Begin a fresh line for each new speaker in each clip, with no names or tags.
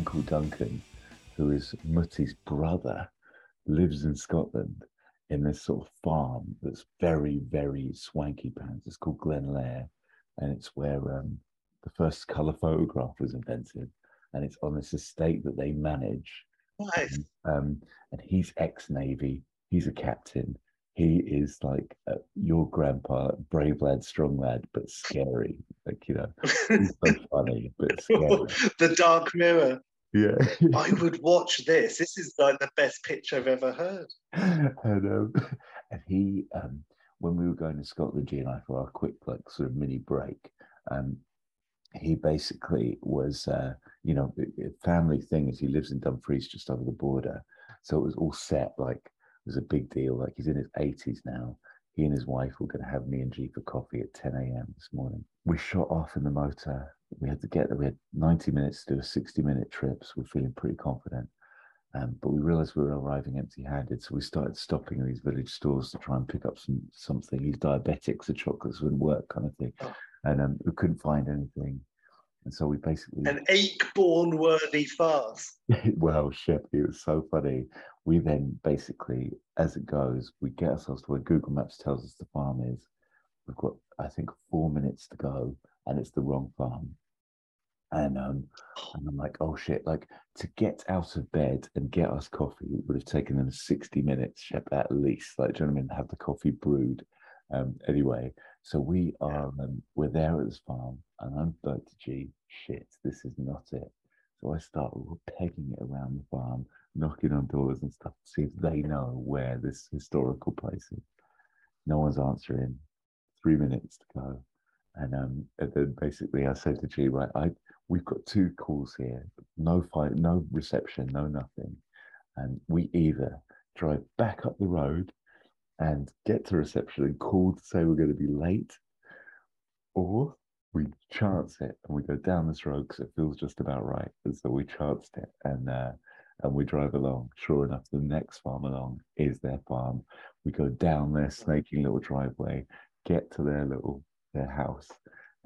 uncle Duncan, who is Mutti's brother, lives in Scotland in this sort of farm that's very, very swanky pants. It's called Glenlair, and it's where um, the first colour photograph was invented, and it's on this estate that they manage.
Nice.
Um, and he's ex-navy. He's a captain. He is like uh, your grandpa, brave lad, strong lad, but scary. Like you know, he's so funny, but scary.
the Dark Mirror.
Yeah.
I would watch this. This is like the best pitch I've ever heard.
and, um, and he, um, when we were going to Scotland, G and I, for our quick, like, sort of mini break, um, he basically was, uh, you know, family thing is he lives in Dumfries, just over the border. So it was all set, like, it was a big deal. Like, he's in his 80s now. He and his wife were going to have me and G for coffee at 10 a.m. this morning. We shot off in the motor. We had to get there. We had 90 minutes to do a 60 minute trip. So we're feeling pretty confident. Um, but we realized we were arriving empty handed. So we started stopping in these village stores to try and pick up some something. He's diabetic, so chocolates wouldn't work, kind of thing.
Oh.
And um, we couldn't find anything. And so we basically
An ache-born worthy fast.
well, shit, it was so funny. We then basically, as it goes, we get ourselves to where Google Maps tells us the farm is. We've got, I think, four minutes to go, and it's the wrong farm. And um, and I'm like, oh shit! Like to get out of bed and get us coffee would have taken them 60 minutes, at least. Like, do you know what I mean? Have the coffee brewed. Um, anyway, so we are um, we're there at this farm, and I'm like, gee, shit, this is not it. So I start pegging it around the farm, knocking on doors and stuff to see if they know where this historical place is. No one's answering. Three minutes to go. And um then basically I said to G, right, I we've got two calls here, no fight, no reception, no nothing. And we either drive back up the road and get to reception and call to say we're going to be late, or we chance it and we go down this road because it feels just about right. And so we chanced it and uh, and we drive along. Sure enough, the next farm along is their farm. We go down their snaking little driveway, get to their little their house,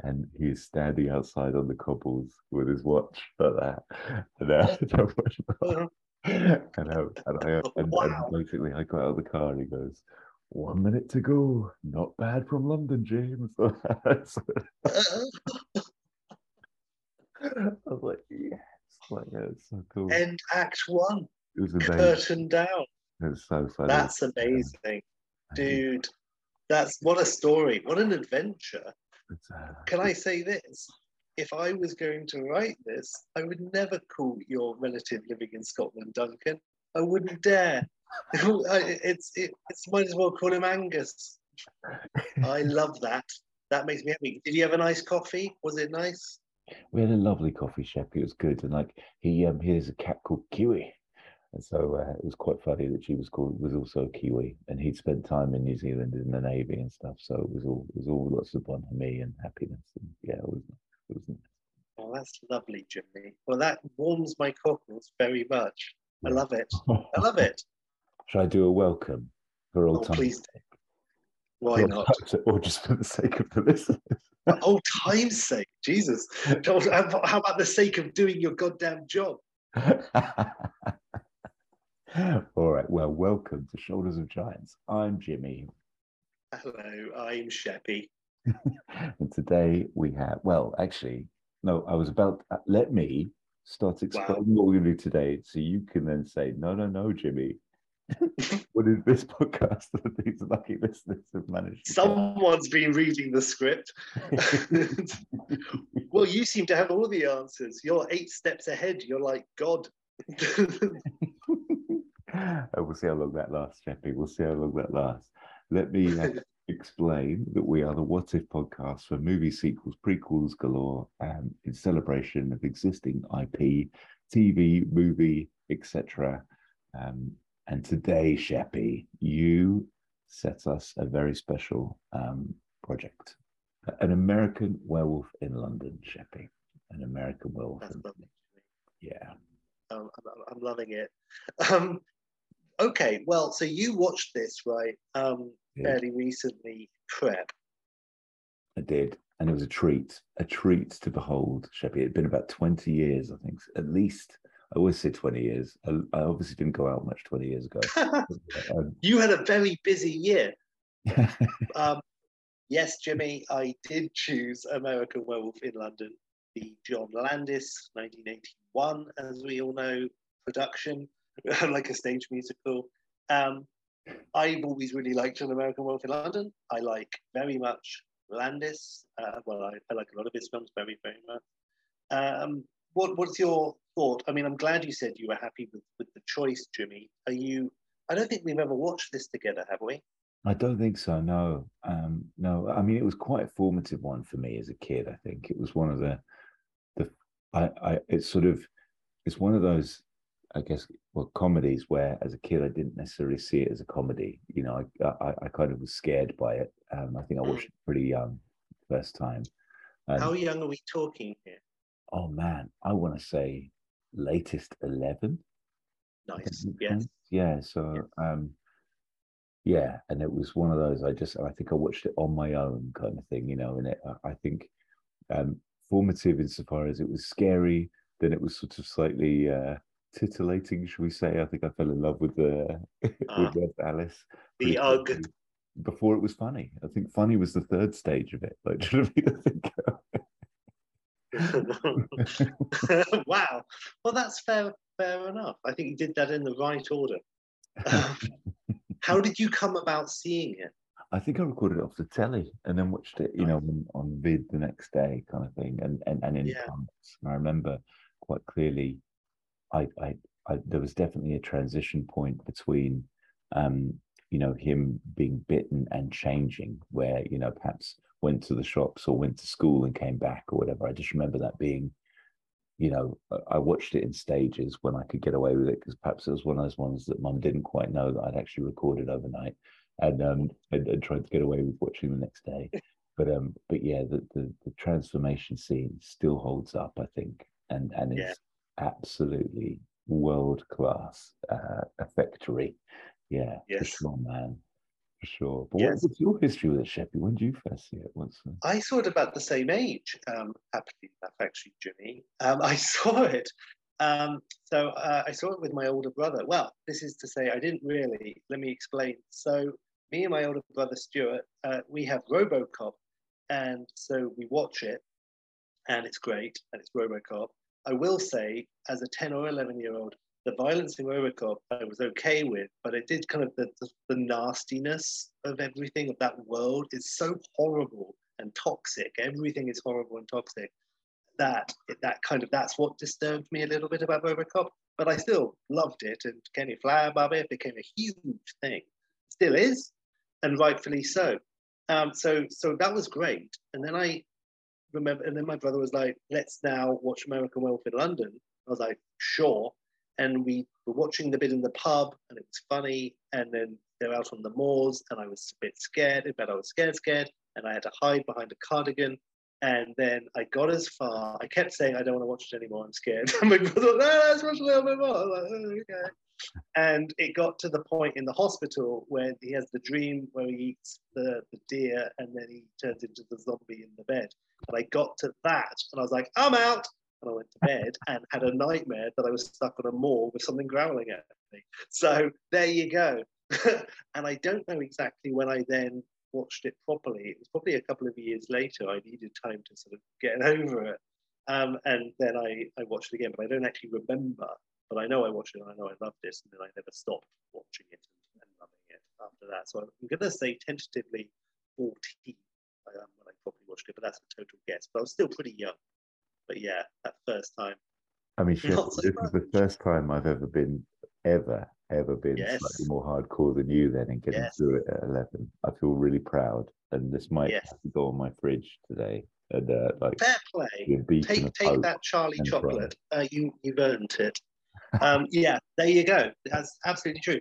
and he's standing outside on the cobbles with his watch like that. And, uh, and, uh, and, I, and, and basically, I got out of the car and he goes, "One minute to go. Not bad from London, James." I was like, "Yes!" Like, yeah, it's so cool.
End Act One.
it was amazing.
Curtain down.
It was so funny.
That's amazing, dude. That's what a story. What an adventure. Can I say this? If I was going to write this, I would never call your relative living in Scotland Duncan. I wouldn't dare. It's it, it's might as well call him Angus. I love that. That makes me happy. Did you have a nice coffee? Was it nice?
we had a lovely coffee shop. It was good, and like he um he has a cat called Kiwi, and so uh, it was quite funny that she was called was also a Kiwi, and he'd spent time in New Zealand in the navy and stuff. So it was all it was all lots of bonhomie and happiness, and yeah, it was it was nice.
Oh, that's lovely, Jimmy. Well, that warms my cockles very much. I love it. I love it.
Should I do a welcome for all
Oh,
time?
please. Why not?
Or just for the sake of the listeners.
For old time's sake, Jesus. How about the sake of doing your goddamn job?
All right. Well, welcome to Shoulders of Giants. I'm Jimmy,
Hello, I'm Sheppy.
and today we have. Well, actually, no. I was about. uh, let me start explaining what we're going to do today, so you can then say, "No, no, no, Jimmy." what is this podcast that these lucky listeners have managed?
Someone's been reading the script. well, you seem to have all the answers. You're eight steps ahead. You're like God.
Oh, we'll see how long that lasts, Sheppy. We'll see how long that lasts. Let me uh, explain that we are the What If podcast for movie sequels, prequels galore, um, in celebration of existing IP, TV, movie, etc. Um, and today, Sheppy, you set us a very special um, project. An American werewolf in London, Sheppy. An American werewolf.
That's
in
lovely.
Yeah.
Um, I'm, I'm loving it. Um, okay, well, so you watched this, right? Um,
Yeah.
fairly recently, Prep.
I did. and it was a treat, a treat to behold Sheppy. It had been about 20 years, I think, at least. I always say 20 years. I, I obviously didn't go out much 20 years ago. um,
you had a very busy year. um, yes, Jimmy, I did choose American Werewolf in London, the John Landis 1981, as we all know, production, like a stage musical. Um, I've always really liked An American Werewolf in London. I like very much Landis. Uh, well, I, I, like a lot of his films very, very much. Um, what, what's your thought? I mean, I'm glad you said you were happy with, with the choice, Jimmy. Are you? I don't think we've ever watched this together, have we?
I don't think so. No, um, no. I mean, it was quite a formative one for me as a kid. I think it was one of the, the. I, I. It's sort of, it's one of those I guess, well, comedies where as a kid I didn't necessarily see it as a comedy. You know, I I, I kind of was scared by it. Um, I think I mm. watched it pretty young first time.
Um, How young are we talking here?
Oh man, I want to say latest eleven.
Nice. Yes.
Yeah. So yeah. um, yeah, and it was one of those. I just I think I watched it on my own kind of thing. You know, and it I think um, formative insofar as it was scary. Then it was sort of slightly. Uh, titillating, should we say? I think I fell in love with the uh, with Red Alice.
The UGG.
Before it was funny. I think funny was the third stage of it. Like should
wow. Well that's fair fair enough. I think you did that in the right order. Um, how did you come about seeing it?
I think I recorded it off the telly and then watched it, you know, on, on vid the next day, kind of thing, and and, and in yeah. comments. And I remember quite clearly I, I, I, there was definitely a transition point between, um, you know, him being bitten and changing, where you know perhaps went to the shops or went to school and came back or whatever. I just remember that being, you know, I watched it in stages when I could get away with it because perhaps it was one of those ones that mum didn't quite know that I'd actually recorded overnight, and um, and, and tried to get away with watching the next day. But um, but yeah, the, the the transformation scene still holds up, I think, and and it's yeah absolutely world class uh, effectory. Yeah, yes. for sure, man. For sure. But yes. what's your history with it, Sheppy? When did you first see it? What's the...
I saw it about the same age, um, happily enough, actually, Jimmy. Um, I saw it. Um, so uh, I saw it with my older brother. Well, this is to say, I didn't really. Let me explain. So, me and my older brother Stuart, uh, we have Robocop, and so we watch it, and it's great, and it's Robocop. I will say, as a 10 or 11 year old, the violence in Robocop I was okay with, but it did kind of the, the, the, nastiness of everything of that world is so horrible and toxic. Everything is horrible and toxic. That that kind of that's what disturbed me a little bit about Robocop. But I still loved it, and Kenny Flower it became a huge thing. Still is, and rightfully so. Um, so so that was great. And then I remember, and then my brother was like, let's now watch American Werewolf in London. I was like, sure. And we were watching the bit in the pub, and it was funny. And then they're out on the moors, and I was a bit scared, but I was scared, scared, and I had to hide behind a cardigan. And then I got as far. I kept saying, I don't want to watch it anymore. I'm scared. And my brother no, let's watch a little bit more. I was like, oh, okay. And it got to the point in the hospital where he has the dream where he eats the, the deer and then he turns into the zombie in the bed. And I got to that and I was like, I'm out. And I went to bed and had a nightmare that I was stuck on a moor with something growling at me. So there you go. and I don't know exactly when I then watched it properly. It was probably a couple of years later. I needed time to sort of get over it. Um, and then I, I watched it again, but I don't actually remember. But I know I watched it and I know I loved this, and then I never stopped watching it and, and loving it after that. So I'm going to say tentatively 14 um, when I probably watched it, but that's a total guess. But I was still pretty young. But yeah, that first time.
I mean, sure, so this much. is the first time I've ever been, ever, ever been yes. slightly more hardcore than you then and getting yes. through it at 11. I feel really proud. And this might yes. go on my fridge today. And, uh, like,
Fair play. Take, take that Charlie chocolate. Uh, you, you've earned it. Um, yeah, there you go. That's absolutely true.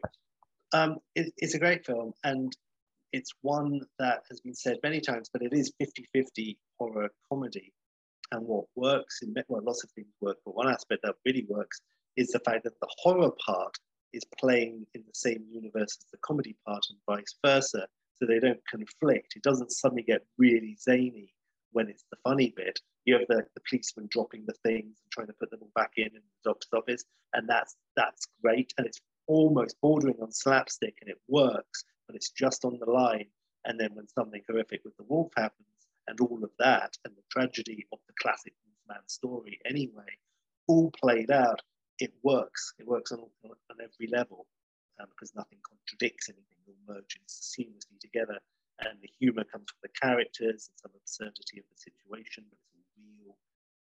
Um, it, it's a great film. And it's one that has been said many times, but it is 50 50 horror comedy. And what works in well, lots of things work, but one aspect that really works is the fact that the horror part is playing in the same universe as the comedy part and vice versa. So they don't conflict. It doesn't suddenly get really zany when it's the funny bit. You have the, the policeman dropping the things and trying to put them all back in in the doctor's office, and that's that's great, and it's almost bordering on slapstick, and it works, but it's just on the line. And then when something horrific with the wolf happens, and all of that, and the tragedy of the classic Wolfman story, anyway, all played out, it works. It works on, on every level um, because nothing contradicts anything. It all merges seamlessly together and the humor comes from the characters and some absurdity of the situation, but it's real.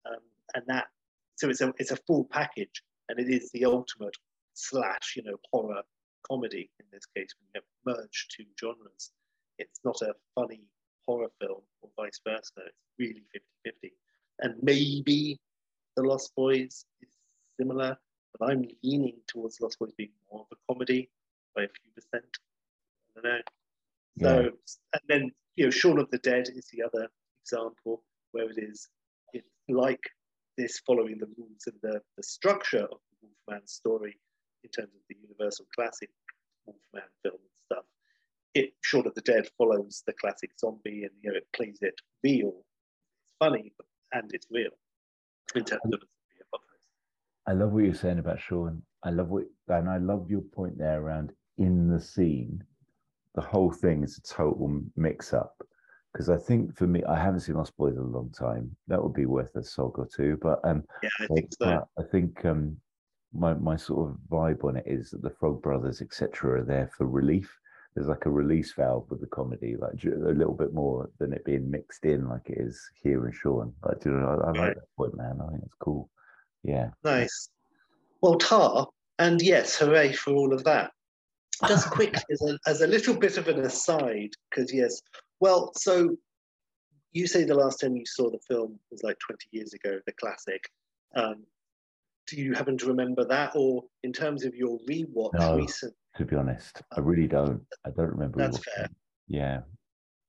Um, and that, so it's a it's a full package, and it is the ultimate slash, you know, horror comedy in this case when you have merged two genres. It's not a funny horror film or vice versa. It's really 50-50. And maybe The Lost Boys is similar, but I'm leaning towards Lost Boys being more of a comedy by a few percent. I don't know. So, yeah. and then, you know, Shaun of the Dead is the other example where it is it's like this following the rules and the, the structure of the Wolfman story in terms of the Universal classic Wolfman film and stuff. It Shaun of the Dead follows the classic zombie and you know it plays it real. It's funny and it's real in terms of.
I love what you're saying about Shaun. I love what and I love your point there around in the scene the whole thing is a total mix up. Because I think for me, I haven't seen Lost Boys in a long time. That would be worth a sog or two. But um,
yeah, I think so.
I think um, my my sort of vibe on it is that the Frog Brothers, etc., are there for relief. There's like a release valve with the comedy, like a little bit more than it being mixed in like it is here in Shaun. Like, you know, I, I like that point, man. I think it's cool. Yeah.
Nice. Well, Tar, and yes, hooray for all of that just quickly as a, as a little bit of an aside, because yes, well, so you say the last time you saw the film was like 20 years ago, the classic. Um, do you happen to remember that, or in terms of your rewatch
no,
recent?
To be honest, I really don't. I don't remember.
That's fair.
Yeah.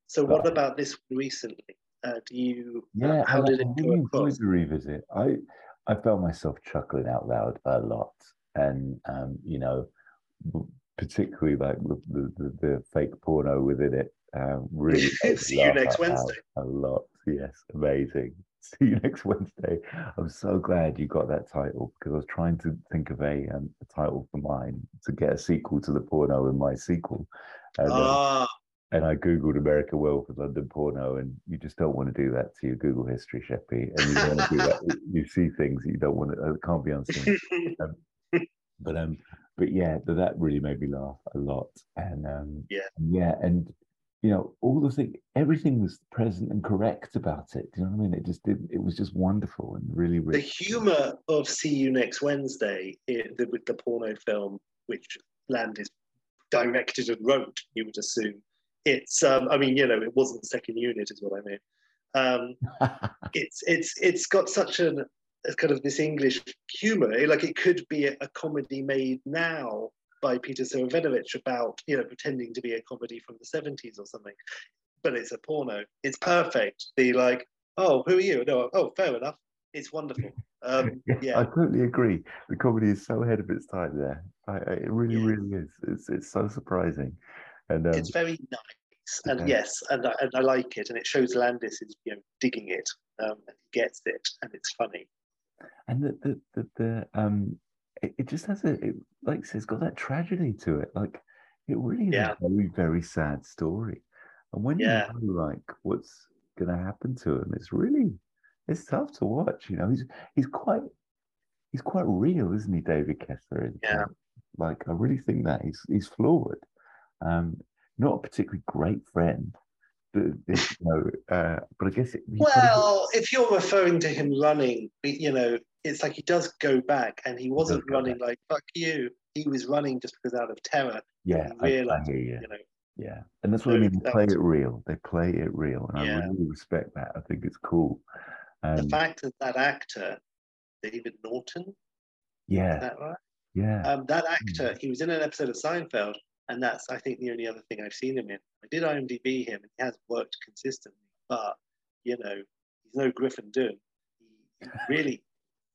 So, but, what about this recently? Uh, do you?
Yeah,
how
I,
did it
I really enjoyed the revisit. I I felt myself chuckling out loud a lot, and um, you know, particularly like the, the, the, fake porno within it. Um, really,
see you next Wednesday.
A lot, yes, amazing. See you next Wednesday. I'm so glad you got that title because I was trying to think of a, um, a title for mine to get a sequel to the porno in my sequel. And,
ah.
and I googled America Well for London porno, and you just don't want to do that to your Google history, Sheppy. And you don't want to do that. You see things you don't want to. It can't be unseen. um, but um, but yeah, that really made me laugh a lot. And um,
yeah,
yeah, and you know, all the thing, everything was present and correct about it. Do you know what I mean? It just did. It was just wonderful and really, really.
The humour of "See You Next Wednesday" it, the, with the porno film, which Landis directed and wrote, you would assume. It's, um, I mean, you know, it wasn't second unit, is what I mean. Um, it's it's it's got such an kind of this English humor. Like it could be a, a comedy made now by Peter Serafinowicz about, you know, pretending to be a comedy from the 70s or something. But it's a porno. It's perfect. The like, oh, who are you? No, oh, fair enough. It's wonderful. Um, yeah,
I totally agree. The comedy is so ahead of its time there. I, it really, yeah. really is. It's it's so surprising, and um,
it's very nice. And yes, and I, and I like it, and it shows Landis is you know digging it, um, and he gets it, and it's funny
and the the the, the um it, it, just has a it, like it's got that tragedy to it. Like it really is
yeah.
a very very sad story. And when
yeah.
you know like what's gonna happen to him it's really it's tough to watch you know? He's he's quite he's quite real isn't he david kessler
yeah.
like i really think that he's he's flawed. Um not a particularly great friend you know, uh, but I guess. It,
well, if you're referring to him running, you know, it's like he does go back, and he wasn't he running back. like "fuck you." He was running just because out of terror.
Yeah,
I, realized,
I you. you. know. Yeah, and that's what so I mean. They play it real. They play it real, and yeah. I really respect that. I think it's cool.
Um, the fact that that actor, David Naughton.
yeah,
is that right?
Yeah,
um, that actor, he was in an episode of Seinfeld, and that's I think the only other thing I've seen him in. I did IMDb him, and he has worked consistently, but you know he's no Griffin Dunne. He, really,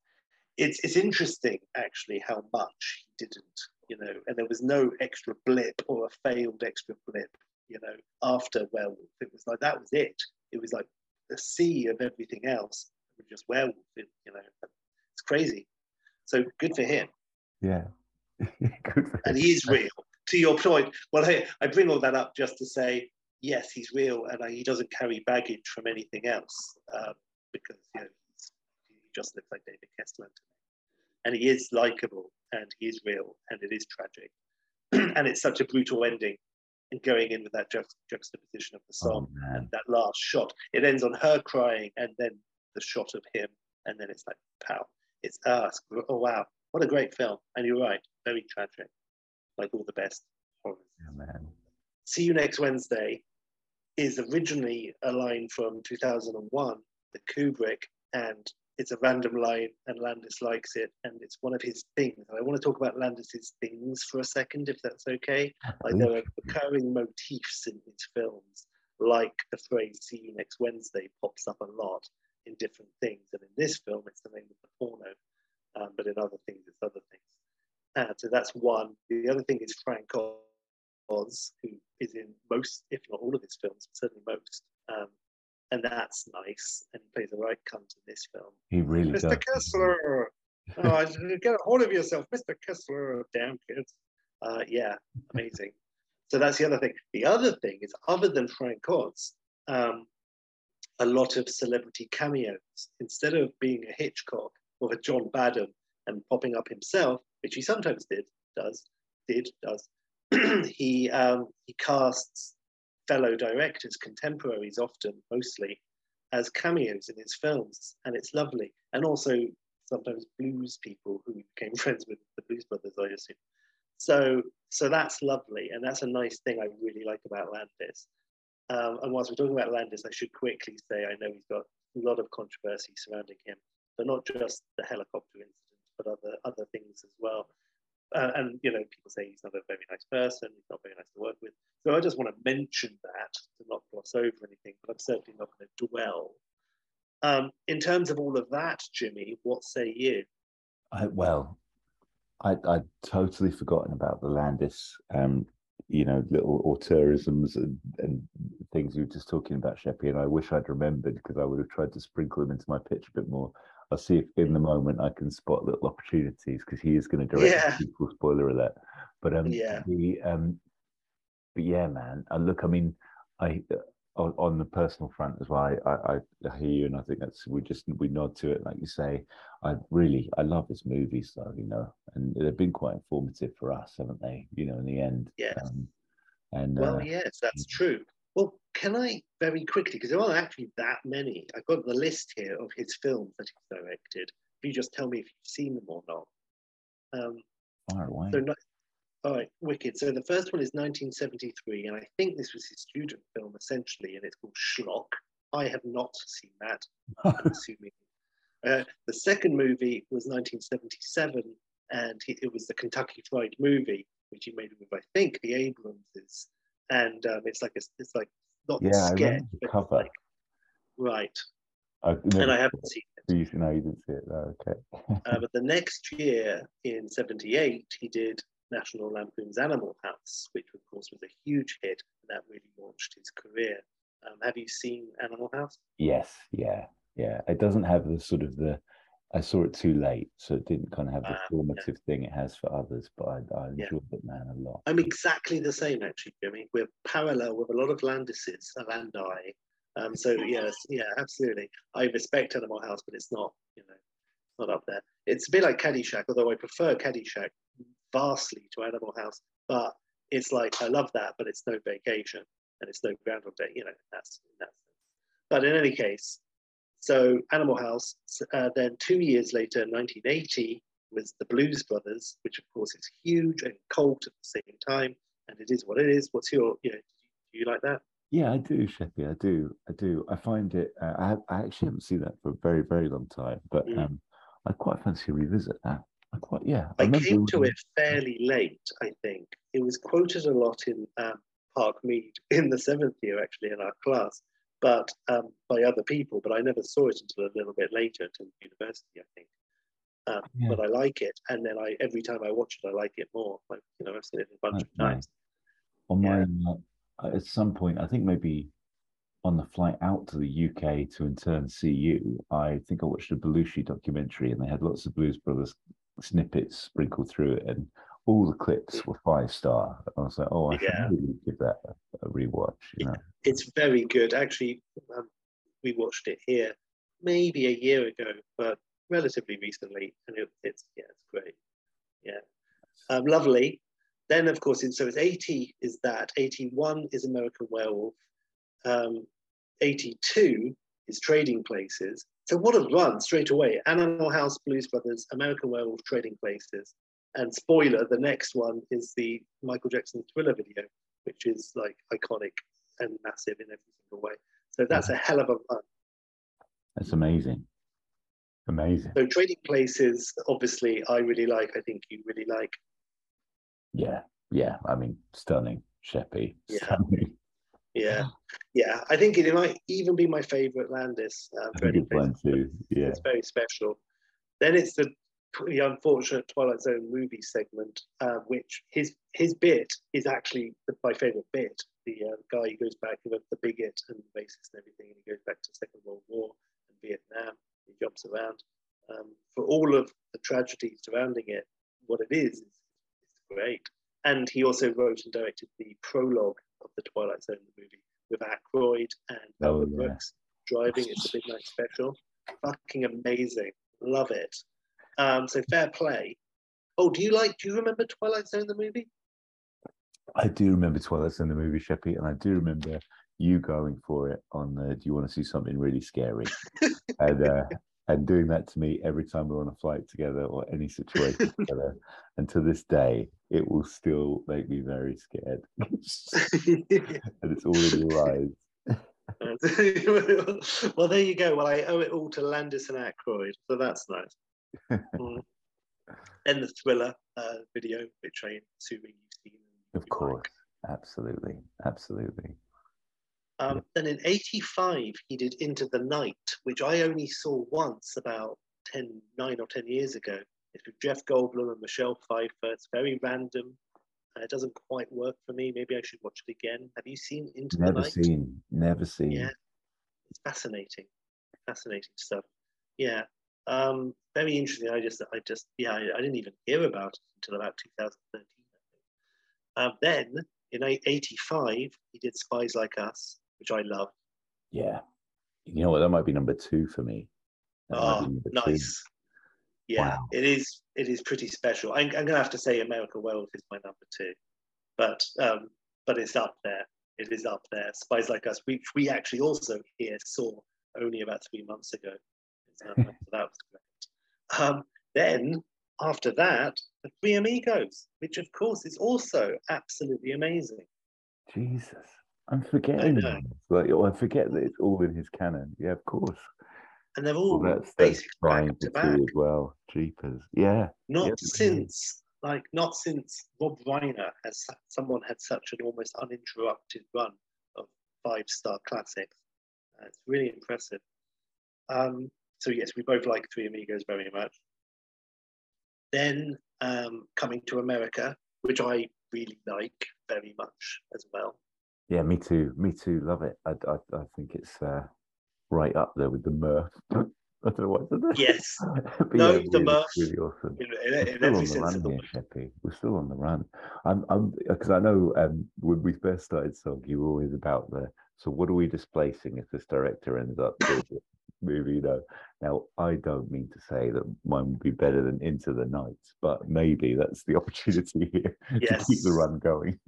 it's it's interesting actually how much he didn't, you know, and there was no extra blip or a failed extra blip, you know, after Werewolf. It was like that was it. It was like the sea of everything else. was Just werewolf, you know, it's crazy. So good for him.
Yeah.
and he is real. To your point, well, I, I bring all that up just to say, yes, he's real, and he doesn't carry baggage from anything else um, because you know he just looks like David Kessler to me, and he is likable, and he is real, and it is tragic, and it's such a brutal ending. And going in with that ju- juxtaposition of the oh, song oh, and that last shot, it ends on her crying, and then the shot of him, and then it's like, pow, it's us. Oh wow, what a great film! And you're right, very tragic, like all the best horrors.
Yeah, man.
See you next Wednesday is originally a line from 2001, the Kubrick, and it's a random line, and Landis likes it, and it's one of his things. I want to talk about Landis's things for a second, if that's okay. Like there are recurring motifs in his films, like the phrase "See you next Wednesday" pops up a lot in different things, and in this film, it's the name of the porno, um, but in other things, it's other things. So that's one. The other thing is Frank Oz, who is in most, if not all of his films, certainly most. Um, and that's nice. And he plays a right cunt in this film.
He really
Mr.
does.
Kessler! oh, get a hold of yourself, Mr. Kessler. Damn kids. Uh, yeah, amazing. so that's the other thing. The other thing is, other than Frank Oz, um, a lot of celebrity cameos. Instead of being a Hitchcock or a John Badham and popping up himself, which he sometimes did, does, did, does, he um, he casts fellow directors, contemporaries, often mostly, as cameos in his films, and it's lovely. And also sometimes blues people who became friends with the Blues Brothers, I assume. So so that's lovely, and that's a nice thing I really like about Landis. Um, and whilst we're talking about Landis, I should quickly say I know he's got a lot of controversy surrounding him, but not just the helicopter incident, but other other things as well. Uh, and you know, people say he's not a very nice person, he's not very nice to work with. So I just want to mention that to not gloss over anything, but I'm certainly not going to dwell. Um, in terms of all of that, Jimmy, what say you?
I, well, I, I'd totally forgotten about the Landis, um, you know, little auteurisms and, and things you were just talking about, Sheppy, and I wish I'd remembered because I would have tried to sprinkle them into my pitch a bit more. I'll see if in the moment I can spot little opportunities because he is going to direct yeah. people. Spoiler alert! But um,
yeah,
the um, but yeah, man. And look, I mean, I uh, on, on, the personal front as well. I, I, I hear you, and I think that's we just we nod to it, like you say. I really I love his movies, though, you know, and they've been quite informative for us, haven't they? You know, in the end.
Yes. Um, and well, uh, yes, that's true. Well, can I very quickly, because there aren't actually that many. I've got the list here of his films that he's directed. If you just tell me if you've seen them or not. Um,
Far away.
So, all right, wicked. So the first one is 1973, and I think this was his student film essentially, and it's called Schlock. I have not seen that. I'm assuming. Uh, the second movie was 1977, and he, it was the Kentucky Fried Movie, which he made with I think the Abramses and um, it's like a, it's like not
yeah,
sketch,
I cover. Like,
right. I, and I haven't seen it.
You, no, you didn't see it. No, okay.
uh, but the next year, in '78, he did National Lampoon's Animal House, which of course was a huge hit, and that really launched his career. Um, have you seen Animal House?
Yes, yeah, yeah. It doesn't have the sort of the I saw it too late, so it didn't kind of have the uh, formative yeah. thing it has for others. But I, I enjoyed yeah. it, man, a lot.
I'm exactly the same, actually, Jimmy. We're parallel with a lot of Landises, Landi. Um, so yes, yeah, absolutely. I respect Animal House, but it's not, you know, not up there. It's a bit like Caddyshack, although I prefer Caddyshack vastly to Animal House. But it's like I love that, but it's no vacation and it's no Groundhog Day. You know, that's that's. But in any case, so Animal House, uh, then two years later, 1980, was the Blues Brothers, which of course is huge and cult at the same time, and it is what it is. What's your, you know, do you like that?
Yeah, I do, Sheppy. I do. I do. I find it. Uh, I, have, I actually haven't seen that for a very, very long time, but mm. um, I quite fancy revisit that. I quite, yeah.
I, I came to it fairly late. I think it was quoted a lot in um, Park Mead in the seventh year, actually, in our class but um, by other people. But I never saw it until a little bit later, until university, I think. Um, yeah. But I like it, and then I every time I watch it, I like it more. Like you know, I've seen it a bunch of times.
On yeah. my uh, at some point, I think maybe on the flight out to the UK to in turn see you, I think I watched a Belushi documentary and they had lots of Blues Brothers snippets sprinkled through it, and all the clips were five star. I was like, oh, I
Yeah.
should really give that a, a rewatch. You know,
It's very good. Actually, um, we watched it here maybe a year ago, but relatively recently, and it, it's yeah, it's great. Yeah, um, lovely. Then, of course, so it's 80 is that. 81 is American Werewolf. Um, 82 is Trading Places. So what a run straight away. Animal House, Blues Brothers, American Werewolf, Trading Places. And spoiler, the next one is the Michael Jackson Thriller video, which is like iconic and massive in every single way. So that's a hell of a run.
that's amazing, amazing.
So Trading Places, obviously, I really like. I think you really like.
Yeah, yeah. I mean, stunning, Sheppy,
Yeah.
stunning.
Yeah, yeah. I think it might even be my favorite Landis. Uh,
a
Trading Places.
too. Yeah,
It's very special. Then it's the the unfortunate Twilight Zone movie segment, uh, which his his bit is actually the, my favorite bit. The uh, guy who goes back with the bigot and the racist and everything, and he goes back to Second World War and Vietnam. He jumps around. Um, for all of the tragedy surrounding it, what it is is great. And he also wrote and directed the prologue of the Twilight Zone movie with Aykroyd and
Oh,
Albert
yeah.
Brooks driving. It's a midnight special. Fucking amazing. Love it. Um, so fair play. Oh, do you like? Do you remember Twilight Zone the movie?
I do remember Twilight Zone the movie, Sheppy, and I do remember you going for it on the. Do you want to see something really scary? and uh, and doing that to me every time we're on a flight together or any situation together. And to this day, it will still make me very scared. and it's all in your eyes.
well, there you go. Well, I owe it all to Landis and Aykroyd, so that's nice. Mm. and the thriller uh, video, which I assuming you've seen.
Of course.
like.
Absolutely. Absolutely.
Um, then in 85, he did Into the Night, which I only saw once about 10, 9 or 10 years ago. It's with Jeff Goldblum and Michelle Pfeiffer. It's very random. Uh, it doesn't quite work for me. Maybe I should watch it again. Have you seen Into the Night?
Never seen. Never seen.
Yeah, it's fascinating, fascinating stuff. Yeah, um, very interesting. I just, I just, yeah, I, I didn't even hear about it until about 2013. I. Um, then in '85, he did Spies Like Us, which I love.
Yeah. You know what? That might be number two for me. That
Oh,
number two.
nice. Yeah,
Wow.
it is. It is pretty special. I'm, I'm gonna have to say American Werewolf is my number two, but um, but it's up there. It is up there. Spies Like Us, which we actually also here saw only about three months ago. So that was great. Um, then after that, the Three Amigos, which of course is also absolutely amazing.
Jesus. I'm forgetting. Like, oh, I forget that it's all in his canon. Yeah, of course.
And they're all
Well, that's, that's
basically
trying
back
to
to back.
as well. Jeepers. Yeah.
not
Yeah,
since like not since Rob Reiner has someone had such an almost uninterrupted run of five star classics. Uh, it's really impressive. Um, so yes, we both like Three Amigos very much. Then um, coming to America, which I really like very much as well.
Yeah, me too. Me too. Love it. I, I, I think it's uh, right up there with the Murph. I don't know what to do.
Yes, No,
yeah,
the
really,
Murph.
really awesome.
in, in,
We're
in
still
every
on the run here. Sheppy. We're still on the run. I'm, I'm, because I know um, when we first started Song, you were always about the. So what are we displacing if this director ends up movie? Know. Now I don't mean to say that mine would be better than Into the Night, but maybe that's the opportunity here to keep the run going.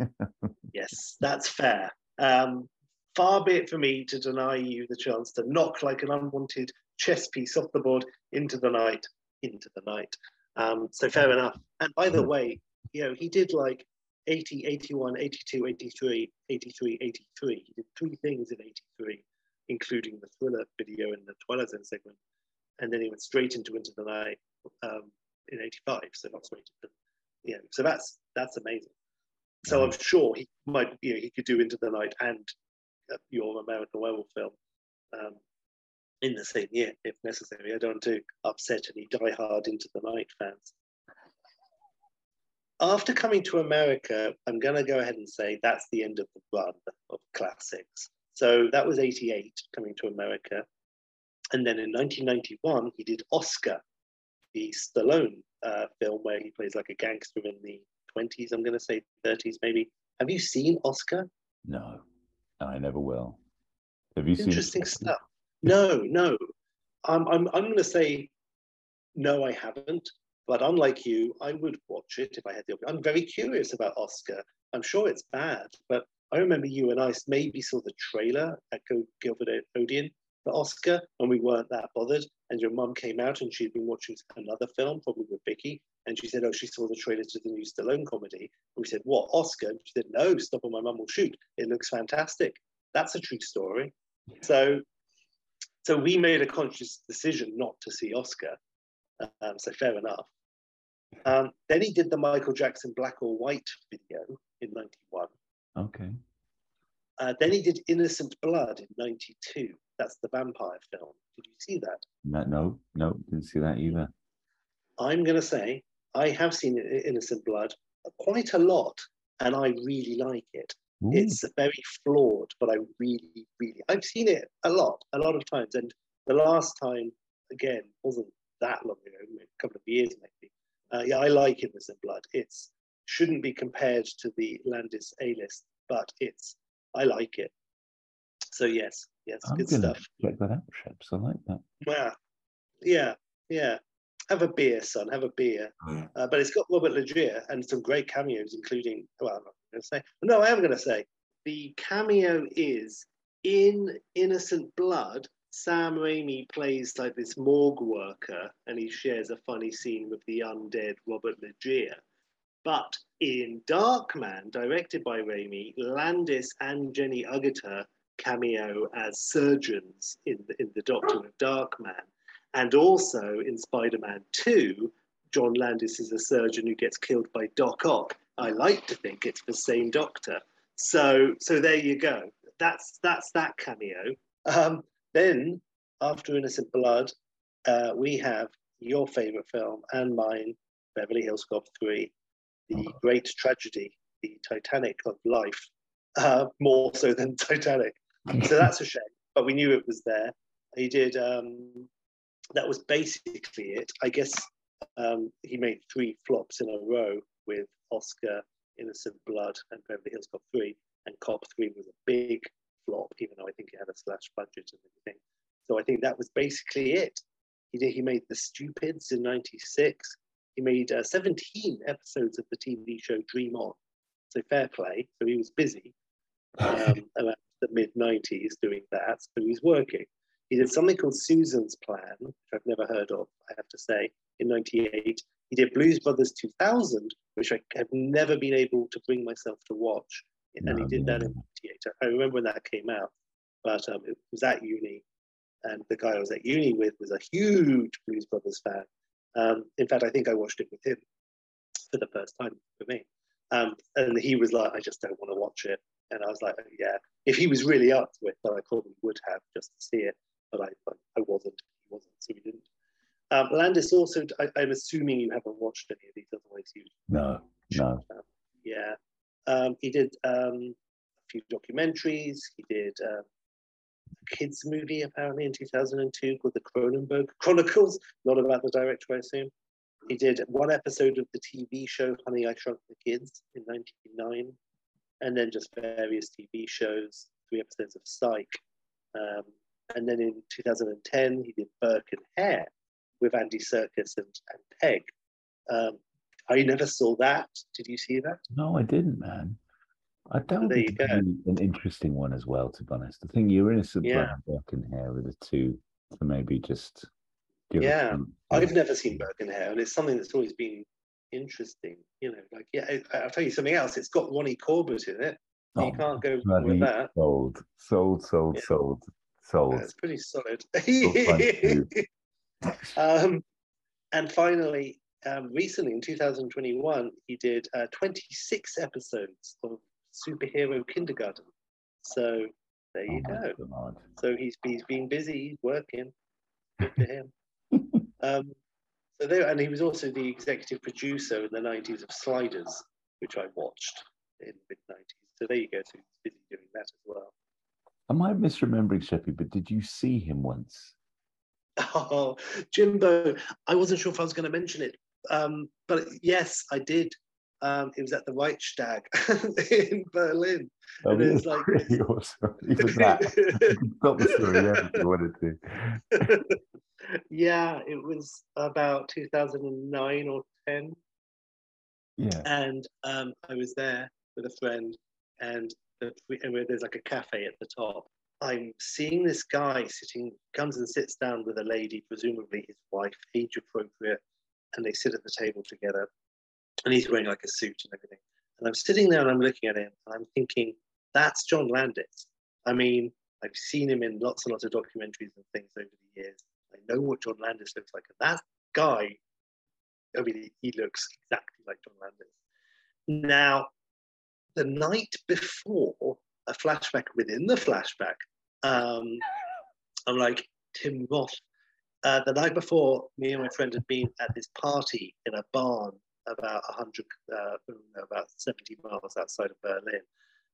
Yes, that's fair. Um, far be it for me to deny you the chance to knock like an unwanted chess piece off the board into the night, into the night. Um, so fair enough. And by the
Hmm.
way, you know, he did like 80, 81, 82, 83, 83, 83. He did three things in 83, including the thriller video and the Twilight Zone segment. And then he went straight into Into the Night um, in 85. So not straight into, you know, so that's that's amazing. So I'm sure he might, you know, he could do Into the Night and uh, your American Werewolf film um, in the same year if necessary. I don't want to upset any die-hard Into the Night fans. After coming to America, I'm going to go ahead and say that's the end of the run of classics. So that was 88 coming to America. And then in 1991, he did Oscar, the Stallone uh, film where he plays like a gangster in the 20s, I'm going to say 30s maybe. Have you seen Oscar?
No, I never will. Have you
Interesting
seen
stuff. No, no. I'm, I'm, I'm going to say no, I haven't. But unlike you, I would watch it if I had the opportunity. I'm very curious about Oscar. I'm sure it's bad, but I remember you and I maybe saw the trailer at Gilbert Odeon for Oscar and we weren't that bothered. And your mum came out and she'd been watching another film, probably with Vicky, and she said, "Oh, she saw the trailer to the new Stallone comedy." And we said, "What Oscar?" And she said, "No, stop or my mum will shoot. It looks fantastic." That's a true story. So, so we made a conscious decision not to see Oscar. Um, so fair enough. Um, then he did the Michael Jackson Black or White video in '91.
Okay.
Uh, then he did Innocent Blood in '92. That's the vampire film. Did you see that?
No, no, no, didn't see that either.
I'm going to say I have seen Innocent Blood quite a lot, and I really like it. Ooh. It's very flawed, but I really, really, I've seen it a lot, a lot of times. And the last time, again, wasn't that long ago, a couple of years maybe. Uh, yeah, I like Innocent Blood. It's shouldn't be compared to the Landis A list, but it's I like it. So yes, yes,
I'm
good stuff.
Check that out, Ships. I like that.
Yeah, yeah, yeah. Have a beer, son. Have a beer. Uh, but it's got Robert Loggia and some great cameos, including. Well, I'm not going to say. No, I am going to say the cameo is in Innocent Blood. Sam Raimi plays like this morgue worker, and he shares a funny scene with the undead Robert Loggia. But in Darkman, directed by Raimi, Landis and Jenny Agutter cameo as surgeons in the, in the Doctor of Darkman. And also in Spider Man 2, John Landis is a surgeon who gets killed by Doc Ock. I like to think it's the same doctor. So, so there you go. That's that's that cameo. Um, then, after Innocent Blood, uh, we have your favorite film and mine, Beverly Hills Cop 3, the great tragedy, the Titanic of life, uh, more so than Titanic. So that's a shame, but we knew it was there. He did, um, that was basically it. I guess um, he made three flops in a row with Oscar, Innocent Blood, and Beverly Hills Cop 3. And Cop 3 was a big flop, even though I think it had a slash budget and everything. So I think that was basically it. He did, he made The Stupids in 96. He made uh, 17 episodes of the TV show Dream On. So fair play. So he was busy um, around the mid 90s doing that. So he's working. He did something called Susan's Plan, which I've never heard of, I have to say, in 98. He did Blues Brothers 2000, which I have never been able to bring myself to watch. And he did that in 98. I remember when that came out, but um, it was at uni. And the guy I was at uni with was a huge Blues Brothers fan. Um, in fact, I think I watched it with him for the first time for me. Um, and he was like, I just don't want to watch it. And I was like, oh, yeah. If he was really up to it, then I probably would have just to see it. But I, I wasn't. He wasn't, so we didn't. Um, Landis also, I, am assuming you haven't watched any of these, otherwise you.
No, no.
Um, yeah. Um, he did um, a few documentaries. He did um, kids movie apparently in 2002 called the Cronenberg Chronicles, not about the director, I assume. He did one episode of the TV show Honey, I Shrunk the Kids in 1999, and then just various TV shows, three episodes of Psych. Um, and then in 2010, he did Burke and Hare with Andy Serkis and, and Pegg. Um, I never saw that. Did you see that?
No, I didn't, man. I don't there think an interesting one as well, to be honest. I think you're innocent yeah. And Hare are the two to maybe just
give Yeah. I've never seen Burke and and it's something that's always been interesting. You know, like yeah, I, will tell you something else. It's got Ronnie Corbett in it. Oh, you can't go with that.
Sold, sold, sold, yeah. sold, sold.
That's pretty solid. um, and finally, um, recently in 2021, he did uh, 26 episodes of superhero kindergarten. So there you oh go. God. So he's he's been busy, he's working. Good for him. um, so there, and he was also the executive producer in the 90s of Sliders, which I watched in the mid 90s. So there you go. So he's busy doing that as well.
Am I misremembering Sheppy? But did you see him once?
Oh, Jimbo, I wasn't sure if I was going to mention it, um, but yes, I did. Um, it was at the Reichstag in Berlin.
Oh,
And
it was
like-
pretty awesome. Even that. Stop the story there if you wanted to.
yeah, it was about 2009 or 10.
Yeah.
and um, I was there with a friend, and, the, and there's like a cafe at the top. I'm seeing this guy sitting, comes and sits down with a lady, presumably his wife, age appropriate, and they sit at the table together. And he's wearing like a suit and everything. And I'm sitting there and I'm looking at him, and I'm thinking, that's John Landis. I mean, I've seen him in lots and lots of documentaries and things over the years. I know what John Landis looks like, and that guy I mean, he, looks exactly like John Landis. Now, the night before a flashback within the flashback, um, I'm like, Tim Roth. Uh, the night before, me and my friend had been at this party in a barn about 100, uh, about 70 miles outside of Berlin,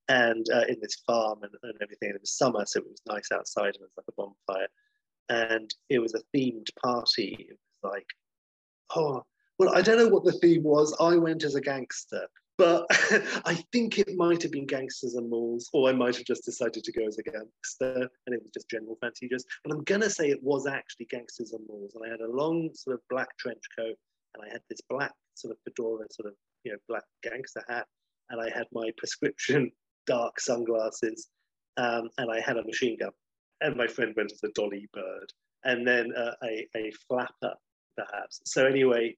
and uh, in this farm and, and everything. It was summer, so it was nice outside, and it was like a bonfire. And it was a themed party. It was like, oh, well, I don't know what the theme was. I went as a gangster, but I think it might have been gangsters and malls, or I might have just decided to go as a gangster, and it was just general fancy dress. But I'm gonna say it was actually gangsters and malls, and I had a long sort of black trench coat, and I had this black sort of fedora, sort of you know black gangster hat, and I had my prescription dark sunglasses, um, and I had a machine gun, and my friend went as a dolly bird, and then uh, a a flapper perhaps. So anyway,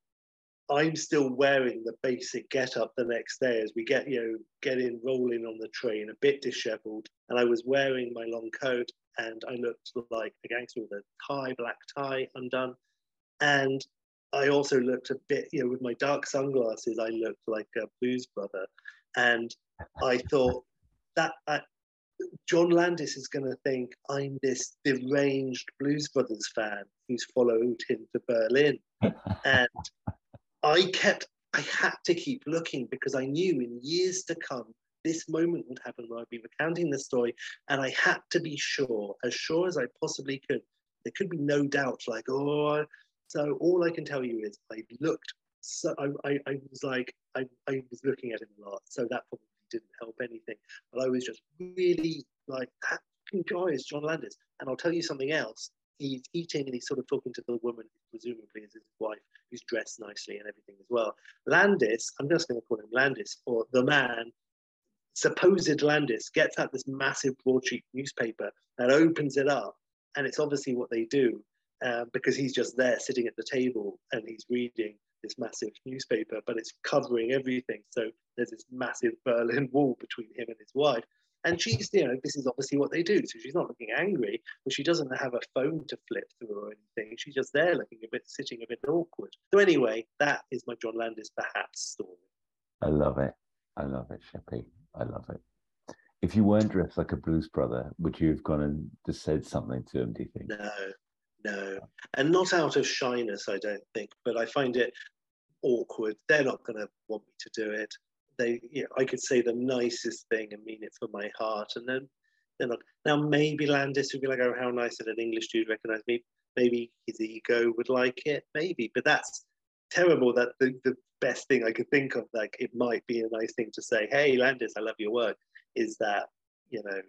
I'm still wearing the basic get up the next day as we get, you know, get in rolling on the train, a bit disheveled. And I was wearing my long coat and I looked like a gangster with a tie, black tie undone. And I also looked a bit, you know, with my dark sunglasses, I looked like a blues brother. And I thought that I, John Landis is going to think I'm this deranged Blues Brothers fan who's followed him to Berlin. and I kept, I had to keep looking because I knew in years to come, this moment would happen where I'd be recounting the story. And I had to be sure, as sure as I possibly could. There could be no doubt, like, oh, so all I can tell you is I looked, so I, I, I was like, I, I was looking at him a lot. So that probably didn't help anything. But I was just really like, that guy is John Landis. And I'll tell you something else. He's eating and he's sort of talking to the woman, presumably is his wife, who's dressed nicely and everything as well. Landis, I'm just going to call him Landis, or the man, supposed Landis, gets out this massive broadsheet newspaper and opens it up. And it's obviously what they do uh, because he's just there sitting at the table and he's reading this massive newspaper, but it's covering everything. So there's this massive Berlin Wall between him and his wife. And she's, you know, this is obviously what they do. So she's not looking angry, but she doesn't have a phone to flip through or anything. She's just there looking a bit, sitting a bit awkward. So anyway, that is my John Landis perhaps story.
I love it. I love it, Sheppy. I love it. If you weren't dressed like a blues brother, would you have gone and just said something to him, do you think?
No, no. And not out of shyness, I don't think, but I find it awkward. They're not going to want me to do it. They, you know, I could say the nicest thing and mean it from my heart, and then they're not. Now, maybe Landis would be like, "Oh, how nice that an English dude recognised me." Maybe his ego would like it, maybe, but that's terrible. That the, the best thing I could think of, like it might be a nice thing to say, "Hey, Landis, I love your work," is that you know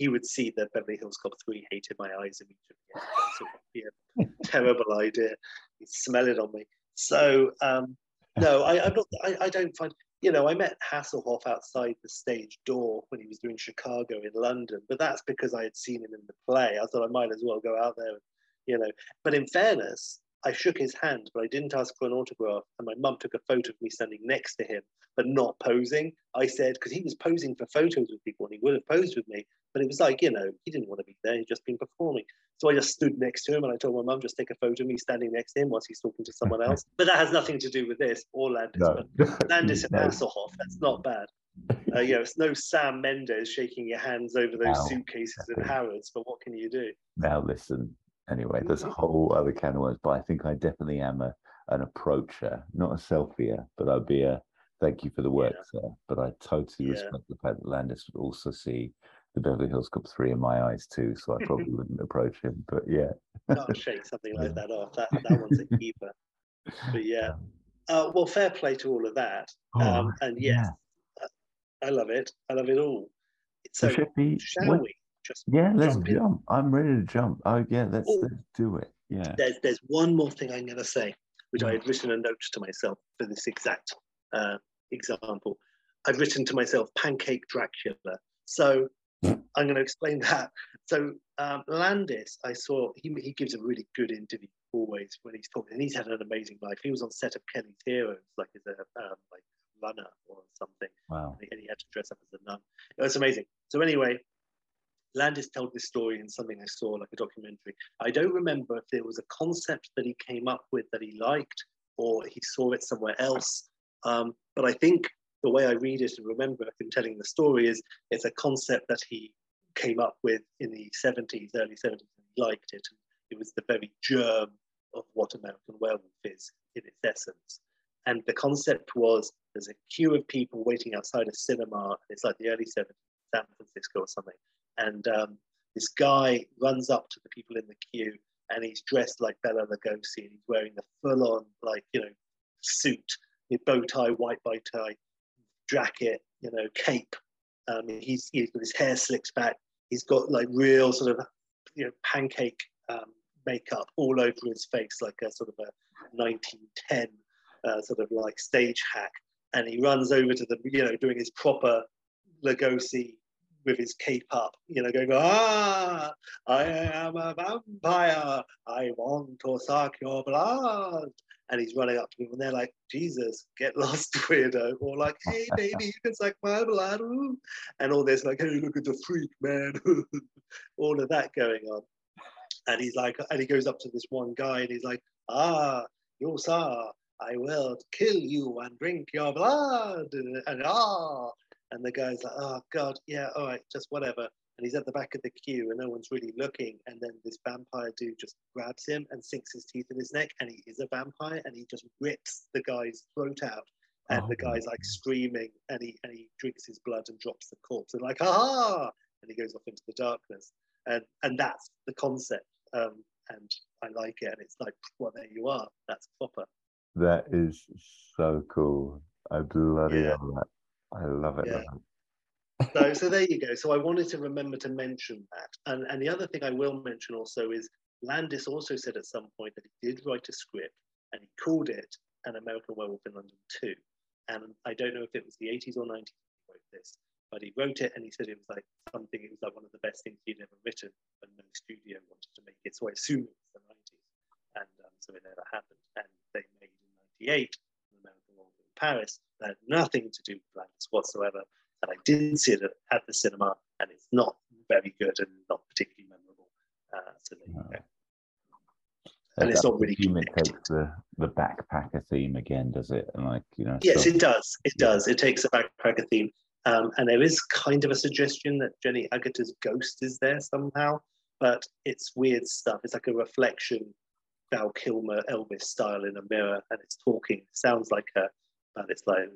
he would see that Beverly Hills Cop 3 hated my eyes immediately. Terrible idea. He'd smell it on me. So, um, no, I, I'm not, I, I don't find, you know, I met Hasselhoff outside the stage door when he was doing Chicago in London, but that's because I had seen him in the play. I thought I might as well go out there, and, you know. But in fairness, I shook his hand, but I didn't ask for an autograph. And my mum took a photo of me standing next to him, but not posing. I said, because he was posing for photos with people and he would have posed with me, but it was like, you know, he didn't want to be there. He'd just been performing. So I just stood next to him and I told my mum, just take a photo of me standing next to him whilst he's talking to someone else. but that has nothing to do with this or Landis.
No.
But Landis and
No.
Hasselhoff, that's not bad. Uh, you know, it's no Sam Mendes shaking your hands over those
No.
suitcases in Harrods, but what can you do?
Now listen. Anyway, there's a whole other can of worms, but I think I definitely am a an approacher, not a selfier, but I'd be a thank you for the work, sir. But I totally
Yeah.
respect the fact that Landis would also see the Beverly Hills Cop three in my eyes too, so I probably wouldn't approach him. But yeah,
I'll shake something like that off. That that one's a keeper. But yeah, uh, well, fair play to all of that.
Oh,
um, and yes, uh, I love it. I love it all. So,
So should we-
shall
what-
we just
yeah, let's
Jump
jump. I'm ready to jump. Oh yeah, let's
Oh.
let's do it. Yeah.
there's there's one more thing I'm going to say, which I had written a note to myself for this exact uh, example. I've written to myself Pancake Dracula. So. I'm going to explain that. So um, Landis, I saw he he gives a really good interview always when he's talking, and he's had an amazing life. He was on set of Kelly's Heroes, like as a um, like runner or something
Wow.
and he had to dress up as a nun. It was amazing. So anyway, Landis told this story in something I saw, like a documentary. I don't remember if there was a concept that he came up with that he liked, or he saw it somewhere else. Um, but I think the way I read it and remember him telling the story is it's a concept that he came up with in the 70s, early 70s, and he liked it. It was the very germ of what American Werewolf is in its essence. And the concept was there's a queue of people waiting outside a cinema. It's like the early 70s, San Francisco or something. And um, this guy runs up to the people in the queue and he's dressed like Bela Lugosi and he's wearing the full on, like, you know, suit bow tie, white bow tie, jacket, you know, cape. Um, he's, he's got his hair slicked back. He's got like real sort of, you know, pancake um, makeup all over his face, like a sort of a 1910 uh, sort of like stage hack. And he runs over to the, you know, doing his proper Lugosi with his cape up, you know, going, ah, I am a vampire. I want to suck your blood. And he's running up to people and they're like, Jesus, get lost, weirdo. Or like, hey, baby, you can suck my blood. And all this, like, hey, look at the freak, man. all of that going on. And he's like, and he goes up to this one guy and he's like, ah, you saw, I will kill you and drink your blood. And ah, and the guy's like, oh God, yeah, all right, just whatever. And he's at the back of the queue and no one's really looking. And then this vampire dude just grabs him and sinks his teeth in his neck. And he is a vampire and he just rips the guy's throat out. And
Oh
the guy's like screaming and he and he drinks his blood and drops the corpse and like, ah, and he goes off into the darkness. And and that's the concept. Um, and I like it. And it's like, well, there you are. That's proper.
That is so cool. I bloody
Yeah.
love that. I love it.
Yeah.
love it.
so, so there you go. So I wanted to remember to mention that. And, and the other thing I will mention also is Landis also said at some point that he did write a script and he called it An American Werewolf in London 2. And I don't know if it was the 80s or 90s he wrote this, but he wrote it and he said it was like something, it was like one of the best things he'd ever written, but no studio wanted to make it. So I assume it was the 90s. And um, so it never happened. And they made in 98 An American Werewolf in Paris that had nothing to do with Landis whatsoever and I didn't see it at, the cinema, and it's not very good and not particularly memorable. Uh, so there you go. And it's not really
presume it takes the, the backpacker theme again, does it? And like, you know,
Yes,
so-
it does. It
Yeah.
does. It takes a backpacker theme, um, and there is kind of a suggestion that Jenny Agutter's ghost is there somehow, but it's weird stuff. It's like a reflection, Val Kilmer, Elvis style in a mirror, and it's talking. It Sounds like her, but it's like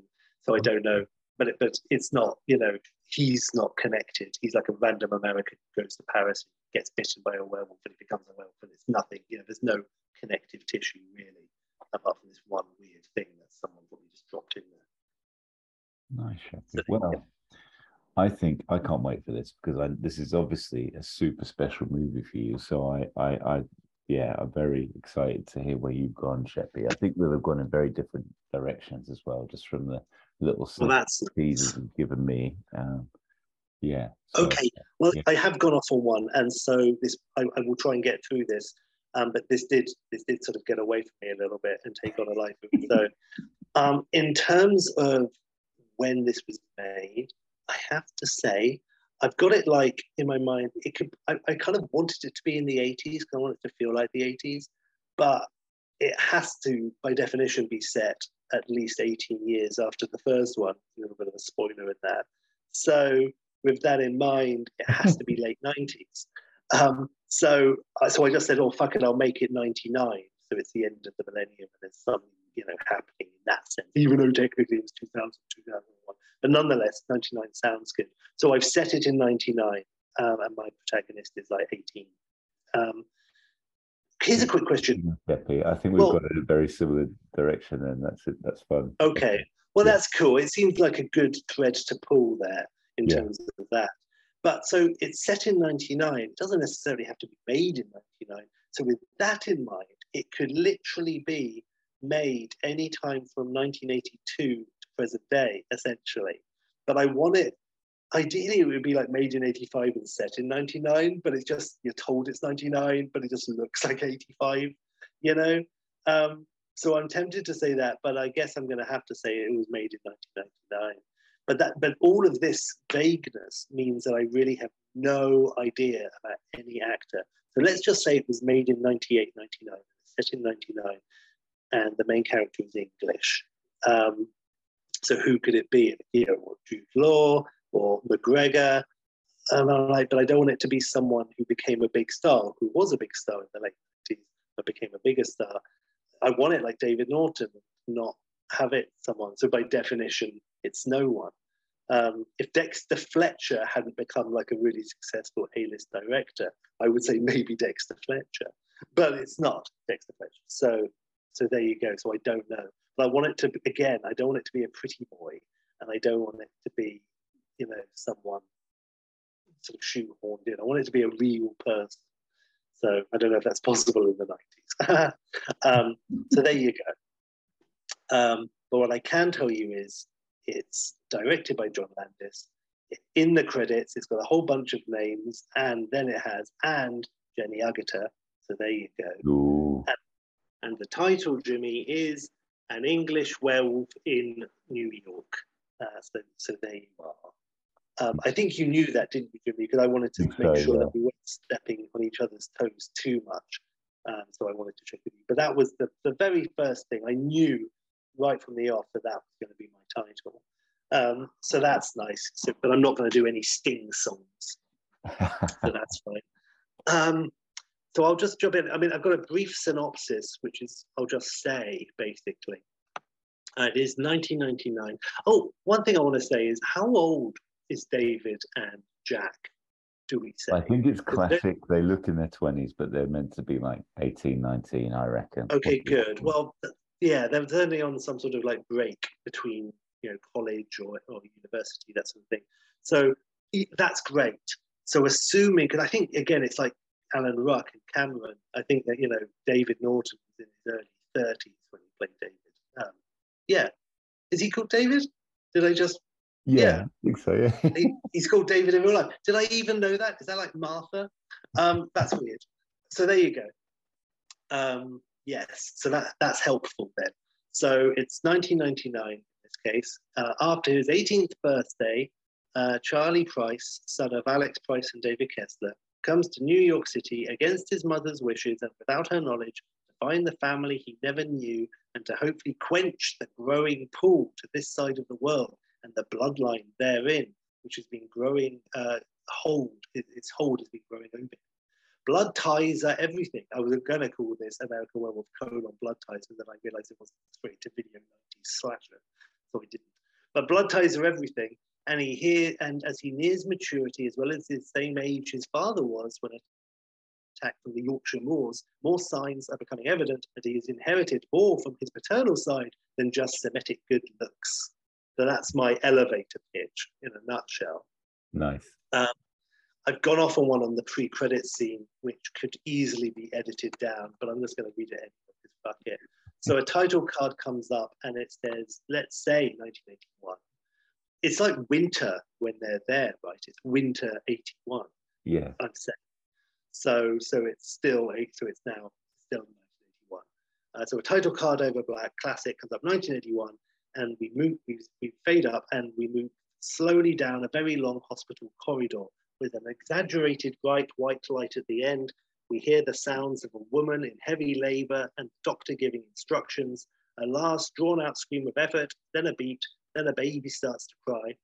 so. I don't know, but it, but it's not. You know, he's not connected. He's like a random American who goes to Paris, gets bitten by a werewolf, and he becomes a werewolf, and it's nothing. You know, there's no connective tissue really, apart from this one weird thing that someone probably just dropped in there.
Nice,
So
Shepherd.
there you
Well, I think I can't wait for this because I, this is obviously a super special movie for you. So I, I, I, yeah, I'm very excited to hear where you've gone, Sheppy. I think we'll have gone in very different directions as well, just from the little
Well, that's
teasers you've given me. Um, yeah. so-
Okay. Well,
Yeah.
I have gone off on one, and so this I, I will try and get through this. Um, but this did this did sort of get away from me a little bit and take on a life of its own. Um, in terms of when this was made, I have to say I've got it like in my mind. It could I, I kind of wanted it to be in the 80s because I want it to feel like the 80s, but it has to, by definition, be set at least 18 years after the first one. A little bit of a spoiler in that. So with that in mind, it has to be late 90s. Um, so, so I just said, oh, fuck it, I'll make it 99. So it's the end of the millennium and there's something, you know, happening in that sense, even though technically it was 2000, 2001. But nonetheless, 99 sounds good. So I've set it in 99, um, and my protagonist is like 18. Um, here's a quick question.
Happy. I think we've well, got a very similar direction, and that's it. That's fun.
Okay. Well, yeah. that's cool. It seems like a good thread to pull there in yeah. terms of that. But so it's set in 99. It doesn't necessarily have to be made in 99. So with that in mind, it could literally be made anytime from 1982 to present day, essentially. But I want it, ideally, it would be like made in 85 and set in 99, but it's just, you're told it's 99, but it just looks like 85, you know? Um, so I'm tempted to say that, but I guess I'm going to have to say it was made in 1999. But that, but all of this vagueness means that I really have no idea about any actor. So let's just say it was made in 98, 99, set in 99, and the main character is English. Um, so who could it be? You know, Jude Law or McGregor. And I'm like, but I don't want it to be someone who became a big star, who was a big star in the late 90s, but became a bigger star. I want it like David Naughton, not have it someone. So by definition, it's no one. Um, if Dexter Fletcher hadn't become like a really successful A-list director, I would say maybe Dexter Fletcher, but it's not Dexter Fletcher. So, so there you go. So I don't know, but I want it to again. I don't want it to be a pretty boy, and I don't want it to be, you know, someone sort of shoehorned in. I want it to be a real person. So I don't know if that's possible in the 90s. um, so there you go. Um, but what I can tell you is it's directed by John Landis. In the credits, it's got a whole bunch of names, and then it has and Jenny Agutter. So there you go. And, and, the title, Jimmy, is An English Werewolf in New York. Uh, so, so there you are. Um, I think you knew that, didn't you, Jimmy? Because I wanted to make so, sure yeah. that we weren't stepping on each other's toes too much. Um, so I wanted to check with you. But that was the, the very first thing I knew right from the off that that was going to be my title. Um, so that's nice. So, but I'm not going to do any Sting songs. so that's fine. Um, so I'll just jump in. I mean, I've got a brief synopsis, which is I'll just say basically. Uh, it is 1999. Oh, one thing I want to say is how old is David and Jack? Do we say?
I think it's classic. They look in their 20s, but they're meant to be like 18, 19, I reckon.
Okay, good. Well, yeah, they're certainly on some sort of like break between you know college or, or university, that sort of thing. So that's great. So assuming, because I think again, it's like Alan Ruck and Cameron. I think that you know David Naughton was in his early thirties when he played David. Um, yeah, is he called David? Did I just?
Yeah, yeah. I think so. Yeah,
he, he's called David in real life. Did I even know that? Is that like Martha? Um, that's weird. So there you go. Um, Yes, so that, that's helpful then. So it's 1999 in this case. Uh, after his 18th birthday, uh, Charlie Price, son of Alex Price and David Kessler, comes to New York City against his mother's wishes and without her knowledge to find the family he never knew and to hopefully quench the growing pull to this side of the world and the bloodline therein, which has been growing uh, hold, its hold has been growing over blood ties are everything. I was going to call this American Werewolf colon blood ties, but then I realized it was straight to video 90s slasher, so I didn't. But blood ties are everything. And he here, and as he nears maturity, as well as the same age his father was when attacked from the Yorkshire Moors, more signs are becoming evident that he has inherited more from his paternal side than just Semitic good looks. So that's my elevator pitch in a nutshell.
Nice.
Um, I've gone off on one on the pre-credit scene, which could easily be edited down, but I'm just going to read it anyway fuck it. So a title card comes up and it says, let's say 1981. It's like winter when they're there, right? It's winter 81.
Yeah.
I'm saying. So so it's still so it's now still 1981. Uh, so a title card over black classic comes up 1981, and we move we, we fade up and we move slowly down a very long hospital corridor with an exaggerated bright white light at the end. We hear the sounds of a woman in heavy labor and doctor giving instructions, a last drawn out scream of effort, then a beat, then a baby starts to cry.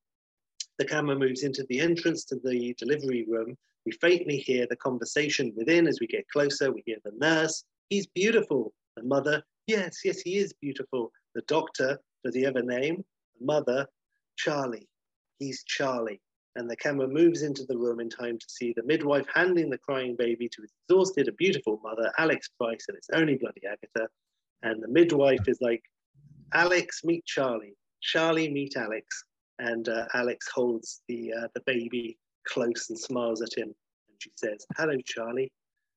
The camera moves into the entrance to the delivery room. We faintly hear the conversation within as we get closer. We hear the nurse, he's beautiful. The mother, yes, yes, he is beautiful. The doctor, does he have a name? The mother, Charlie. he's Charlie. And the camera moves into the room in time to see the midwife handing the crying baby to his exhausted, a beautiful mother, Alex Price, and it's only bloody Agutter. And the midwife is like, Alex, meet Charlie. Charlie, meet Alex. And uh, Alex holds the, uh, the baby close and smiles at him. And she says, Hello, Charlie.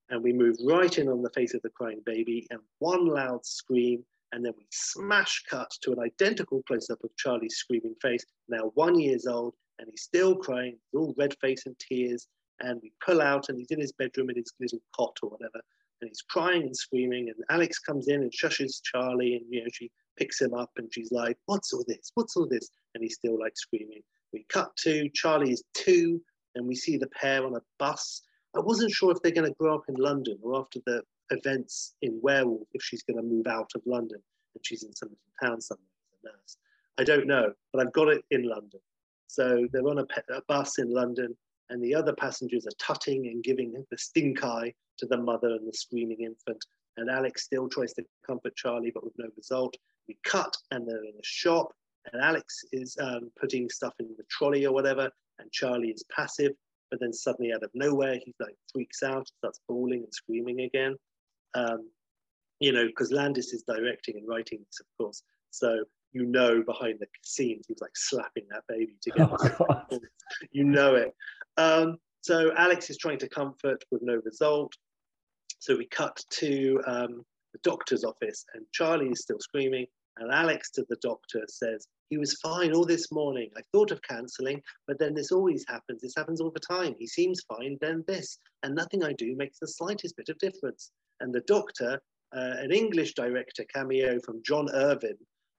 And we move right in on the face of the crying baby and one loud scream. And then we smash cut to an identical close up of Charlie's screaming face, now one years old, and he's still crying, all red face and tears. And we pull out, and he's in his bedroom in his little cot or whatever, and he's crying and screaming. And Alex comes in and shushes Charlie, and you know she picks him up, and she's like, "What's all this? What's all this?" And he's still like screaming. We cut to Charlie is two, and we see the pair on a bus. I wasn't sure if they're going to grow up in London or after the events in Werewolf, if she's going to move out of London and she's in some little town somewhere as a nurse. I don't know, but I've got it in London. So they're on a, a, bus in London, and the other passengers are tutting and giving the stink eye to the mother and the screaming infant. And Alex still tries to comfort Charlie, but with no result. We cut, and they're in a shop, and Alex is um, putting stuff in the trolley or whatever, and Charlie is passive. But then suddenly, out of nowhere, he like freaks out, starts bawling and screaming again. Um, you know, because Landis is directing and writing this, of course. So you know behind the scenes he's like slapping that baby together. Oh, you know it. Um, so Alex is trying to comfort with no result. So we cut to um, the doctor's office and Charlie is still screaming. And Alex to the doctor says, he was fine all this morning. I thought of cancelling, but then this always happens. This happens all the time. He seems fine, then this. And nothing I do makes the slightest bit of difference. And the doctor, uh, an English director cameo from John Irvin,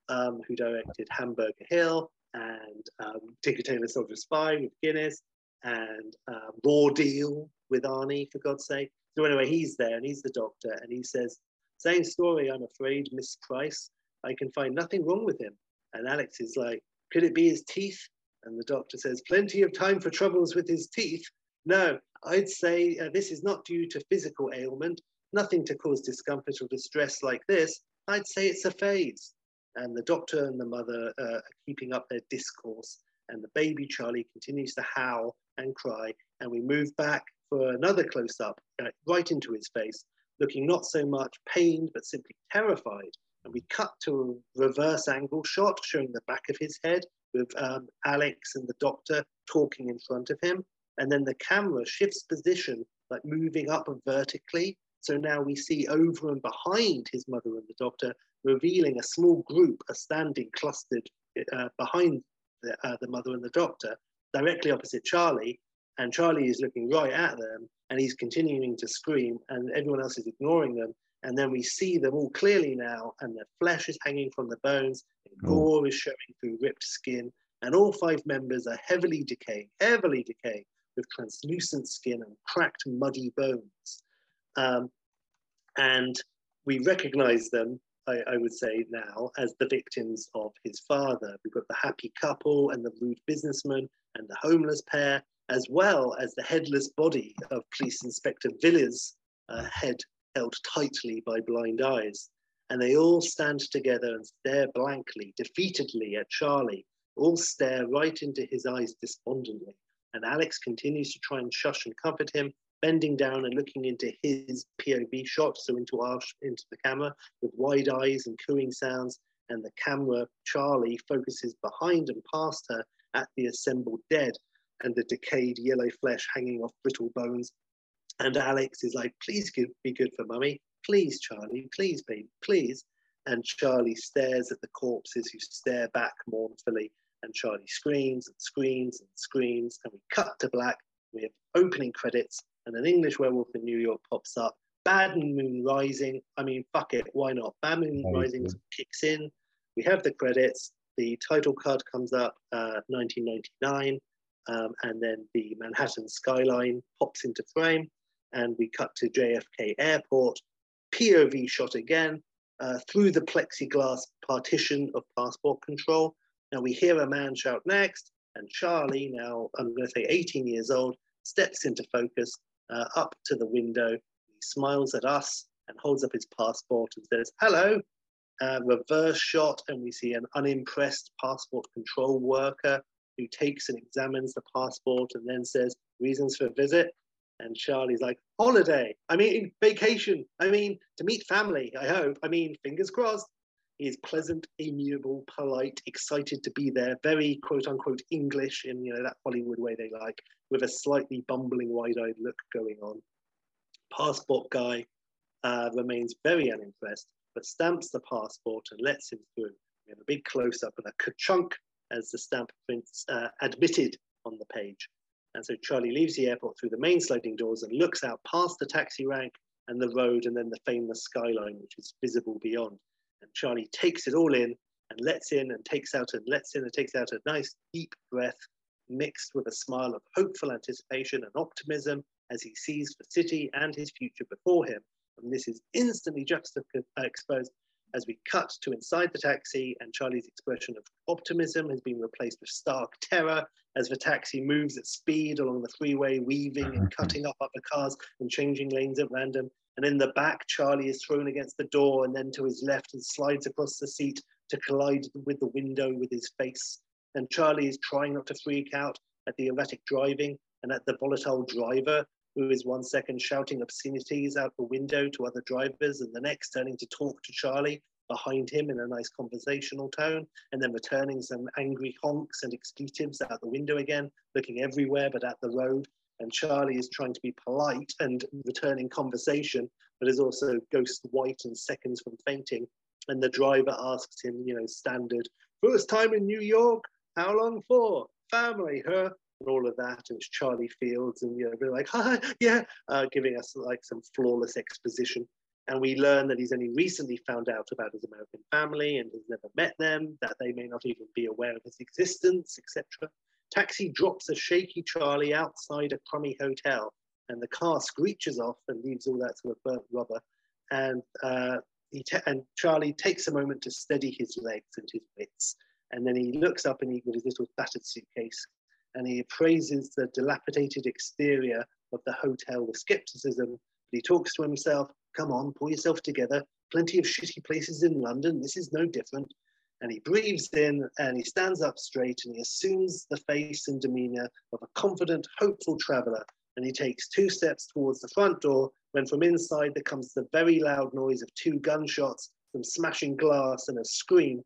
um, who directed Hamburger Hill and um, Tinker Tailor Soldier Spy with Guinness and uh, Raw Deal with Arnie, for God's sake. So anyway, he's there and he's the doctor and he says, same story, I'm afraid, Miss Price. I can find nothing wrong with him. And Alex is like, could it be his teeth? And the doctor says, plenty of time for troubles with his teeth. No, I'd say uh, this is not due to physical ailment, nothing to cause discomfort or distress like this. I'd say it's a phase and the doctor and the mother uh, are keeping up their discourse and the baby charlie continues to howl and cry and we move back for another close-up uh, right into his face looking not so much pained but simply terrified. And we cut to a reverse angle shot showing the back of his head with um, alex and the doctor talking in front of him. And then the camera shifts position like moving up vertically. So now we see over and behind his mother and the doctor revealing a small group are standing clustered uh, behind the, uh, the mother and the doctor, directly opposite Charlie. And Charlie is looking right at them and he's continuing to scream, and everyone else is ignoring them. And then we see them all clearly now, and their flesh is hanging from the bones, and oh. gore is showing through ripped skin, and all five members are heavily decaying, heavily decaying, with translucent skin and cracked, muddy bones. Um, and we recognize them I, I, would say now, as the victims of his father. We've got the happy couple and the rude businessman and the homeless pair, as well as the headless body of Police Inspector Villiers, uh, head held tightly by blind eyes. And they all stand together and stare blankly, defeatedly at Charlie, all stare right into his eyes despondently. And Alex continues to try and shush and comfort him, bending down and looking into his POV shot, so into our into the camera with wide eyes and cooing sounds, and the camera Charlie focuses behind and past her at the assembled dead and the decayed yellow flesh hanging off brittle bones. And Alex is like, please be good for mummy. Please, Charlie, please, baby, please. And Charlie stares at the corpses who stare back mournfully. And Charlie screams and screams and screams. And we cut to black. We have opening credits and an English werewolf in New York pops up. Bad Moon Rising. I mean, fuck it, why not? Bad Moon Rising kicks in. We have the credits. The title card comes up, uh, 1999, um, and then the Manhattan skyline pops into frame, and we cut to JFK Airport. POV shot again uh, through the plexiglass partition of passport control. Now we hear a man shout next, and Charlie, now I'm going to say 18 years old, steps into focus uh, up to the window. He smiles at us and holds up his passport and says, Hello. Uh, reverse shot, and we see an unimpressed passport control worker who takes and examines the passport and then says, reasons for visit. And Charlie's like, holiday. I mean, vacation. I mean, to meet family, I hope. I mean, fingers crossed. He is pleasant, amiable, polite, excited to be there, very quote unquote English in you know that Hollywood way they like, with a slightly bumbling, wide-eyed look going on. Passport guy uh, remains very unimpressed, but stamps the passport and lets him through. We have a big close-up and a ka-chunk as the stamp prints uh, admitted on the page. And so Charlie leaves the airport through the main sliding doors and looks out past the taxi rank and the road and then the famous skyline, which is visible beyond. And Charlie takes it all in and lets in and takes out and lets in and takes out a nice deep breath mixed with a smile of hopeful anticipation and optimism as he sees the city and his future before him. And this is instantly juxtaposed as we cut to inside the taxi and Charlie's expression of optimism has been replaced with stark terror as the taxi moves at speed along the freeway, weaving and cutting up other cars and changing lanes at random. And in the back, Charlie is thrown against the door and then to his left and slides across the seat to collide with the window with his face. And Charlie is trying not to freak out at the erratic driving and at the volatile driver who is one second shouting obscenities out the window to other drivers and the next turning to talk to Charlie behind him in a nice conversational tone, and then returning some angry honks and expletives out the window again, looking everywhere but at the road. And Charlie is trying to be polite and returning conversation, but is also ghost white and seconds from fainting. And the driver asks him, you know, standard, first time in New York? How long for? Family, huh? And all of that. And it's Charlie Fields, and you know, they're like, hi, yeah, uh, giving us like some flawless exposition. And we learn that he's only recently found out about his American family and has never met them, that they may not even be aware of his existence, etc. Taxi drops a shaky Charlie outside a crummy hotel, and the car screeches off and leaves all that sort of burnt rubber. And uh, he and Charlie takes a moment to steady his legs and his wits, and then he looks up and he with his little battered suitcase and he appraises the dilapidated exterior of the hotel with skepticism. But he talks to himself, come on, pull yourself together. Plenty of shitty places in London. This is no different. And he breathes in and he stands up straight and he assumes the face and demeanor of a confident, hopeful traveler. And he takes two steps towards the front door when from inside there comes the very loud noise of two gunshots, some smashing glass, and a scream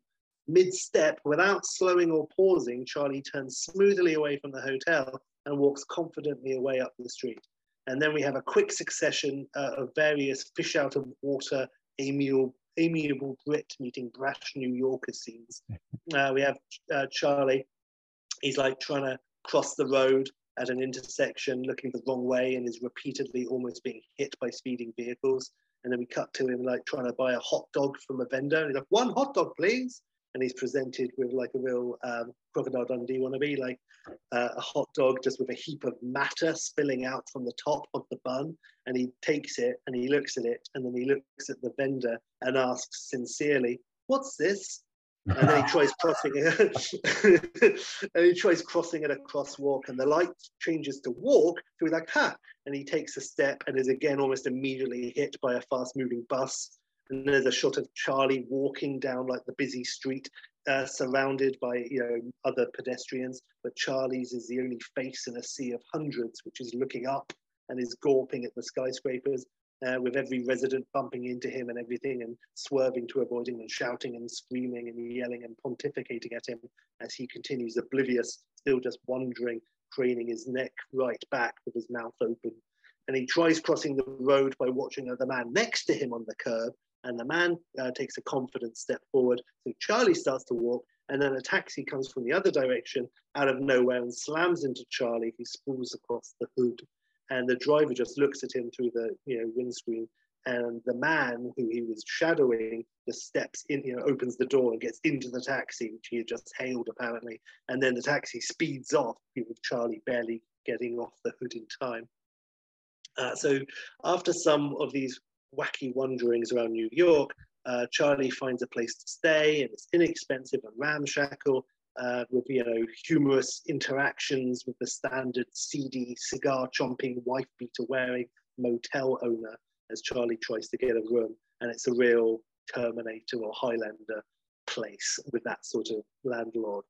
Mid step, without slowing or pausing, Charlie turns smoothly away from the hotel and walks confidently away up the street. And then we have a quick succession uh, of various fish out of water, amiable, amiable Brit meeting brash New Yorker scenes. Uh, we have uh, Charlie, he's like trying to cross the road at an intersection, looking the wrong way, and is repeatedly almost being hit by speeding vehicles. And then we cut to him like trying to buy a hot dog from a vendor. And he's like, one hot dog, please and he's presented with like a real um, crocodile Dundee wannabe, like uh, a hot dog just with a heap of matter spilling out from the top of the bun. And he takes it and he looks at it, and then he looks at the vendor and asks sincerely, "What's this?" and then he tries crossing it, and he tries crossing at a crosswalk, and the light changes to walk. So he's like, "Ha!" And he takes a step and is again almost immediately hit by a fast-moving bus and there's a shot of Charlie walking down like the busy street, uh, surrounded by you know other pedestrians. But Charlie's is the only face in a sea of hundreds, which is looking up and is gawping at the skyscrapers, uh, with every resident bumping into him and everything, and swerving to avoid him, and shouting and screaming and yelling and pontificating at him as he continues oblivious, still just wandering, craning his neck right back with his mouth open. And he tries crossing the road by watching the man next to him on the curb, and the man uh, takes a confident step forward. So Charlie starts to walk, and then a taxi comes from the other direction out of nowhere and slams into Charlie, who sprawls across the hood. And the driver just looks at him through the you know windscreen, and the man who he was shadowing just steps in, you know, opens the door and gets into the taxi, which he had just hailed apparently. And then the taxi speeds off, with Charlie barely getting off the hood in time. Uh, so after some of these wacky wanderings around New York, uh, Charlie finds a place to stay and it's inexpensive and ramshackle uh, with you know humorous interactions with the standard seedy cigar chomping wife beater wearing motel owner as Charlie tries to get a room and it's a real Terminator or Highlander place with that sort of landlord.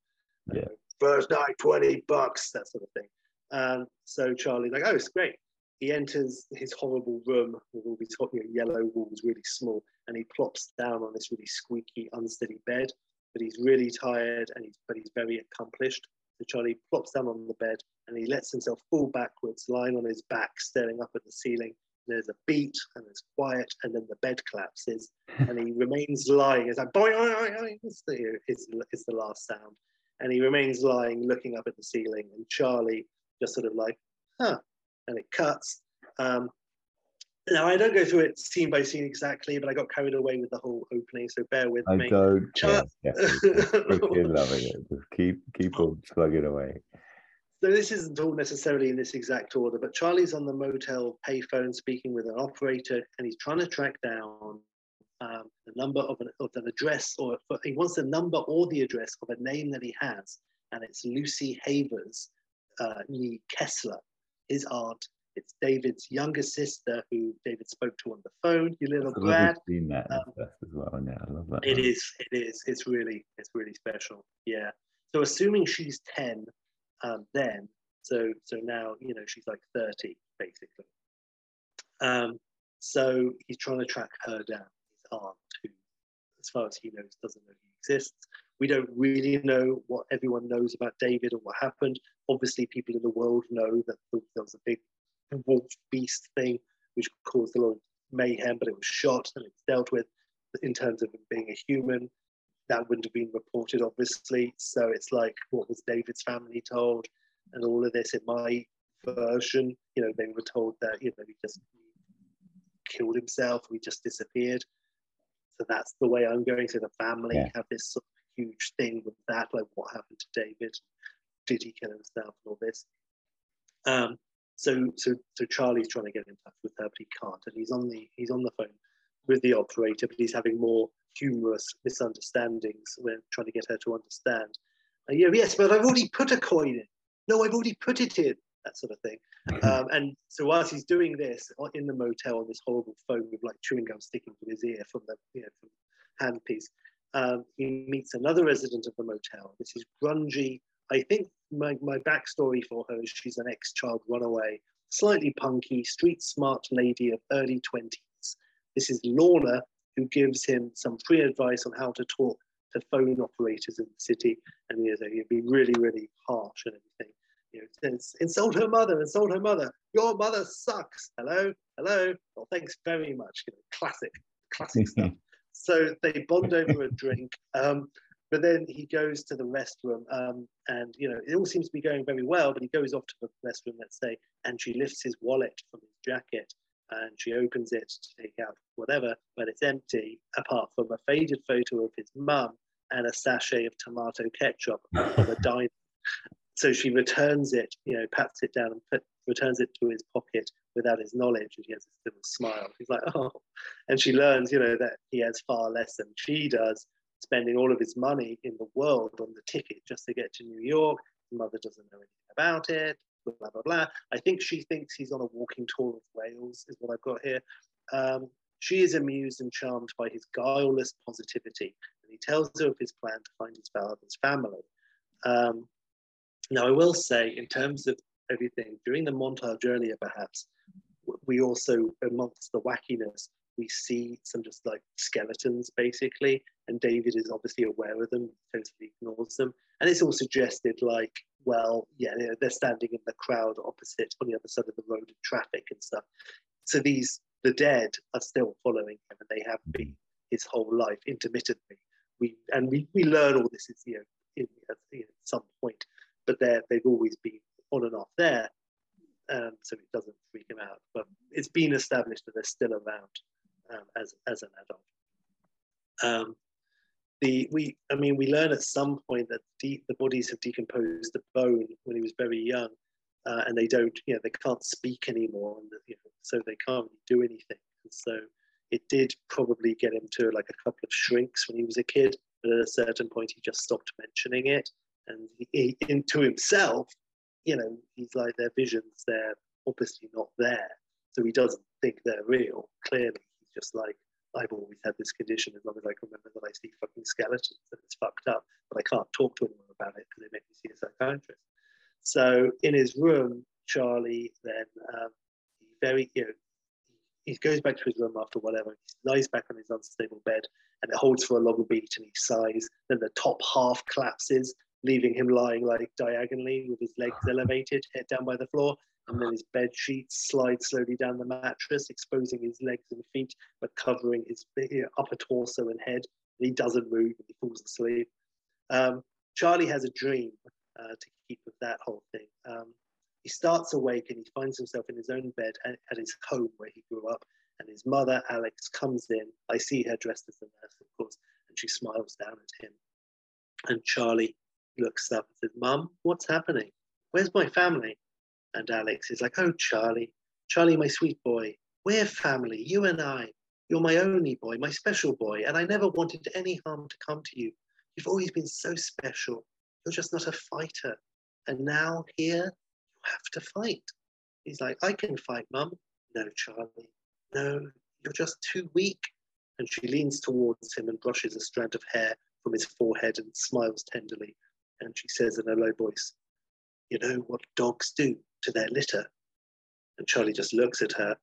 Yeah.
first night, 20 bucks, that sort of thing. Um, so Charlie's like, oh, it's great. He enters his horrible room with all these you know, yellow walls, really small, and he plops down on this really squeaky, unsteady bed. But he's really tired, and he's but he's very accomplished. So Charlie plops down on the bed and he lets himself fall backwards, lying on his back, staring up at the ceiling. There's a beat and there's quiet, and then the bed collapses, and he remains lying. It's like boing, boing, boing. It's the, it's, it's the last sound, and he remains lying, looking up at the ceiling. And Charlie just sort of like, huh, and it cuts. Um, now I don't go through it scene by scene exactly, but I got carried away with the whole opening, so bear with
I
me.
don't care.
Char-
Yeah, loving it. Just keep keep on plugging away.
So this isn't all necessarily in this exact order, but Charlie's on the motel payphone speaking with an operator, and he's trying to track down um, the number of an, of an address, or he wants the number or the address of a name that he has, and it's Lucy Havers, uh, nee Kessler, his aunt. It's David's younger sister, who David spoke to on the phone. You little
I've never seen that
Um,
as well. Yeah, I love that.
It
one.
is. It is. It's really. It's really special. Yeah. So assuming she's ten, um, then so so now you know she's like thirty basically. Um, so he's trying to track her down, his aunt, who, as far as he knows, doesn't know he exists. We don't really know what everyone knows about David or what happened. Obviously, people in the world know that there was a big wolf beast thing which caused a lot of mayhem, but it was shot and it's dealt with in terms of him being a human. That wouldn't have been reported, obviously. So it's like, what was David's family told? And all of this in my version, you know, they were told that, you know, he just killed himself, he just disappeared. So that's the way I'm going. So the family
Yeah.
have this sort of huge thing with that, like what happened to David? Did he kill himself and all this? Um, so so so Charlie's trying to get in touch with her, but he can't, and he's on the he's on the phone with the operator, but he's having more humorous misunderstandings when trying to get her to understand. Uh, yeah, yes, but I've already put a coin in. No, I've already put it in. That sort of thing. Um, and so whilst he's doing this in the motel on this horrible phone with like chewing gum sticking to his ear from the you know from handpiece, um, he meets another resident of the motel. This is grungy. I think my, my backstory for her is she's an ex-child runaway, slightly punky, street smart lady of early 20s. This is Lorna, who gives him some free advice on how to talk to phone operators in the city. And you know, he'd be really, really harsh and everything. You know, says, insult her mother, insult her mother. Your mother sucks. Hello, hello. Well, thanks very much. You know, classic, classic stuff. So they bond over a drink. Um, but then he goes to the restroom, um, and you know it all seems to be going very well. But he goes off to the restroom, let's say, and she lifts his wallet from his jacket, and she opens it to take out whatever, but it's empty, apart from a faded photo of his mum and a sachet of tomato ketchup from a diner. So she returns it, you know, pats it down and put, returns it to his pocket without his knowledge, and he has this little smile. He's like, oh, and she learns, you know, that he has far less than she does, spending all of his money in the world on the ticket just to get to New York. His mother doesn't know anything about it, blah, blah, blah. I think she thinks he's on a walking tour of Wales, is what I've got here. Um, she is amused and charmed by his guileless positivity, and he tells her of his plan to find his father's family. Um, now, I will say, in terms of everything, during the montage earlier, perhaps, we also, amongst the wackiness, we see some just like skeletons basically, and David is obviously aware of them, totally ignores them. And it's all suggested like, well, yeah, they're- standing in the crowd opposite on the other side of the road in traffic and stuff. So these, the dead are still following him, and they have been his whole life intermittently. We and we, we learn all this is you know, in, at, you know, at some point, but they've always been on and off there, um, so it doesn't freak him out. But it's been established that they're still around um, as as an adult. Um, the we I mean we learn at some point that de- the bodies have decomposed the bone when he was very young, uh, and they don't you know they can't speak anymore, and you know, so they can't do anything. And so it did probably get him to like a couple of shrinks when he was a kid, but at a certain point he just stopped mentioning it, and he, he, into himself, you know, he's like their visions, they're obviously not there, so he doesn't think they're real. Clearly, he's just like I've always had this condition as long as I can remember that I see fucking skeletons and it's fucked up, but I can't talk to anyone about it because they make me see a psychiatrist. So in his room, Charlie then um, he very you know he goes back to his room after whatever. He lies back on his unstable bed, and it holds for a long beat, and he sighs. Then the top half collapses, leaving him lying like diagonally with his legs elevated, head down by the floor. And then his bed sheets slide slowly down the mattress, exposing his legs and feet, but covering his upper torso and head. And he doesn't move and he falls asleep. Um, Charlie has a dream uh, to keep with that whole thing. Um, he starts awake and he finds himself in his own bed at, at, his home where he grew up. And his mother, Alex, comes in. I see her dressed as a nurse, of course, and she smiles down at him. And Charlie looks up and says, Mum, what's happening? Where's my family? And Alex is like, Oh, Charlie, Charlie, my sweet boy, we're family, you and I. You're my only boy, my special boy, and I never wanted any harm to come to you. You've always been so special. You're just not a fighter. And now here, you have to fight. He's like, I can fight, Mum. No, Charlie. No, you're just too weak. And she leans towards him and brushes a strand of hair from his forehead and smiles tenderly. And she says in a low voice, You know what dogs do to their litter? And Charlie just looks at her.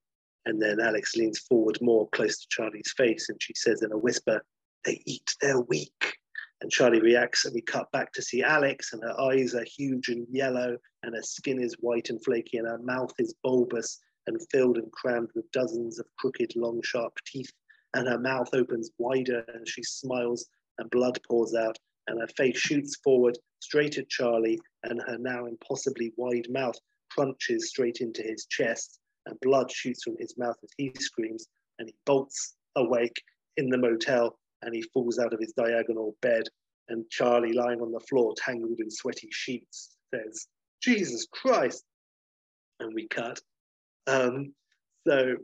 And then Alex leans forward more close to Charlie's face and she says in a whisper, They eat their weak. And Charlie reacts, and we cut back to see Alex, and her eyes are huge and yellow, and her skin is white and flaky, and her mouth is bulbous and filled and crammed with dozens of crooked, long, sharp teeth. And her mouth opens wider, and she smiles, and blood pours out, and her face shoots forward straight at Charlie, and her now impossibly wide mouth crunches straight into his chest, and blood shoots from his mouth as he screams, and he bolts awake in the motel and he falls out of his diagonal bed. And Charlie, lying on the floor, tangled in sweaty sheets, says, Jesus Christ. And we cut. Um, so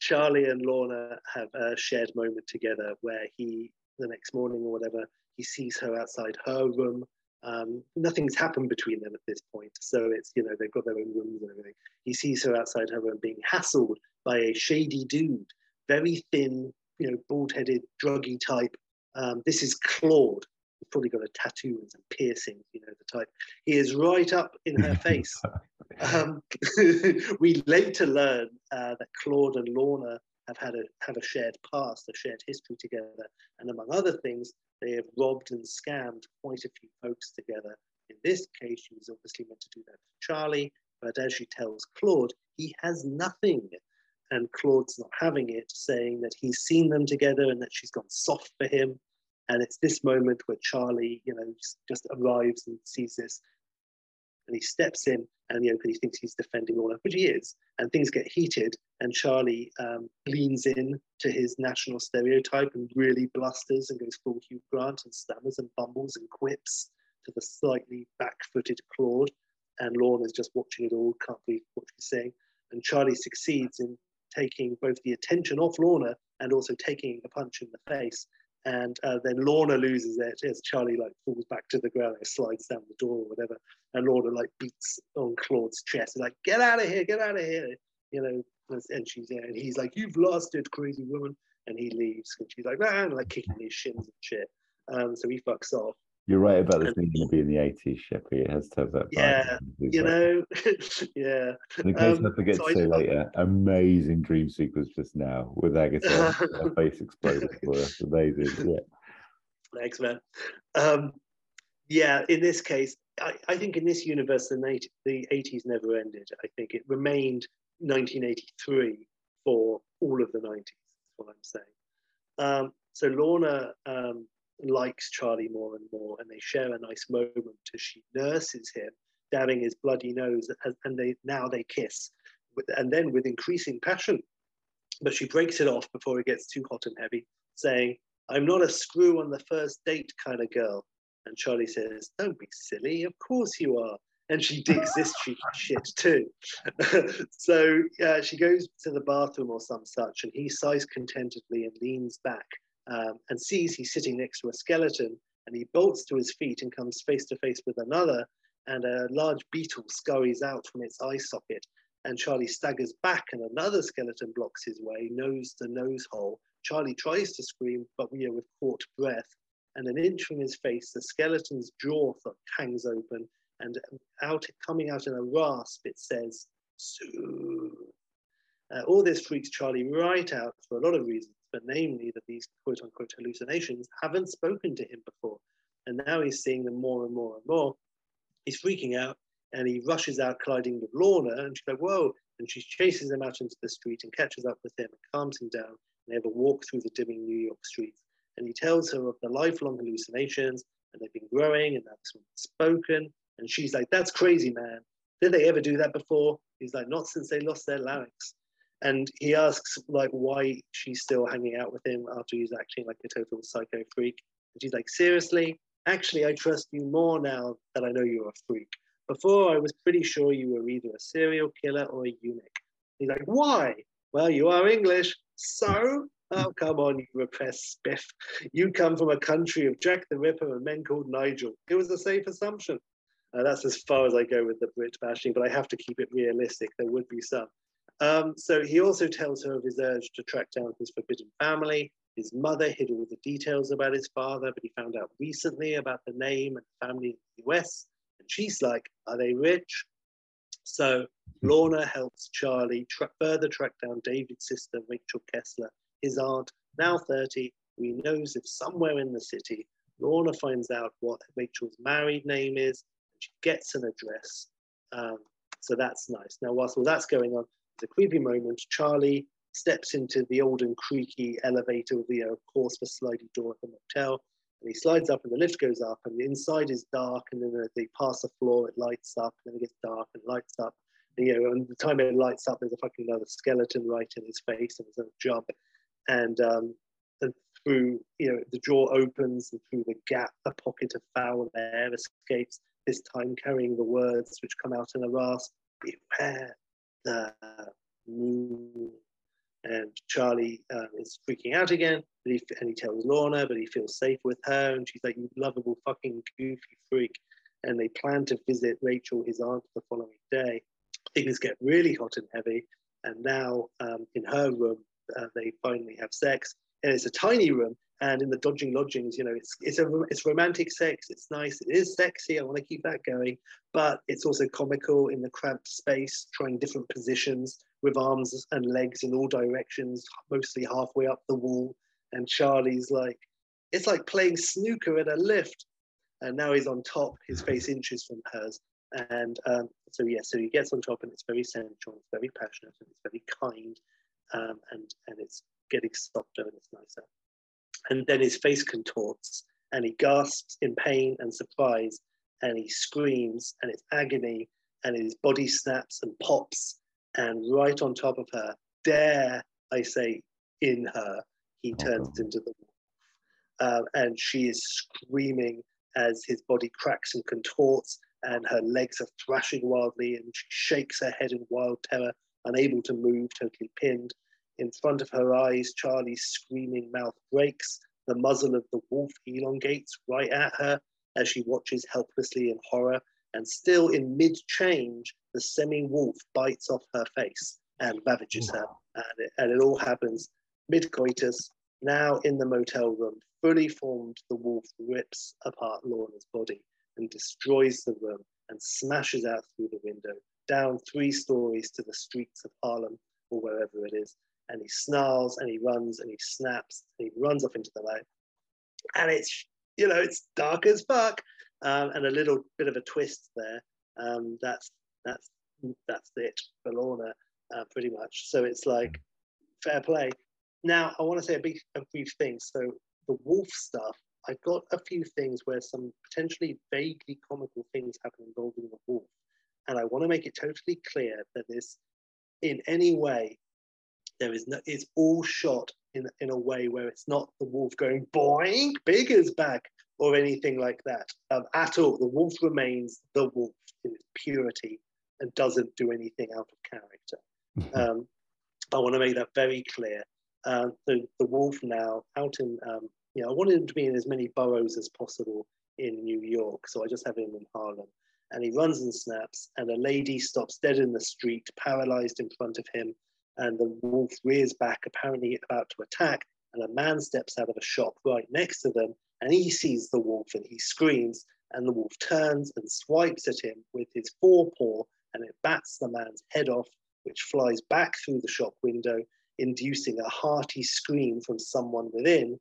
Charlie and Lorna have a shared moment together where he, the next morning or whatever, he sees her outside her room. Um, nothing's happened between them at this point. So it's, you know, they've got their own rooms and everything. He sees her outside her room being hassled by a shady dude, very thin, you know, bald-headed, druggy type. Um, this is Claude. He's probably got a tattoo and some piercings, you know, the type. He is right up in her face. um, we later learn uh, that Claude and Lorna have had a have a shared past, a shared history together, and among other things, they have robbed and scammed quite a few folks together. In this case, she was obviously meant to do that to Charlie, but as she tells Claude, he has nothing and Claude's not having it, saying that he's seen them together and that she's gone soft for him. And it's this moment where Charlie, you know, just arrives and sees this, and he steps in, and you know, he thinks he's defending all of, which he is. And things get heated, and Charlie um, leans in to his national stereotype and really blusters and goes full Hugh Grant and stammers and bumbles and quips to the slightly back-footed Claude. And Lorna's just watching it all, can't believe what she's saying. And Charlie succeeds in taking both the attention off Lorna and also taking a punch in the face. And uh, then Lorna loses it as Charlie like falls back to the ground and slides down the door or whatever. And Lorna like beats on Claude's chest, like, get out of here, get out of here. You know, and she's there and he's like, You've lost it, crazy woman. And he leaves and she's like, ah, and like kicking his shins and shit. Um, so he fucks off.
You're right about this being going to be in the 80s, Sheppy. It has to have that.
Yeah, you know, yeah.
in case um, I forget so to say later, amazing dream sequence just now with Agutter. her face exploded for us. Amazing. Yeah.
Thanks, man. Um, yeah, in this case, I, I, think in this universe, the, the 80s never ended. I think it remained 1983 for all of the 90s, That's what I'm saying. Um, so Lorna um, likes Charlie more and more, and they share a nice moment as she nurses him, dabbing his bloody nose, and they now they kiss, and then with increasing passion. But she breaks it off before it gets too hot and heavy, saying, "I'm not a screw on the first date kind of girl." And Charlie says, "Don't be silly. Of course you are." And she digs this shit too. so uh, she goes to the bathroom or some such, and he sighs contentedly and leans back um, and sees he's sitting next to a skeleton and he bolts to his feet and comes face to face with another and a large beetle scurries out from its eye socket and Charlie staggers back and another skeleton blocks his way, nose to nose hole. Charlie tries to scream, but we are with caught breath and an inch from his face, the skeleton's jaw hangs open, and out coming out in a rasp, it says, soon. Uh, all this freaks Charlie right out for a lot of reasons, but namely that these quote unquote hallucinations haven't spoken to him before. And now he's seeing them more and more and more. He's freaking out and he rushes out colliding with Lorna and she's like, whoa. And she chases him out into the street and catches up with him and calms him down. And they have a walk through the dimming New York streets. And he tells her of the lifelong hallucinations and they've been growing and that's spoken. And she's like, that's crazy, man. Did they ever do that before? He's like, not since they lost their larynx. And he asks like why she's still hanging out with him after he's acting like a total psycho freak. And she's like, seriously, actually, I trust you more now that I know you're a freak. Before, I was pretty sure you were either a serial killer or a eunuch. He's like, why? Well, you are English, so Oh, come on, you repressed spiff. You come from a country of Jack the Ripper and men called Nigel. It was a safe assumption. Uh, that's as far as I go with the Brit bashing, but I have to keep it realistic. There would be some. Um, so he also tells her of his urge to track down his forbidden family. His mother hid all the details about his father, but he found out recently about the name and family in the US. And she's like, Are they rich? So Lorna helps Charlie tra- further track down David's sister, Rachel Kessler, his aunt, now 30, who he knows if somewhere in the city. Lorna finds out what Rachel's married name is, gets an address. Um, so that's nice. Now, whilst all that's going on, it's a creepy moment. Charlie steps into the old and creaky elevator the, of course, the sliding door of the motel. And he slides up and the lift goes up and the inside is dark and then they pass the floor, it lights up and then it gets dark and lights up. And, you know, and the time it lights up, there's a fucking another skeleton right in his face and there's a jump. And, um, and through, you know, the door opens and through the gap, a pocket of foul air escapes this time carrying the words which come out in a rasp Beware the moon. And Charlie um, is freaking out again, but he, and he tells Lorna, but he feels safe with her. And she's like, You lovable fucking goofy freak. And they plan to visit Rachel, his aunt, the following day. Things get really hot and heavy. And now um, in her room, uh, they finally have sex. And it's a tiny room, and in the dodging lodgings you know it's it's a it's romantic sex it's nice it is sexy i want to keep that going but it's also comical in the cramped space trying different positions with arms and legs in all directions mostly halfway up the wall and charlie's like it's like playing snooker at a lift. And now he's on top his face inches from hers and um, so yeah so he gets on top and it's very sensual it's very passionate and it's very kind um, and and it's getting softer and it's nicer and then his face contorts and he gasps in pain and surprise and he screams and it's agony and his body snaps and pops and right on top of her dare i say in her he turns oh. into the wolf. Um, and she is screaming as his body cracks and contorts and her legs are thrashing wildly and she shakes her head in wild terror unable to move totally pinned in front of her eyes, Charlie's screaming mouth breaks. The muzzle of the wolf elongates right at her as she watches helplessly in horror. And still in mid change, the semi wolf bites off her face and ravages her. And it, and it all happens mid coitus. Now in the motel room, fully formed, the wolf rips apart Lorna's body and destroys the room and smashes out through the window, down three stories to the streets of Harlem or wherever it is and he snarls and he runs and he snaps and he runs off into the night. And it's, you know, it's dark as fuck. Um, and a little bit of a twist there. Um, that's that's that's it for Lorna, uh, pretty much. So it's like fair play. Now I want to say a, big, a brief thing. So the wolf stuff, I've got a few things where some potentially vaguely comical things happen involving the wolf, and I want to make it totally clear that this, in any way, there is no, it's all shot in, in a way where it's not the wolf going boing, big as back or anything like that um, at all. The wolf remains the wolf in its purity and doesn't do anything out of character. Um, I want to make that very clear. Uh, the, the wolf now out in, um, you know, I wanted him to be in as many boroughs as possible in New York, so I just have him in Harlem. And he runs and snaps, and a lady stops dead in the street, paralyzed in front of him, and the wolf rears back, apparently about to attack, and a man steps out of a shop right next to them and he sees the wolf and he screams, and the wolf turns and swipes at him with his forepaw, and it bats the man's head off, which flies back through the shop window, inducing a hearty scream from someone within.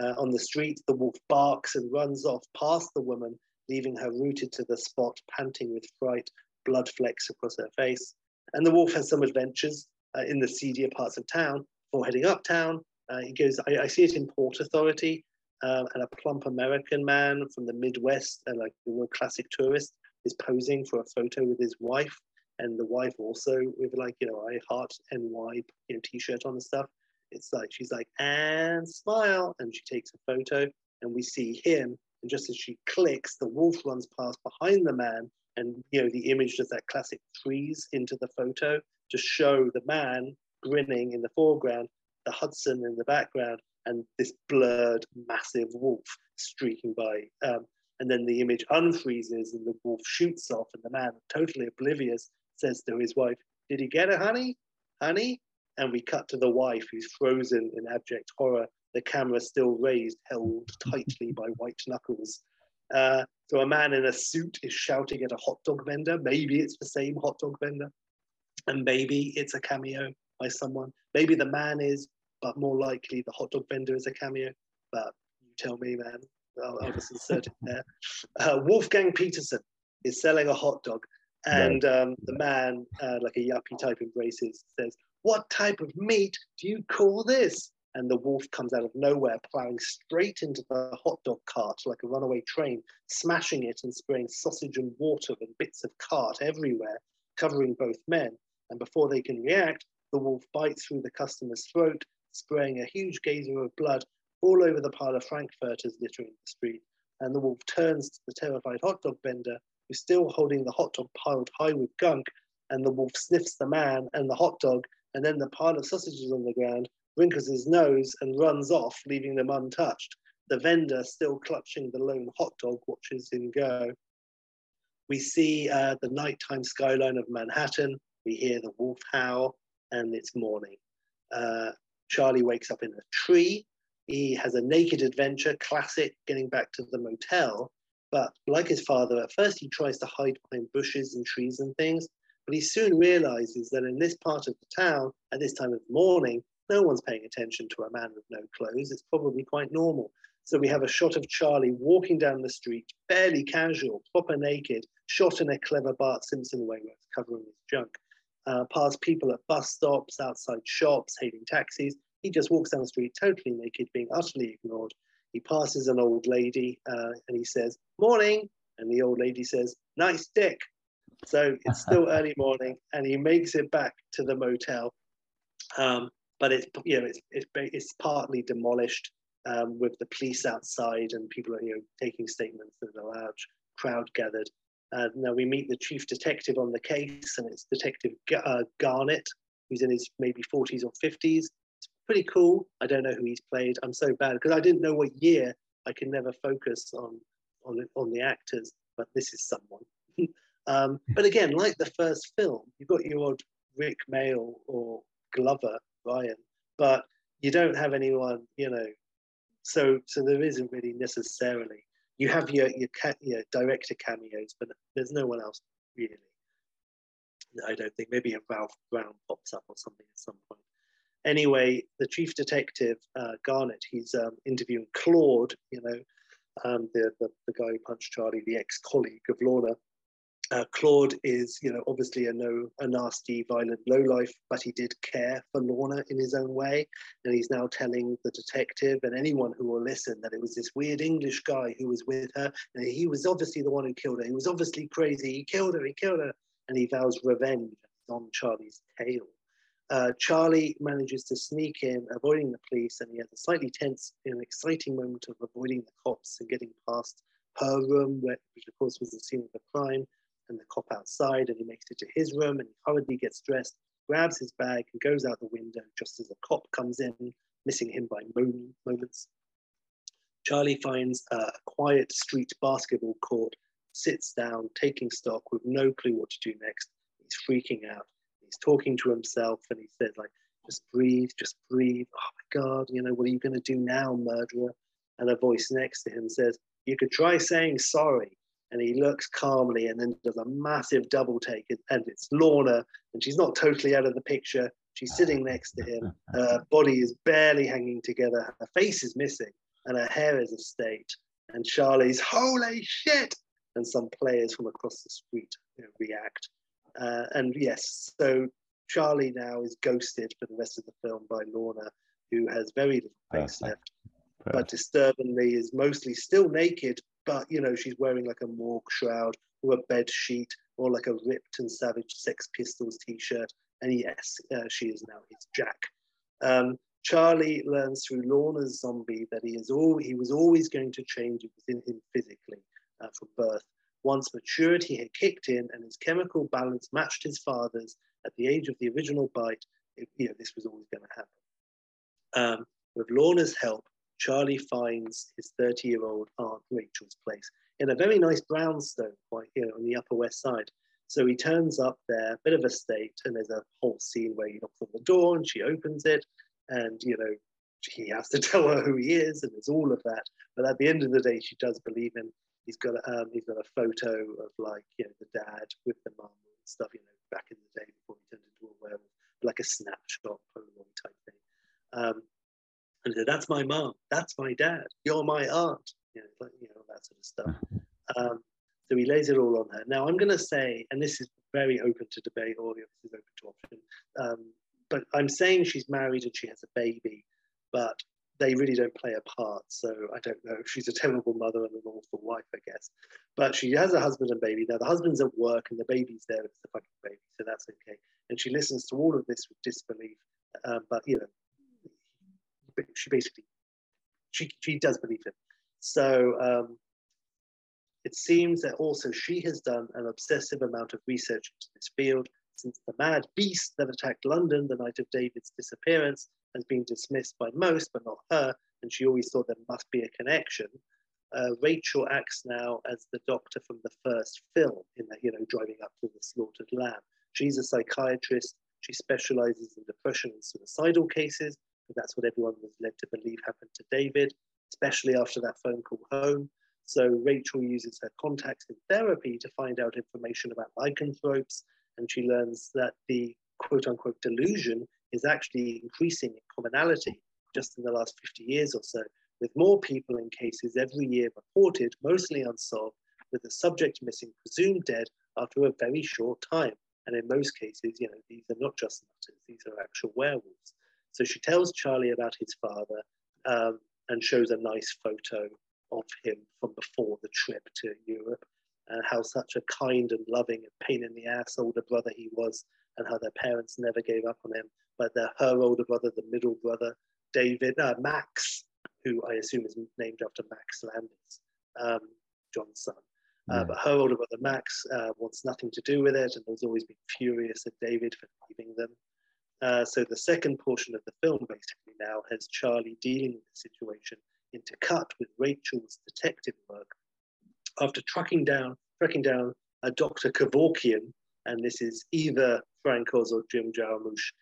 Uh, on the street, the wolf barks and runs off past the woman, leaving her rooted to the spot, panting with fright, blood flecks across her face. And the wolf has some adventures uh, in the seedier parts of town. Before heading uptown, uh, he goes, I, I, see it in Port Authority, um, and a plump American man from the Midwest, uh, like real classic tourist, is posing for a photo with his wife. And the wife also with like, you know, I heart NY, you know, t-shirt on and stuff. It's like, she's like, and smile. And she takes a photo and we see him. And just as she clicks, the wolf runs past behind the man and you know the image does that classic freeze into the photo to show the man grinning in the foreground, the Hudson in the background, and this blurred massive wolf streaking by. Um, and then the image unfreezes and the wolf shoots off, and the man, totally oblivious, says to his wife, Did he get it, honey? Honey? And we cut to the wife who's frozen in abject horror, the camera still raised, held tightly by white knuckles. Uh, so a man in a suit is shouting at a hot dog vendor. Maybe it's the same hot dog vendor. And maybe it's a cameo by someone. Maybe the man is, but more likely the hot dog vendor is a cameo. But you tell me, man. I'll, I'll just insert it there. Uh, Wolfgang Petersen is selling a hot dog. And um, the man, uh, like a yuppie type embraces, says, What type of meat do you call this? and the wolf comes out of nowhere, plowing straight into the hot dog cart like a runaway train, smashing it and spraying sausage and water and bits of cart everywhere, covering both men. And before they can react, the wolf bites through the customer's throat, spraying a huge geyser of blood all over the pile of frankfurters littering the street. And the wolf turns to the terrified hot dog vendor, who's still holding the hot dog piled high with gunk, and the wolf sniffs the man and the hot dog, and then the pile of sausages on the ground, wrinkles his nose and runs off, leaving them untouched. The vendor, still clutching the lone hot dog, watches him go. We see uh, the nighttime skyline of Manhattan. We hear the wolf howl, and it's morning. Uh, Charlie wakes up in a tree. He has a naked adventure, classic, getting back to the motel. But like his father, at first he tries to hide behind bushes and trees and things. But he soon realizes that in this part of the town, at this time of morning, no one's paying attention to a man with no clothes. It's probably quite normal. So we have a shot of Charlie walking down the street, fairly casual, proper naked, shot in a clever Bart Simpson way where it's covering his junk. Uh, past people at bus stops, outside shops, hailing taxis. He just walks down the street totally naked, being utterly ignored. He passes an old lady uh, and he says, Morning. And the old lady says, Nice dick. So it's still early morning and he makes it back to the motel. Um, but it's you know it's it's, it's partly demolished um, with the police outside and people are you know taking statements and a large crowd gathered. Uh, now we meet the chief detective on the case, and it's Detective uh, Garnett, who's in his maybe 40s or 50s. It's pretty cool. I don't know who he's played. I'm so bad because I didn't know what year. I can never focus on on on the actors, but this is someone. um, but again, like the first film, you've got your old Rik Mayall or Glover Ryan, but you don't have anyone, you know. So so there isn't really necessarily. You have your your, your director cameos, but there's no one else really. I don't think. Maybe a Ralph Brown pops up or something at some point. Anyway, the chief detective uh, Garnett, he's um, interviewing Claude, you know, um, the, the the guy who punched Charlie, the ex-colleague of Lorna, uh, Claude is, you know, obviously a no, a nasty, violent lowlife, but he did care for Lorna in his own way, and he's now telling the detective and anyone who will listen that it was this weird English guy who was with her, and he was obviously the one who killed her. He was obviously crazy. He killed her. He killed her, and he vows revenge on Charlie's tail. Uh, Charlie manages to sneak in, avoiding the police, and he has a slightly tense and exciting moment of avoiding the cops and getting past her room, where, which of course was the scene of the crime and the cop outside, and he makes it to his room and he hurriedly gets dressed, grabs his bag, and goes out the window just as a cop comes in, missing him by moments. Charlie finds a quiet street basketball court, sits down, taking stock with no clue what to do next. He's freaking out. He's talking to himself and he says, like, just breathe, just breathe. Oh my God, you know, what are you going to do now, murderer? and a voice next to him says, You could try saying sorry. And he looks calmly and then does a massive double take. And it's Lorna, and she's not totally out of the picture. She's sitting next to him. Her body is barely hanging together. Her face is missing, and her hair is a state. And Charlie's, Holy shit! And some players from across the street you know, react. Uh, and yes, so Charlie now is ghosted for the rest of the film by Lorna, who has very little face left, Perfect. but disturbingly is mostly still naked. But you know, she's wearing like a morgue shroud or a bed sheet or like a ripped and savage Sex Pistols t-shirt. And yes, uh, she is now his Jack. Um, Charlie learns through Lorna's zombie that he is all he was always going to change within him physically uh, from birth. Once maturity had kicked in and his chemical balance matched his father's at the age of the original bite, it, you know, this was always going to happen. Um, with Lorna's help, Charlie finds his 30 year old aunt Rachel's place in a very nice brownstone, quite know, on the Upper West Side. So he turns up there, bit of a state, and there's a whole scene where he knocks on the door and she opens it, and you know he has to tell her who he is, and there's all of that. But at the end of the day, she does believe him. He's got a, um, he's got a photo of like you know the dad with the mum and stuff, you know, back in the day before he turned into a werewolf, like a snapshot Polaroid type thing. Um, and said, "That's my mom. That's my dad. You're my aunt." You know, like, you know that sort of stuff. Um, so he lays it all on her. Now I'm going to say, and this is very open to debate, or this is open to option. Um, but I'm saying she's married and she has a baby, but they really don't play a part. So I don't know. If she's a terrible mother and an awful wife, I guess. But she has a husband and baby. Now the husband's at work and the baby's there. It's the fucking baby, so that's okay. And she listens to all of this with disbelief. Um, but you know, she basically she she does believe him. So um, it seems that also she has done an obsessive amount of research into this field since the mad beast that attacked London the night of David's disappearance has been dismissed by most, but not her, and she always thought there must be a connection. Uh, Rachel acts now as the doctor from the first film in the, you know, driving up to the slaughtered lamb. She's a psychiatrist. She specializes in depression and suicidal cases. That's what everyone was led to believe happened to David, especially after that phone call home. So Rachel uses her contacts in therapy to find out information about lycanthropes, and she learns that the quote unquote delusion is actually increasing in commonality just in the last 50 years or so, with more people in cases every year reported, mostly unsolved, with the subject missing presumed dead after a very short time. And in most cases, you know, these are not just nutters, these are actual werewolves. So she tells Charlie about his father um, and shows a nice photo of him from before the trip to Europe and how such a kind and loving and pain in the ass older brother he was and how their parents never gave up on him but the, her older brother, the middle brother, David, uh, Max, who I assume is named after Max Landis, um, John's son. Uh, but her older brother Max uh, wants nothing to do with it and has always been furious at David for leaving them. Uh, so the second portion of the film basically now has Charlie dealing with the situation intercut with Rachel's detective work. After tracking down, tracking down a Dr. Kevorkian, and this is either Frank Oz or Jim Jarmusch,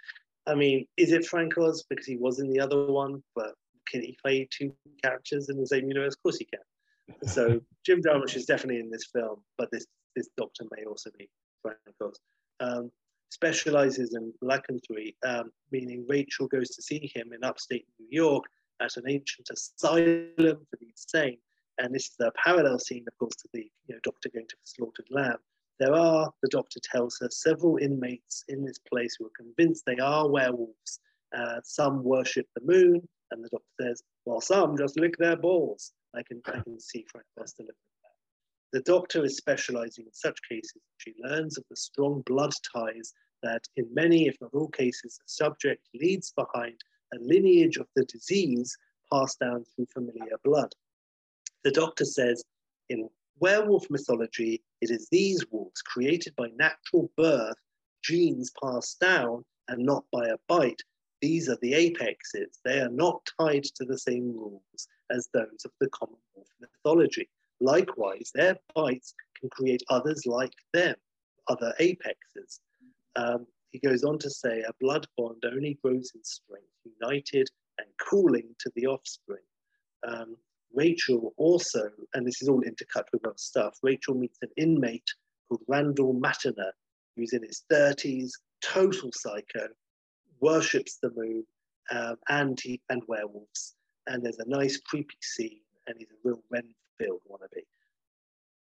I mean, is it Frank Oz because he was in the other one, but can he play two characters in the same universe? Of course he can. So Jim Jarmusch is definitely in this film, but this this Doctor may also be Frank Oz. Um, specializes in lycanthropy, um, meaning Rachel goes to see him in upstate New York at an ancient asylum for the insane. And this is a parallel scene, of course, to the you know, doctor going to the slaughtered lamb. There are, the doctor tells her, several inmates in this place who are convinced they are werewolves. Uh, some worship the moon, and the doctor says, while some just lick their balls. I can, I can see Frank that. The doctor is specializing in such cases. She learns of the strong blood ties that, in many, if not all cases, the subject leads behind a lineage of the disease passed down through familiar blood. The doctor says in werewolf mythology, it is these wolves created by natural birth, genes passed down, and not by a bite. These are the apexes. They are not tied to the same rules as those of the common wolf mythology. Likewise, their bites can create others like them, other apexes. Um, he goes on to say, a blood bond only grows in strength, united and cooling to the offspring. Um, Rachel also, and this is all intercut with other stuff, Rachel meets an inmate called Randall Matiner, who's in his 30s, total psycho, worships the moon um, and, he, and werewolves. And there's a nice creepy scene, and he's a real Renfield wannabe.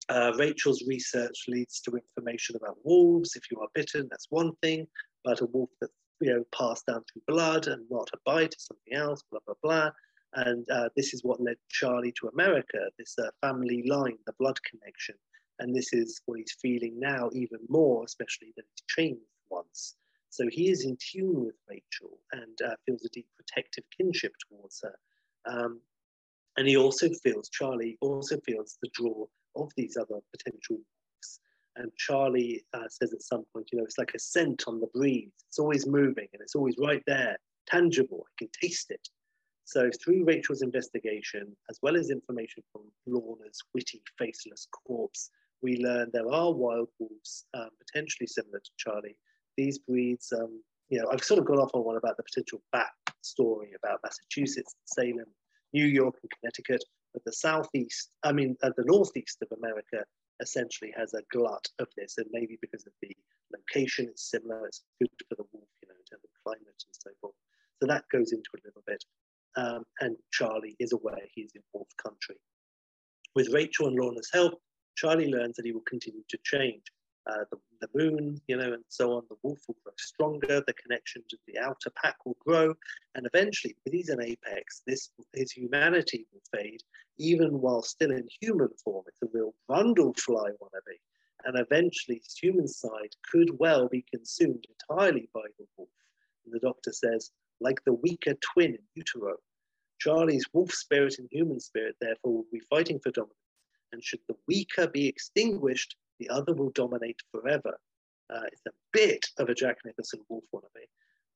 Uh, Rachel's research leads to information about wolves. If you are bitten, that's one thing, but a wolf that's you know passed down through blood and not a bite is something else. Blah blah blah. And uh, this is what led Charlie to America. This uh, family line, the blood connection, and this is what he's feeling now even more, especially that he's changed once. So he is in tune with Rachel and uh, feels a deep protective kinship towards her. Um, and he also feels, Charlie also feels the draw of these other potential wolves. And Charlie uh, says at some point, you know, it's like a scent on the breeze. It's always moving and it's always right there, tangible. I can taste it. So through Rachel's investigation, as well as information from Lorna's witty, faceless corpse, we learn there are wild wolves um, potentially similar to Charlie. These breeds, um, you know, I've sort of gone off on one about the potential back story about Massachusetts, Salem, New York, and Connecticut. But the southeast, I mean, uh, the northeast of America essentially has a glut of this, and maybe because of the location, it's similar. It's good for the wolf, you know, in terms of climate and so forth. So that goes into a little bit. Um, and Charlie is aware he's in wolf country. With Rachel and Lorna's help, Charlie learns that he will continue to change uh, the, the moon, you know, and so on. The wolf will grow stronger, the connection to the outer pack will grow, and eventually, because he's an apex, this his humanity will fade, even while still in human form. It's a real Brundlefly wannabe, and eventually, his human side could well be consumed entirely by the wolf. And the doctor says, like the weaker twin in utero, Charlie's wolf spirit and human spirit, therefore, will be fighting for dominance. And should the weaker be extinguished, the other will dominate forever. Uh, it's a bit of a Jack Nicholson wolf wannabe.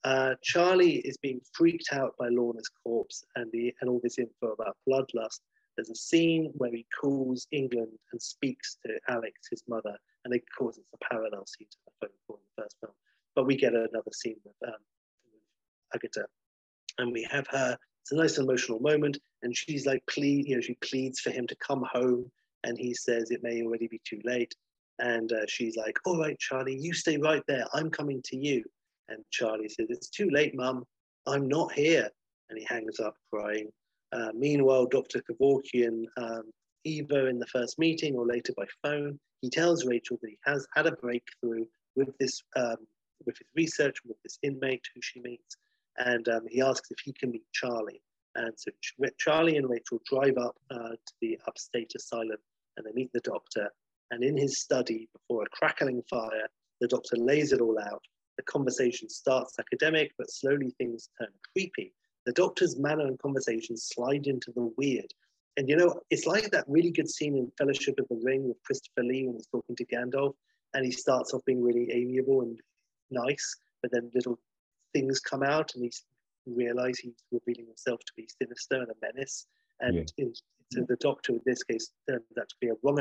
Uh, Charlie is being freaked out by Lorna's corpse and, the, and all this info about bloodlust. There's a scene where he calls England and speaks to Alex, his mother, and it causes a parallel scene to the phone call in the first film. But we get another scene with, um, Agutter, and we have her. It's a nice emotional moment, and she's like, plead, you know, she pleads for him to come home, and he says it may already be too late. And uh, she's like, All right, Charlie, you stay right there. I'm coming to you. And Charlie says, It's too late, Mum. I'm not here. And he hangs up crying. Uh, meanwhile, Dr. Kevorkian, um, either in the first meeting or later by phone, he tells Rachel that he has had a breakthrough with this, um, with his research with this inmate who she meets, and um, he asks if he can meet Charlie. And so Charlie and Rachel drive up uh, to the upstate asylum, and they meet the doctor, and in his study, before a crackling fire, the doctor lays it all out. The conversation starts academic, but slowly things turn creepy. The doctor's manner and conversation slide into the weird. And you know, it's like that really good scene in Fellowship of the Ring with Christopher Lee when he's talking to Gandalf, and he starts off being really amiable and nice, but then little things come out, and he realizes he's revealing himself to be sinister and a menace. And yeah. in, in, the Doctor, in this case, turns out to be a wrong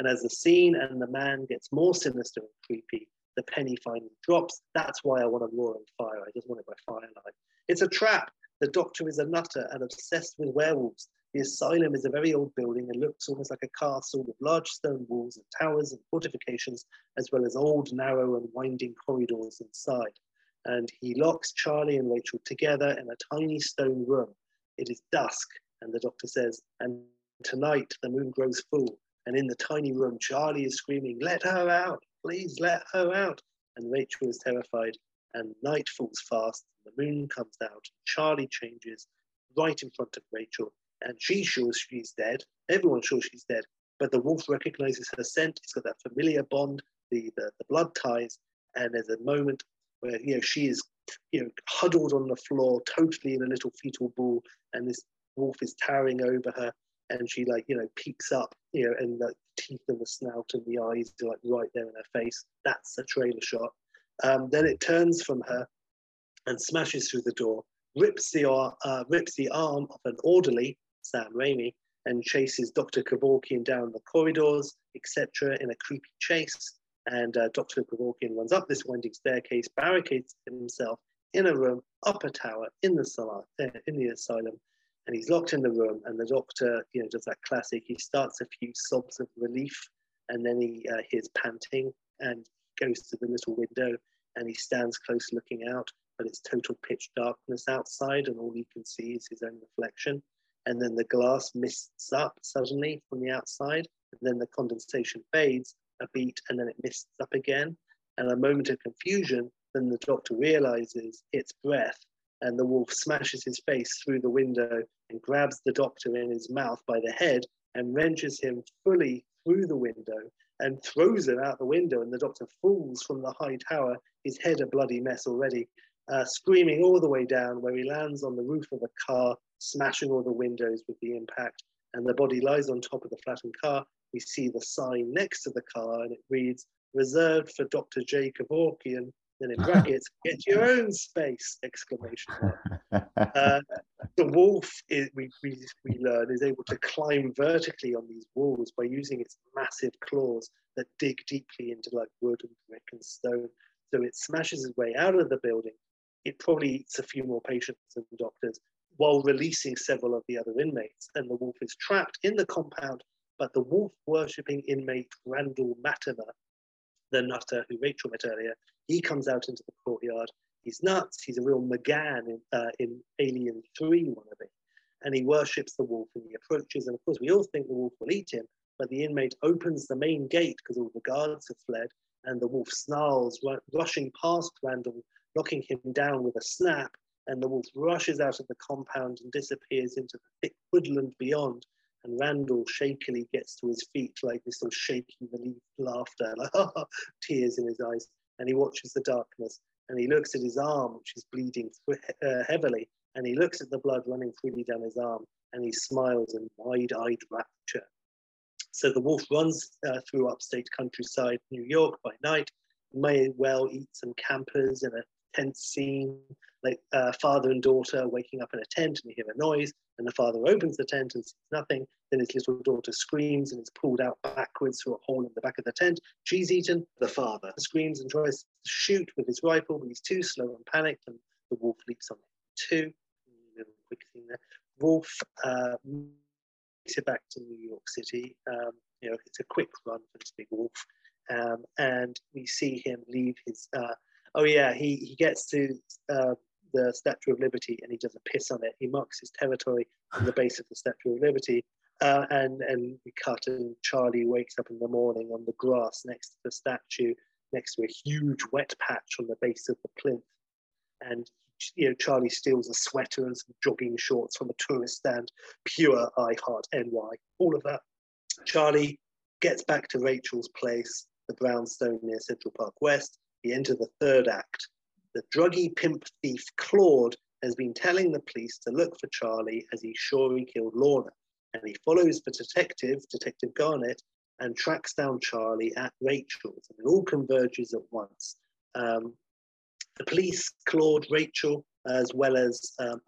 and as the scene and the man gets more sinister and creepy, the penny finally drops. That's why I want a roaring fire. I just want it by firelight. It's a trap. The doctor is a nutter and obsessed with werewolves. The asylum is a very old building and looks almost like a castle with large stone walls and towers and fortifications, as well as old, narrow, and winding corridors inside. And he locks Charlie and Rachel together in a tiny stone room. It is dusk, and the doctor says, and tonight the moon grows full, and in the tiny room, Charlie is screaming, Let her out! Please let her out! And Rachel is terrified, and night falls fast, and the moon comes out. Charlie changes right in front of Rachel, and she's sure she's dead. Everyone's sure she's dead, but the wolf recognizes her scent. It's got that familiar bond, the, the, the blood ties, and there's a moment where you know she is you know huddled on the floor, totally in a little fetal ball, and this wolf is towering over her, and she like you know peeks up you know and the teeth and the snout and the eyes are like right there in her face. That's a trailer shot. Um, then it turns from her and smashes through the door rips the, uh, rips the arm of an orderly sam raimi and chases dr kevorkian down the corridors etc in a creepy chase. And uh, dr kevorkian runs up this winding staircase barricades himself in a room up a tower in the, uh, in the asylum and he's locked in the room. And the doctor, you know, does that classic. He starts a few sobs of relief, and then he uh, hears panting and goes to the little window and he stands close looking out. But it's total pitch darkness outside, and all he can see is his own reflection. And then the glass mists up suddenly from the outside, and then the condensation fades a beat, and then it mists up again. And a moment of confusion, then the doctor realizes it's breath and the wolf smashes his face through the window and grabs the doctor in his mouth by the head and wrenches him fully through the window and throws him out the window. And the doctor falls from the high tower, his head a bloody mess already, uh, screaming all the way down, where he lands on the roof of a car, smashing all the windows with the impact. And the body lies on top of the flattened car. We see the sign next to the car, and it reads, reserved for Dr. J. Kevorkian, then in brackets, get your own space! Exclamation mark. Uh, the wolf, is, we, we, we learn, is able to climb vertically on these walls by using its massive claws that dig deeply into like wood and brick and stone. So it smashes its way out of the building. It probably eats a few more patients and doctors while releasing several of the other inmates. And the wolf is trapped in the compound, but the wolf worshipping inmate Randall Matimer the nutter who Rachel met earlier, he comes out into the courtyard. He's nuts. He's a real McGann in, uh, in Alien 3 wannabe. And he worships the wolf and he approaches. And of course, we all think the wolf will eat him, but the inmate opens the main gate because all the guards have fled. And the wolf snarls, rushing past Randall, knocking him down with a snap. And the wolf rushes out of the compound and disappears into the thick woodland beyond. And Randall shakily gets to his feet, like this sort of shaky, relieved laughter, like tears in his eyes. And he watches the darkness and he looks at his arm, which is bleeding uh, heavily. And he looks at the blood running freely down his arm and he smiles in wide eyed rapture. So the wolf runs uh, through upstate countryside, New York by night, may well eat some campers in a tense scene, like uh, father and daughter waking up in a tent and you hear a noise, and the father opens the tent and sees nothing. Then his little daughter screams and is pulled out backwards through a hole in the back of the tent. She's eaten. The father screams and tries to shoot with his rifle, but he's too slow and panicked, and the wolf leaps on him too. Little quick thing there. Wolf uh, makes it back to New York City. Um, you know, it's a quick run for this big wolf. Um, and we see him leave his. Uh, oh yeah, he he gets to uh, the Statue of Liberty and he does a piss on it. He marks his territory on the base of the Statue of Liberty. Uh, and and we cut and Charlie wakes up in the morning on the grass next to the statue, next to a huge wet patch on the base of the plinth. And you know, Charlie steals a sweater and some jogging shorts from a tourist stand. Pure I Heart NY, all of that. Charlie gets back to Rachel's place, the brownstone near Central Park West. He enters the third act, the druggy pimp thief Claude has been telling the police to look for Charlie as he's sure he killed Lorna. And he follows the detective, Detective Garnett, and tracks down Charlie at Rachel's. And it all converges at once. Um, the police, Claude, Rachel, as well as um,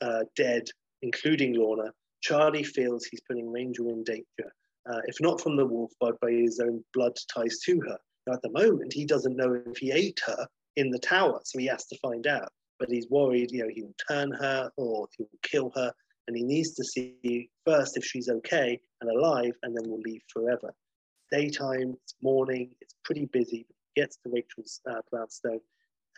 uh, dead, including Lorna. Charlie feels he's putting Ranger in danger, uh, if not from the wolf, but by his own blood ties to her. Now, at the moment, he doesn't know if he ate her in the tower. So he has to find out. But he's worried, you know, he will turn her or he will kill her. And he needs to see first if she's okay and alive, and then we'll leave forever. Daytime, it's morning, it's pretty busy. He gets to Rachel's uh, brownstone,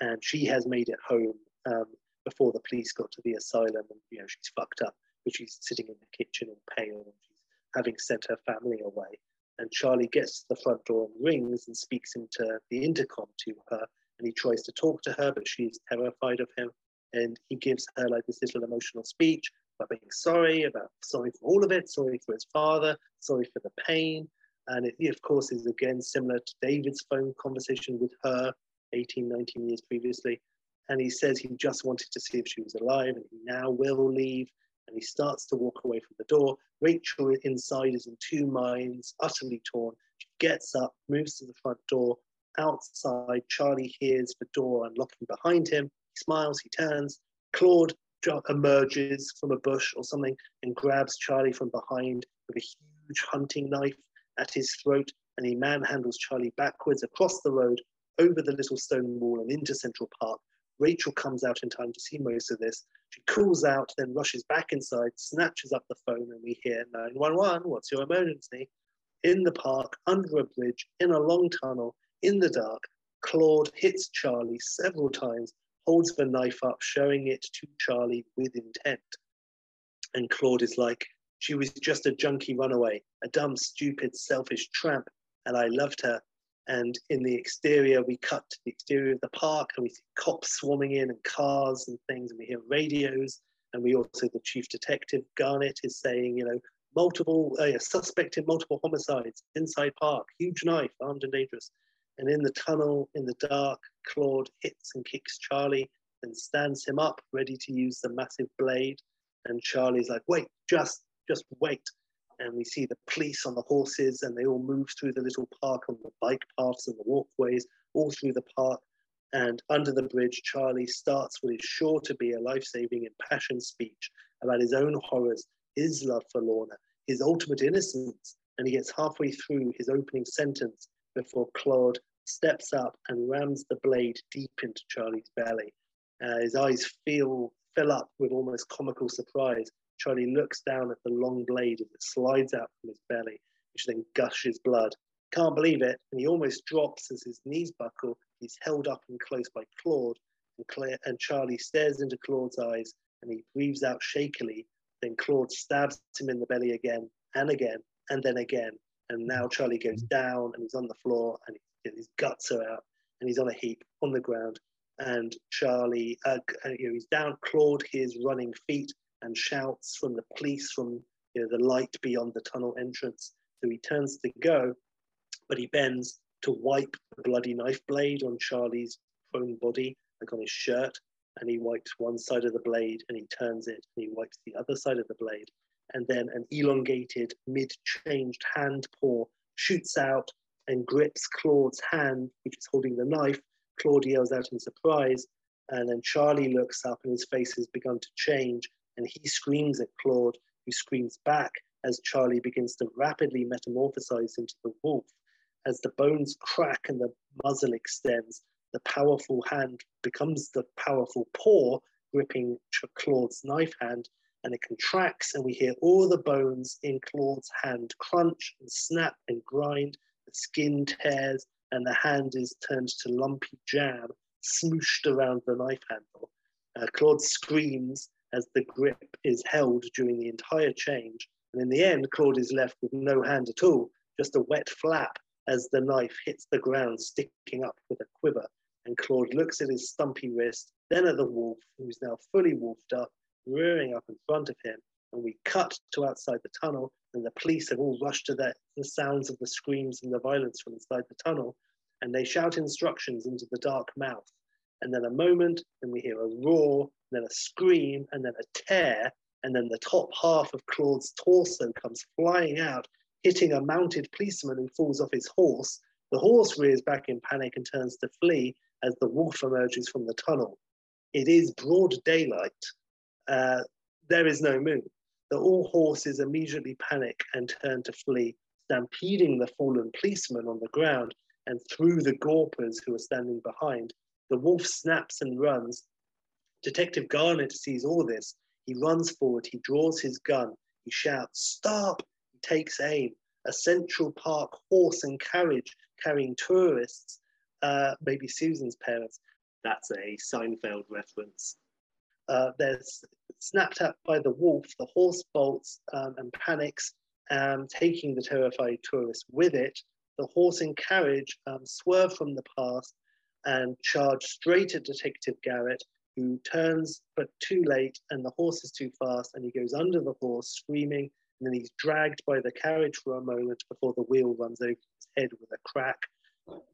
and she has made it home um, before the police got to the asylum. And, you know, she's fucked up, but she's sitting in the kitchen and pale, and she's having sent her family away. And Charlie gets to the front door and rings and speaks into the intercom to her and he tries to talk to her, but she's terrified of him. And he gives her like this little emotional speech about being sorry, about sorry for all of it, sorry for his father, sorry for the pain. And it, of course, is again similar to David's phone conversation with her 18, 19 years previously. And he says he just wanted to see if she was alive and he now will leave. And he starts to walk away from the door. Rachel inside is in two minds, utterly torn. She gets up, moves to the front door, Outside, Charlie hears the door unlocking behind him. He smiles, he turns. Claude emerges from a bush or something and grabs Charlie from behind with a huge hunting knife at his throat. And he manhandles Charlie backwards across the road, over the little stone wall, and into Central Park. Rachel comes out in time to see most of this. She calls out, then rushes back inside, snatches up the phone, and we hear 911, what's your emergency? In the park, under a bridge, in a long tunnel, in the dark, Claude hits Charlie several times, holds the knife up, showing it to Charlie with intent. And Claude is like, she was just a junkie runaway, a dumb, stupid, selfish tramp, and I loved her. And in the exterior, we cut to the exterior of the park and we see cops swarming in and cars and things, and we hear radios. And we also, the chief detective, Garnett, is saying, you know, multiple, uh, suspect in multiple homicides inside park, huge knife, armed and dangerous. And in the tunnel, in the dark, Claude hits and kicks Charlie and stands him up, ready to use the massive blade. And Charlie's like, wait, just, just wait. And we see the police on the horses and they all move through the little park on the bike paths and the walkways all through the park. And under the bridge charlie starts what is sure to be a life-saving impassioned speech about his own horrors his love for lorna his ultimate innocence. And he gets halfway through his opening sentence before claude steps up and rams the blade deep into charlie's belly uh, his eyes feel fill up with almost comical surprise Charlie looks down at the long blade as it slides out from his belly, which then gushes blood. Can't believe it, and he almost drops as his knees buckle. He's held up and close by Claude, and, Claire, and Charlie stares into Claude's eyes and he breathes out shakily. Then Claude stabs him in the belly again and again and then again. And now Charlie goes down and he's on the floor and his guts are out and he's on a heap on the ground. And Charlie, uh, you know, he's down. clawed his running feet and shouts from the police from you know, the light beyond the tunnel entrance. So he turns to go, but he bends to wipe the bloody knife blade on Charlie's prone body, like on his shirt. And he wipes one side of the blade and he turns it and he wipes the other side of the blade. And then an elongated, mid changed hand paw shoots out and grips Claude's hand, which is holding the knife. Claude yells out in surprise. And then Charlie looks up and his face has begun to change and he screams at Claude, who screams back as Charlie begins to rapidly metamorphosize into the wolf. As the bones crack and the muzzle extends, the powerful hand becomes the powerful paw gripping Claude's knife hand, and it contracts, and we hear all the bones in Claude's hand crunch and snap and grind. The skin tears, and the hand is turned to lumpy jam, smooshed around the knife handle. Uh, Claude screams, as the grip is held during the entire change. And in the end, Claude is left with no hand at all, just a wet flap as the knife hits the ground, sticking up with a quiver. And Claude looks at his stumpy wrist, then at the wolf, who's now fully wolfed up, rearing up in front of him. And we cut to outside the tunnel, and the police have all rushed to the, the sounds of the screams and the violence from inside the tunnel. And they shout instructions into the dark mouth. And then a moment, and we hear a roar, then a scream, and then a tear, and then the top half of Claude's torso comes flying out, hitting a mounted policeman who falls off his horse. The horse rears back in panic and turns to flee as the wolf emerges from the tunnel. It is broad daylight. Uh, there is no moon. The all horses immediately panic and turn to flee, stampeding the fallen policeman on the ground and through the gawpers who are standing behind. The wolf snaps and runs, Detective Garnett sees all this. He runs forward, he draws his gun, he shouts, Stop! He takes aim. A Central Park horse and carriage carrying tourists, uh, maybe Susan's parents. That's a Seinfeld reference. Uh, they're snapped up by the wolf. The horse bolts um, and panics, um, taking the terrified tourist with it. The horse and carriage um, swerve from the path and charge straight at Detective Garnett, who turns but too late and the horse is too fast and he goes under the horse screaming and then he's dragged by the carriage for a moment before the wheel runs over his head with a crack.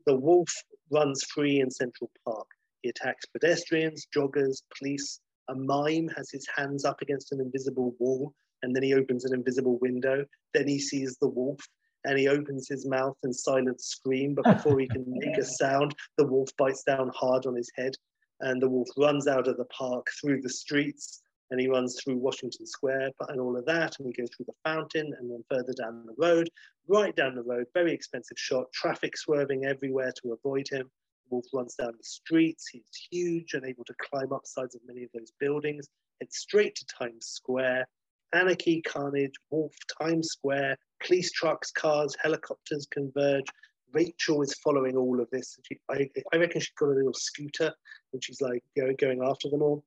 The wolf runs free in Central Park. He attacks pedestrians, joggers, police. A mime has his hands up against an invisible wall and then he opens an invisible window. Then he sees the wolf and he opens his mouth in silent scream, but before he can make a sound, the wolf bites down hard on his head and the wolf runs out of the park through the streets and he runs through Washington Square and all of that, and we go through the fountain and then further down the road, right down the road, very expensive shot, traffic swerving everywhere to avoid him. Wolf runs down the streets. He's huge and able to climb up sides of many of those buildings. Heads straight to Times Square. Anarchy, carnage, Wolf, Times Square, police trucks, cars, helicopters converge. Rachel is following all of this. She, I, I, reckon she's got a little scooter and she's like going, going after them all.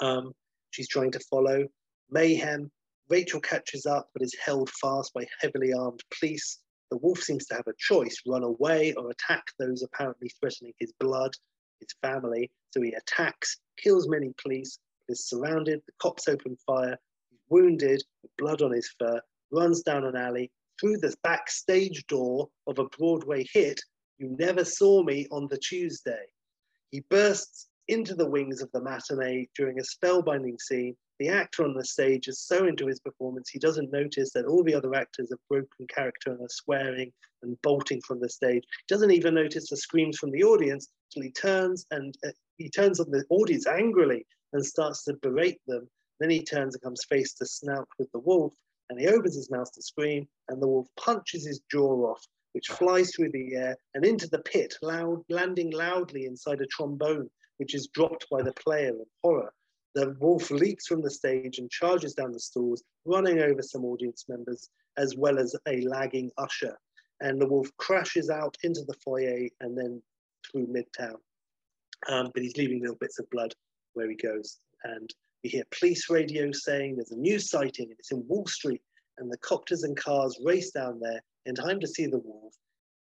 Um, she's trying to follow. Mayhem. Rachel catches up but is held fast by heavily armed police. The wolf seems to have a choice run away or attack those apparently threatening his blood, his family. So he attacks, kills many police, is surrounded. The cops open fire. He's wounded, with blood on his fur, runs down an alley through the backstage door of a Broadway hit, You Never Saw Me on the Tuesday. He bursts into the wings of the matinee during a spellbinding scene. The actor on the stage is so into his performance, he doesn't notice that all the other actors have broken character and are swearing and bolting from the stage. He doesn't even notice the screams from the audience till he turns and uh, he turns on the audience angrily and starts to berate them. Then he turns and comes face to snout with the wolf and he opens his mouth to scream and the wolf punches his jaw off which flies through the air and into the pit, loud, landing loudly inside a trombone which is dropped by the player in horror. The wolf leaps from the stage and charges down the stalls, running over some audience members as well as a lagging usher. And the wolf crashes out into the foyer and then through Midtown. Um, but he's leaving little bits of blood where he goes. And we hear police radio saying there's a new sighting and it's in Wall Street. And the copters and cars race down there in time to see the wolf.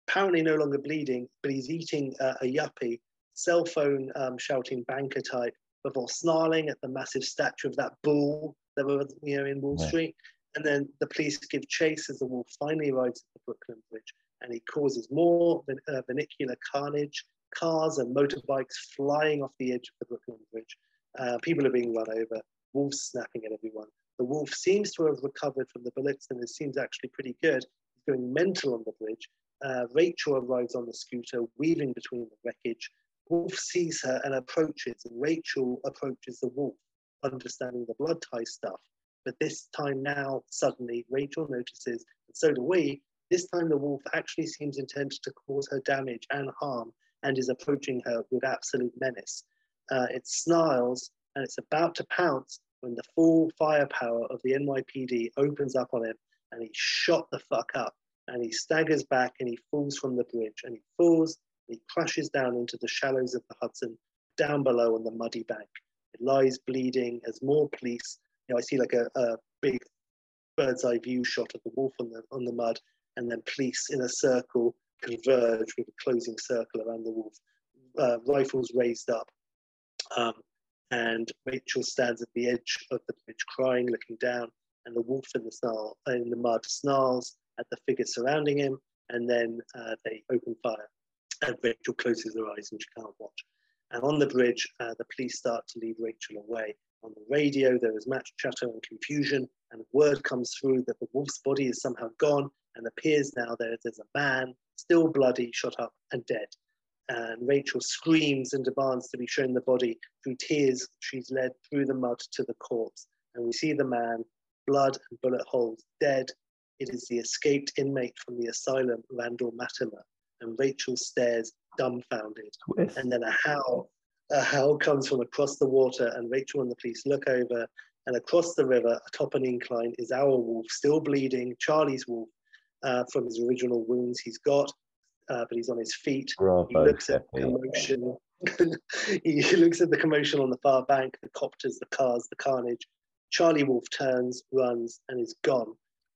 Apparently, no longer bleeding, but he's eating uh, a yuppie cell phone um, shouting banker type before snarling at the massive statue of that bull that were you know in Wall yeah. Street. And then the police give chase as the wolf finally arrives at the Brooklyn Bridge and he causes more than uh, vernacular carnage, cars and motorbikes flying off the edge of the Brooklyn Bridge. Uh, people are being run over, wolves snapping at everyone. The wolf seems to have recovered from the bullets and it seems actually pretty good. He's going mental on the bridge. Uh, Rachel arrives on the scooter, weaving between the wreckage. Wolf sees her and approaches, Rachel approaches the wolf, understanding the blood tie stuff. But this time now, suddenly, Rachel notices, and so do we, this time the wolf actually seems intent to cause her damage and harm and is approaching her with absolute menace. Uh, it snarls and it's about to pounce when the full firepower of the NYPD opens up on him and he's shot the fuck up and he staggers back and he falls from the bridge and he falls he crashes down into the shallows of the Hudson, down below on the muddy bank. It lies bleeding as more police. You know, I see like a, a big bird's eye view shot of the wolf on the on the mud, and then police in a circle converge with a closing circle around the wolf, uh, rifles raised up. Um, and Rachel stands at the edge of the bridge, crying, looking down, and the wolf in the snarl in the mud snarls at the figure surrounding him, and then uh, they open fire and Rachel closes her eyes and she can't watch. And on the bridge, uh, the police start to lead Rachel away. On the radio, there is much chatter and confusion, and word comes through that the wolf's body is somehow gone and appears now there there's a man, still bloody, shot up and dead. And Rachel screams and demands to be shown the body. Through tears, she's led through the mud to the corpse. And we see the man, blood and bullet holes, dead. It is the escaped inmate from the asylum, Randall Matimer and Rachel stares dumbfounded. And then a howl, a howl comes from across the water, and Rachel and the police look over, and across the river, atop an incline, is our wolf, still bleeding, Charlie's wolf, uh, from his original wounds he's got, uh, but he's on his feet. Bravo, he looks at the commotion. he looks at the commotion on the far bank, the copters, the cars, the carnage. Charlie Wolf turns, runs, and is gone.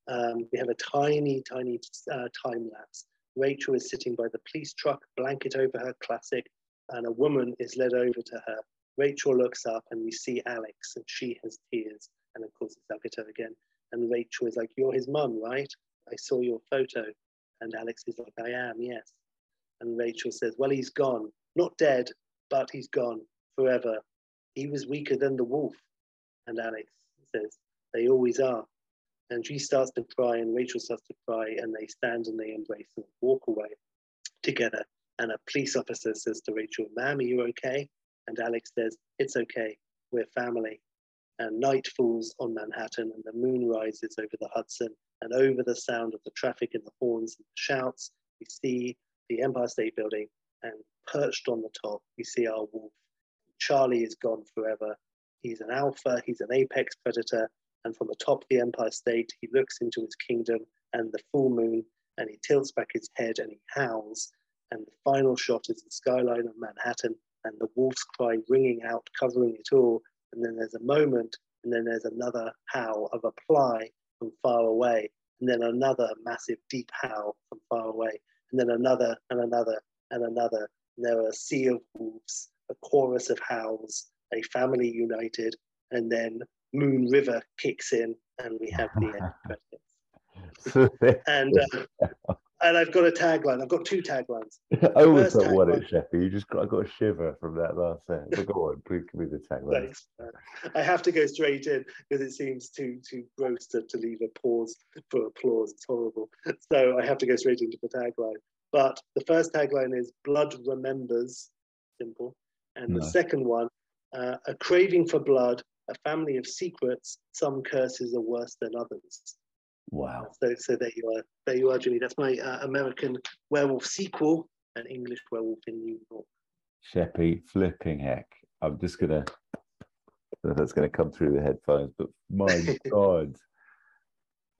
Um, we have a tiny, tiny uh, time lapse. Rachel is sitting by the police truck, blanket over her classic, and a woman is led over to her. Rachel looks up and we see Alex, and she has tears. And of course, it's Agutter again. And Rachel is like, You're his mum, right? I saw your photo. And Alex is like, I am, yes. And Rachel says, Well, he's gone. Not dead, but he's gone forever. He was weaker than the wolf. And Alex says, They always are. And she starts to cry, and Rachel starts to cry, and they stand and they embrace and walk away together. And a police officer says to Rachel, Ma'am, are you okay? And Alex says, It's okay. We're family. And night falls on Manhattan, and the moon rises over the Hudson, and over the sound of the traffic and the horns and the shouts, we see the Empire State Building and perched on the top, we see our wolf. Charlie is gone forever. He's an alpha, he's an apex predator, and from the top of the Empire State, he looks into his kingdom and the full moon, and he tilts back his head and he howls. And the final shot is the skyline of Manhattan and the wolf's cry ringing out, covering it all. And then there's a moment, and then there's another howl of a ply from far away, and then another massive deep howl from far away, and then another and another and another. And there are a sea of wolves, a chorus of howls, a family united, and then Moon River kicks in, and we have the end credits. and uh, and I've got a tagline. I've got two taglines.
I always thought what it, Sheppy. You just got, I got a shiver from that last sentence. But go on, please give me the tagline.
Thanks. I have to go straight in because it seems too too gross to, to leave a pause for applause. It's horrible. So I have to go straight into the tagline. But the first tagline is "Blood remembers." Simple. And no. the second one, uh, a craving for blood, a family of secrets. Some curses are worse than others.
Wow.
So, so there you are. There you are, Jimmy. That's my uh, American werewolf sequel, an English werewolf in New York.
Sheppy, flipping heck. I'm just gonna. That's gonna come through the headphones, but my God.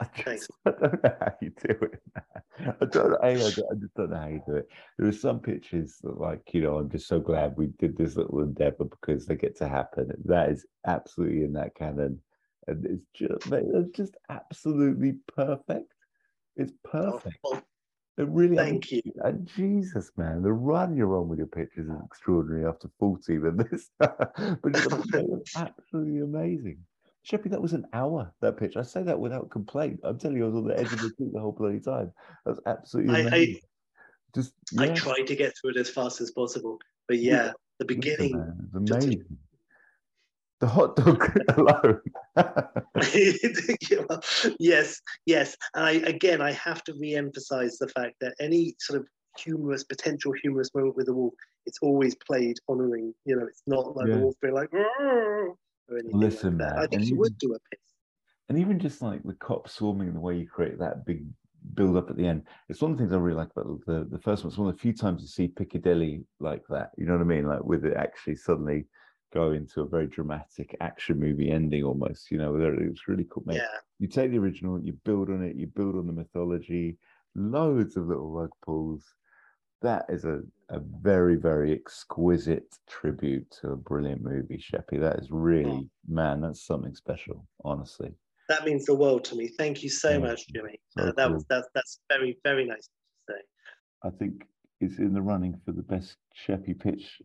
I just I don't know how you do it. I don't, I, I, just don't know how you do it. There are some pictures that, like, you know, I'm just so glad we did this little endeavor because they get to happen. That is absolutely in that canon and it's just it's just absolutely perfect. It's perfect. Oh, it really
thank you.
And Jesus, man, the run you're on with your pictures is extraordinary after 40 than this. but it's absolutely amazing. Sheppy, that was an hour, that pitch. I say that without complaint. I'm telling you, I was on the edge of the seat the whole bloody time. That was absolutely amazing. I, I,
Just yeah. I tried to get through it as fast as possible. But yeah, the beginning.
Amazing the hot dog alone.
yes, yes. And I, again, I have to re-emphasize the fact that any sort of humorous, potential humorous moment with the wolf, it's always played honoring. You know, it's not like yeah. the wolf being like, anything
Listen,
like
man.
I think he would do a piss.
And even just like the cops swarming, the way you create that big build up at the end. It's one of the things I really like about the the first one. It's one of the few times you see Piccadilly like that. You know what I mean? Like with it actually suddenly go into a very dramatic action movie ending almost you know it's really cool mate.
yeah
you take the original you build on it you build on the mythology loads of little rug pulls that is a, a very very exquisite tribute to a brilliant movie sheppy that is really oh. man that's something special honestly
that means the world to me thank you so much jimmy so uh, that cool. was that's that's very very nice to say
i think it's in the running for the best sheppy pitch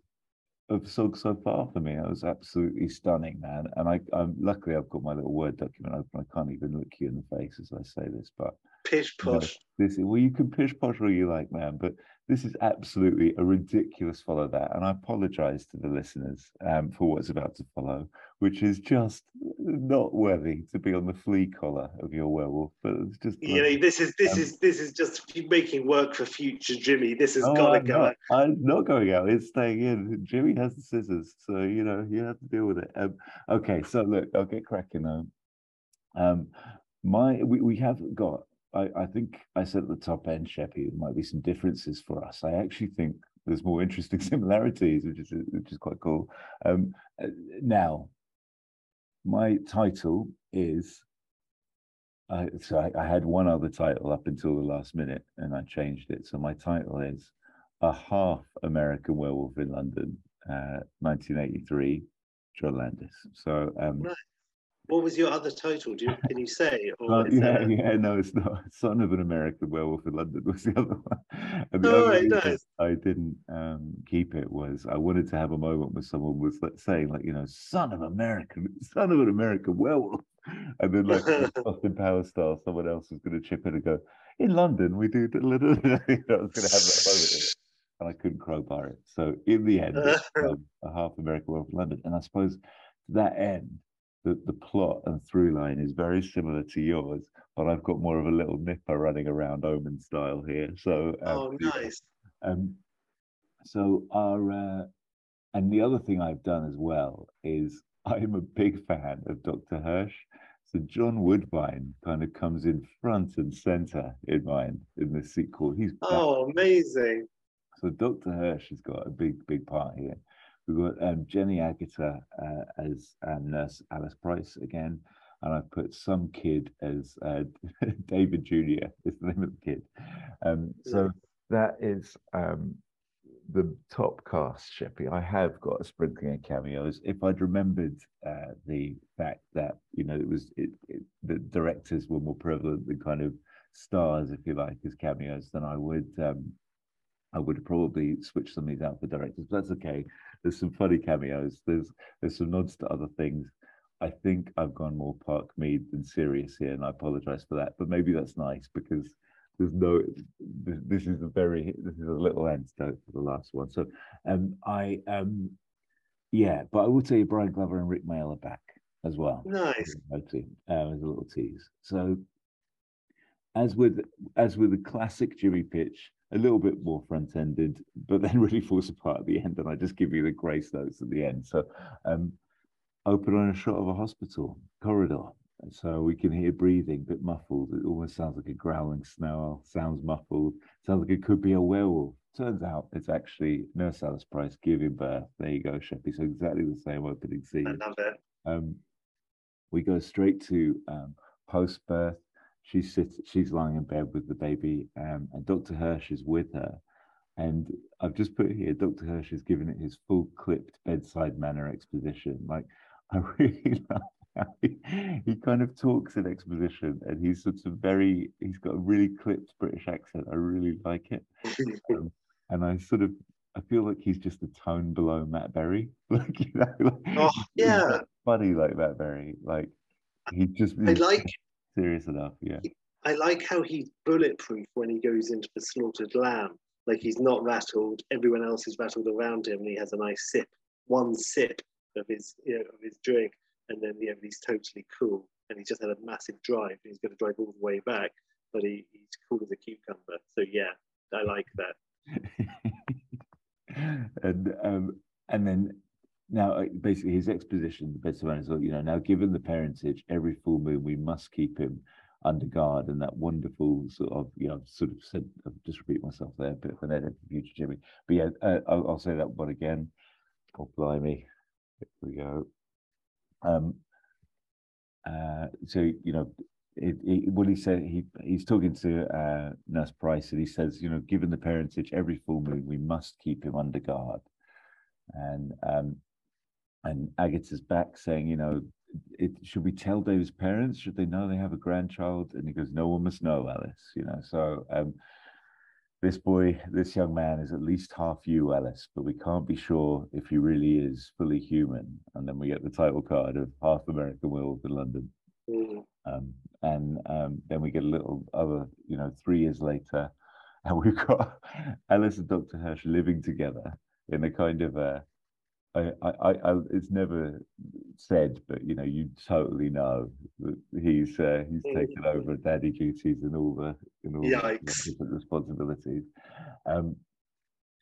of Sog so far for me. It was absolutely stunning, man. And I, I'm luckily I've got my little word document open. I can't even look you in the face as I say this, but
pish posh.
You know, this well, you can pish posh all you like, man. But this is absolutely a ridiculous follow that, and I apologise to the listeners um, for what's about to follow, which is just not worthy to be on the flea collar of your werewolf. But it's just
you know, this is this um, is this is just making work for future Jimmy. This has oh, got to go.
Not, I'm not going out. It's staying in. Jimmy has the scissors, so you know you have to deal with it. Um, okay, so look, I'll get cracking though. Um, my we, we have got I, I think I said at the top end, Sheppy, there might be some differences for us. I actually think there's more interesting similarities, which is which is quite cool. Um, uh, now, my title is. I, so I, I had one other title up until the last minute, and I changed it. So my title is "A Half American Werewolf in London," uh, 1983, John Landis. So um,
what was your other title? Do you, can you say?
Uh, yeah, that... yeah, no, it's not. Son of an American Werewolf in London was the other one.
And the oh, right, nice.
I didn't um, keep it was I wanted to have a moment where someone was like, saying, like, you know, son of American, son of an American werewolf. And then, like, Austin Power style, someone else was going to chip in and go, in London, we do. you know, I was going to have that moment. And I couldn't crowbar it. So in the end, um, a half American werewolf in London. And I suppose that end, the, the plot and through line is very similar to yours, but I've got more of a little nipper running around Omen style here. So
um, oh, nice.
Um, so our uh, and the other thing I've done as well is I'm a big fan of Dr. Hirsch. So John Woodvine kind of comes in front and center in mine in the sequel. He's
oh amazing.
So Dr. Hirsch has got a big, big part here. We've got um, Jenny Agutter uh, as um, Nurse Alice Price again, and I've put some kid as uh, David Jr. is the name of the kid. Um, so that is um, the top cast, Sheppy. I have got a sprinkling of cameos. If I'd remembered uh, the fact that you know it was it, it, the directors were more prevalent than kind of stars, if you like, as cameos, then I would um, I would probably switch some of these out for directors. But that's okay. There's some funny cameos. There's there's some nods to other things. I think I've gone more Park Mead than serious here, and I apologize for that. But maybe that's nice because there's no. This, this is a very this is a little antidote for the last one. So, um, I um, yeah, but I will tell you, Brian Glover and Rik Mayall are back as well.
Nice.
Um, as a little tease. So, as with as with the classic Jimmy pitch, a little bit more front ended, but then really falls apart at the end. And I just give you the grace notes at the end. So, um, open on a shot of a hospital corridor. So we can hear breathing, a bit muffled. It almost sounds like a growling snarl, sounds muffled, sounds like it could be a werewolf. Turns out it's actually Nurse Alice Price giving birth. There you go, Sheppy. So exactly the same opening scene.
I love it.
Um, we go straight to um, post birth. She sits, she's lying in bed with the baby, um, and Dr. Hirsch is with her. And I've just put here, Dr. Hirsch has given it his full clipped bedside manner exposition. Like, I really love how he, he kind of talks in exposition, and he's sort of very, he's got a really clipped British accent. I really like it. Um, and I sort of, I feel like he's just a tone below Matt Berry. like, you know, like,
oh, yeah.
funny like Matt Berry. Like, he just,
I like
serious enough. Yeah.
I like how he's bulletproof when he goes into the slaughtered lamb. Like he's not rattled. Everyone else is rattled around him, and he has a nice sip, one sip of his, you know, of his drink, and then you know, he's totally cool. And he's just had a massive drive. And he's going to drive all the way back, but he, he's cool as a cucumber. So yeah, I like that.
and um, and then now uh, basically his exposition, the best of is, you know, now given the parentage, every full moon we must keep him under guard and that wonderful sort of, you know, sort of said, I'll just repeat myself there, a bit of an edit for future Jimmy. But yeah, uh, I'll, I'll, say that one again. Oh, blimey. Here we go. Um, uh, so, you know, it, it, what he said, he he's talking to uh, Nurse Price, and he says, you know, given the parentage, every full moon we must keep him under guard. And um, and Agutter's back saying, you know, it, should we tell Dave's parents? Should they know they have a grandchild? And he goes, no one must know, Alice. You know, so um, this boy, this young man is at least half you, Alice, but we can't be sure if he really is fully human. And then we get the title card of Half American Werewolf in London. Mm. Um, and um, then we get a little other, you know, three years later, and we've got Alice and Dr. Hirsch living together in a kind of a I, I, I, it's never said, but you know, you totally know that he's uh, he's mm. taken over daddy duties and all the and all the different responsibilities, um,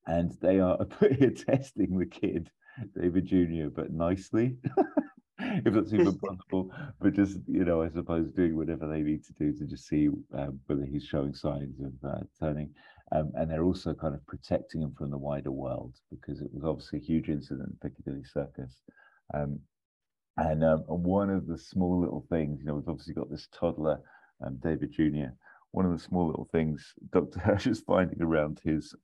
and they are testing the kid, David Junior, but nicely, if that's even possible. But just you know, I suppose doing whatever they need to do to just see um, whether he's showing signs of uh, turning um, and they're also kind of protecting him from the wider world because it was obviously a huge incident in Piccadilly Circus. Um, and, um, one of the small little things, you know, we've obviously got this toddler, um, David Jr. One of the small little things Dr. Hirsch is finding around his,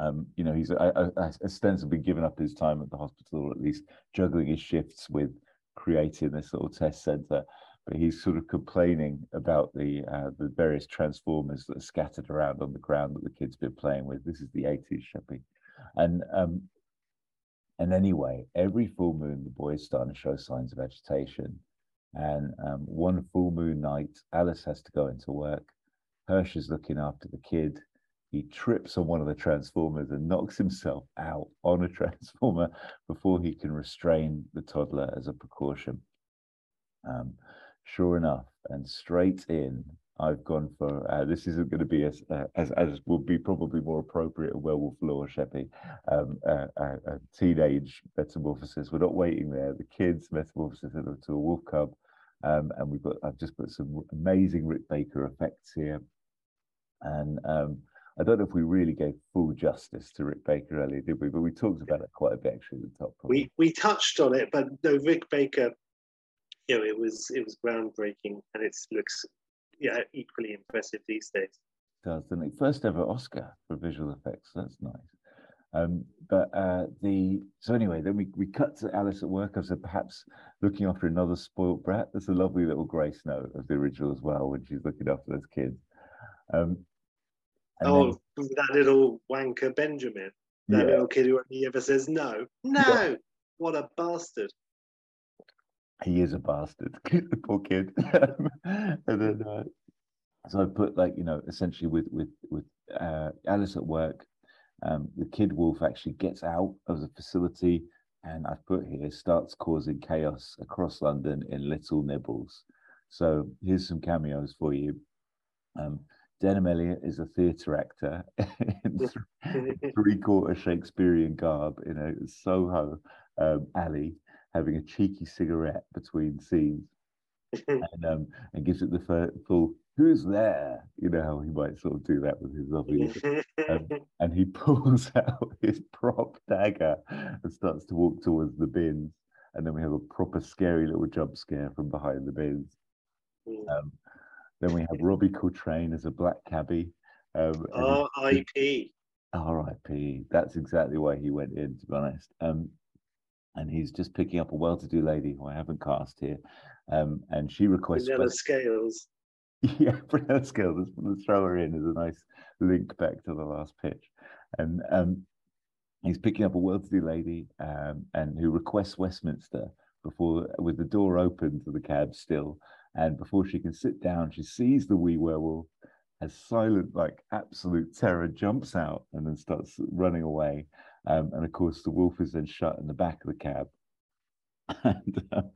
um, you know, he's uh, ostensibly given up his time at the hospital, or at least juggling his shifts with creating this little test center but he's sort of complaining about the uh, the various transformers that are scattered around on the ground that the kids been playing with. This is the 80s, Sheppy. And um, and anyway, every full moon, the boys starting to show signs of agitation. And um, one full moon night, Alice has to go into work. Hirsch is looking after the kid. He trips on one of the transformers and knocks himself out on a transformer before he can restrain the toddler as a precaution. Um, sure enough, and straight in, I've gone for uh, this isn't going to be as, uh, as as will be probably more appropriate a werewolf lore, Sheppy. Um, uh, teenage metamorphosis. We're not waiting there. The kids metamorphosis into a wolf cub, um, and we've got I've just put some amazing Rick Baker effects here, and um, I don't know if we really gave full justice to Rick Baker earlier, did we? But we talked about it quite a bit actually at the top. Probably.
We we touched on it, but no, Rick Baker, you know, it was it was groundbreaking, and it looks yeah equally impressive these days.
does, doesn't it? First ever Oscar for visual effects. That's nice. Um, but uh, the so anyway, then we, we cut to Alice at work. I said perhaps looking after another spoilt brat. There's a lovely little grace note of the original as well when she's looking after those kids. Um,
Oh,
then-
that little wanker Benjamin, that
yeah,
little kid who only ever says no, no. What a bastard!
He is a bastard. the poor kid. and then uh, so I put like you know essentially with with with uh, Alice at work, um, the kid wolf actually gets out of the facility, and I've put here starts causing chaos across London in little nibbles. So here's some cameos for you. Um, Denholm Elliott is a theatre actor in three quarter Shakespearean garb in a Soho um, alley, having a cheeky cigarette between scenes, and um, and gives it the full "Who's there?" You know how he might sort of do that with his lovely. Um, and he pulls out his prop dagger and starts to walk towards the bins, and then we have a proper scary little jump scare from behind the bins. Um, then we have Robbie Coltrane as a black cabbie. Um,
R.I.P.
R.I.P. That's exactly why he went in, to be honest. Um, and he's just picking up a well-to-do lady who I haven't cast here, um, and she requests.
Vanilla Scales.
yeah, Prunella Scales. Let's throw her in as a nice link back to the last pitch, and um, he's picking up a well-to-do lady, um, and who requests Westminster before, with the door open to the cab still, and before she can sit down, she sees the wee werewolf as silent, like absolute terror, jumps out and then starts running away. Um, and of course, the wolf is then shut in the back of the cab. and um,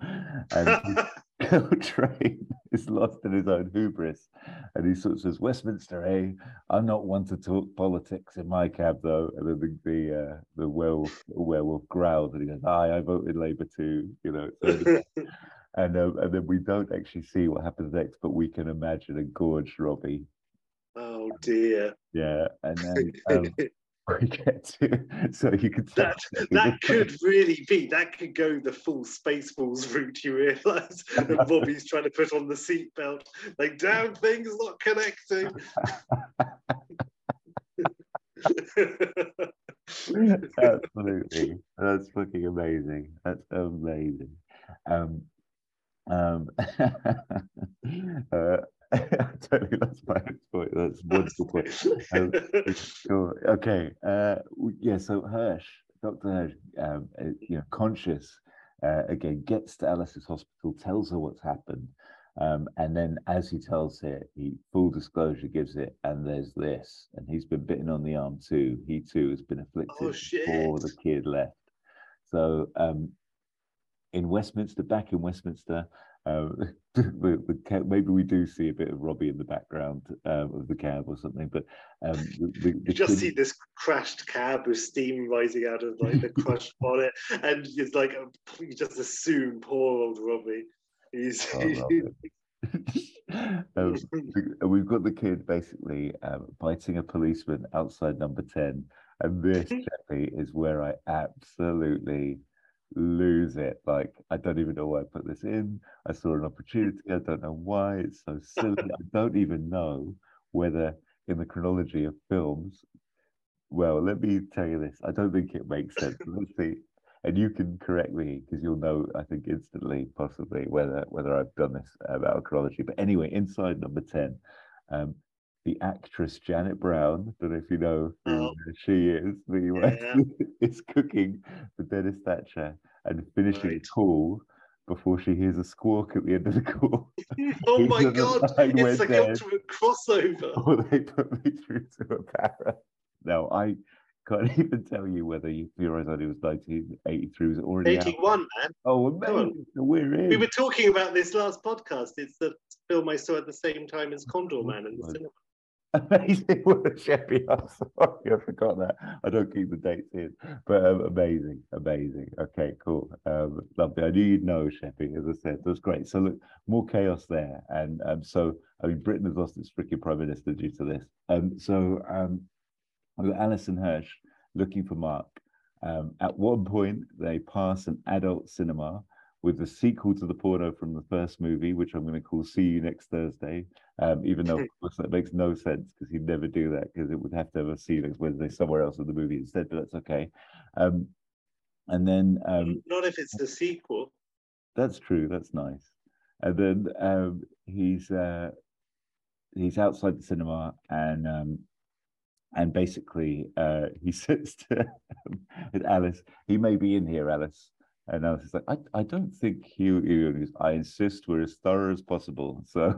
and Coltrane is lost in his own hubris. And he sort of says, Westminster, eh? I'm not one to talk politics in my cab, though. And then the, the, uh, the werewolf, werewolf growls and he goes, Aye, I voted Labour too, you know. So and um, and then we don't actually see what happens next, but we can imagine a gorged Robbie.
oh dear.
Yeah, and then um, get to so you could
That that could really be that could go the full Spaceballs route. You realise, that Bobby's trying to put on the seatbelt, like damn things not connecting.
absolutely that's fucking amazing. That's amazing. Um, um, uh, I totally lost my point. That's a wonderful point. Um, Sure. Okay. Uh, yeah. So Hirsch, Dr. Hirsch, um, uh, you know, conscious uh, again, gets to Alice's hospital, tells her what's happened, um, and then as he tells her, he full disclosure gives it, and there's this, and he's been bitten on the arm too. He too has been afflicted
Oh,
before the kid left. So um, in Westminster, back in Westminster. Um, the, the, maybe we do see a bit of Robbie in the background um, of the cab or something, but um, the, the,
You just see this crashed cab with steam rising out of like the crushed bonnet, and it's like a, you just assume poor old Robbie. He's
um, we've got the kid basically um, biting a policeman outside number 10. And this, Sheppy, is where I absolutely lose it. Like, I don't even know why I put this in. I saw an opportunity. I don't know why. It's so silly. I don't even know whether, in the chronology of films, well, let me tell you this. I don't think it makes sense. Let's see. And you can correct me because you'll know, I think, instantly, possibly, whether whether I've done this about a chronology. But anyway, inside number 10, um, the actress Janet Brown, I don't know if you know who
Oh.
she is, you
Yeah.
is cooking for Dennis Thatcher and finishing
Right.
a call before she hears a squawk at the end of the call.
oh my god, it's like
dead.
ultimate crossover.
or they put me through to a para. Now, I can't even tell you whether you theorize that it was 1983, was already out?
81, man.
Oh, amazing. So we're in.
We were talking about this last podcast. It's the film I saw at the same time as Condorman in the cinema.
Amazing. Sheppy. I'm sorry, I forgot that. I don't keep the dates in, but um, amazing, amazing. Okay, cool. Um, lovely. I knew you'd know Sheppy, as I said. That's great. So look, more chaos there, and um, so I mean, Britain has lost its freaking prime minister due to this. Um, so um, I've got Alice and Hirsch looking for Mark. Um, at one point, they pass an adult cinema with the sequel to the porno from the first movie, which I'm going to call "See You Next Thursday," um, even though of course that makes no sense because he'd never do that because it would have to have a "See You Next Wednesday" somewhere else in the movie instead. But that's okay. Um, and then um,
not if it's the sequel.
That's true. That's nice. And then um, he's uh, he's outside the cinema and um, and basically uh, he says to Alice, "He may be in here, Alice." And Alice is like, I, I don't think he, he I insist we're as thorough as possible. So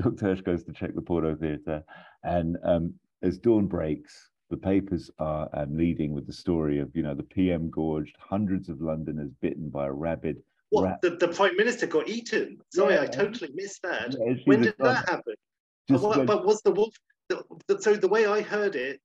Dr. Hirsch goes to check the Porto Theatre. And um, as dawn breaks, the papers are um, leading with the story of, you know, the PM gorged, hundreds of Londoners bitten by a rabid.
What, the, the Prime Minister got eaten? Sorry, yeah. I totally missed that. Yeah, when did that happen? But, what, but was the wolf, the, the, so the way I heard it,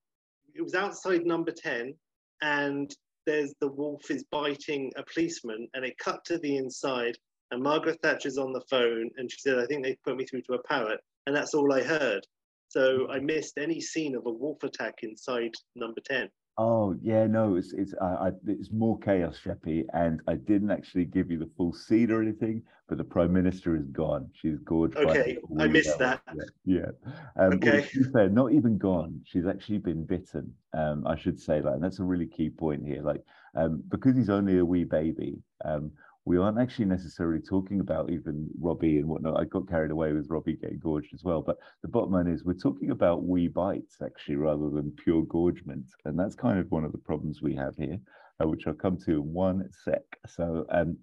it was outside number 10 and there's the wolf is biting a policeman, and it cut to the inside, and Margaret Thatcher's on the phone, and she said, "I think they put me through to a parrot," and that's all I heard. So hmm. I missed any scene of a wolf attack inside number ten.
Oh yeah, no, it's it's uh, I, it's more chaos, Sheppy, and I didn't actually give you the full seed or anything, but the prime minister is gone. She's gorged.
Okay, I missed that.
Yeah, yeah. Um, okay. Fair, not even gone. She's actually been bitten. Um, I should say that, and that's a really key point here. Like, um, because he's only a wee baby, um, we aren't actually necessarily talking about even Robbie and whatnot. I got carried away with Robbie getting gorged as well. But the bottom line is we're talking about wee bites actually rather than pure gorgement. And that's kind of one of the problems we have here, uh, which I'll come to in one sec. So um,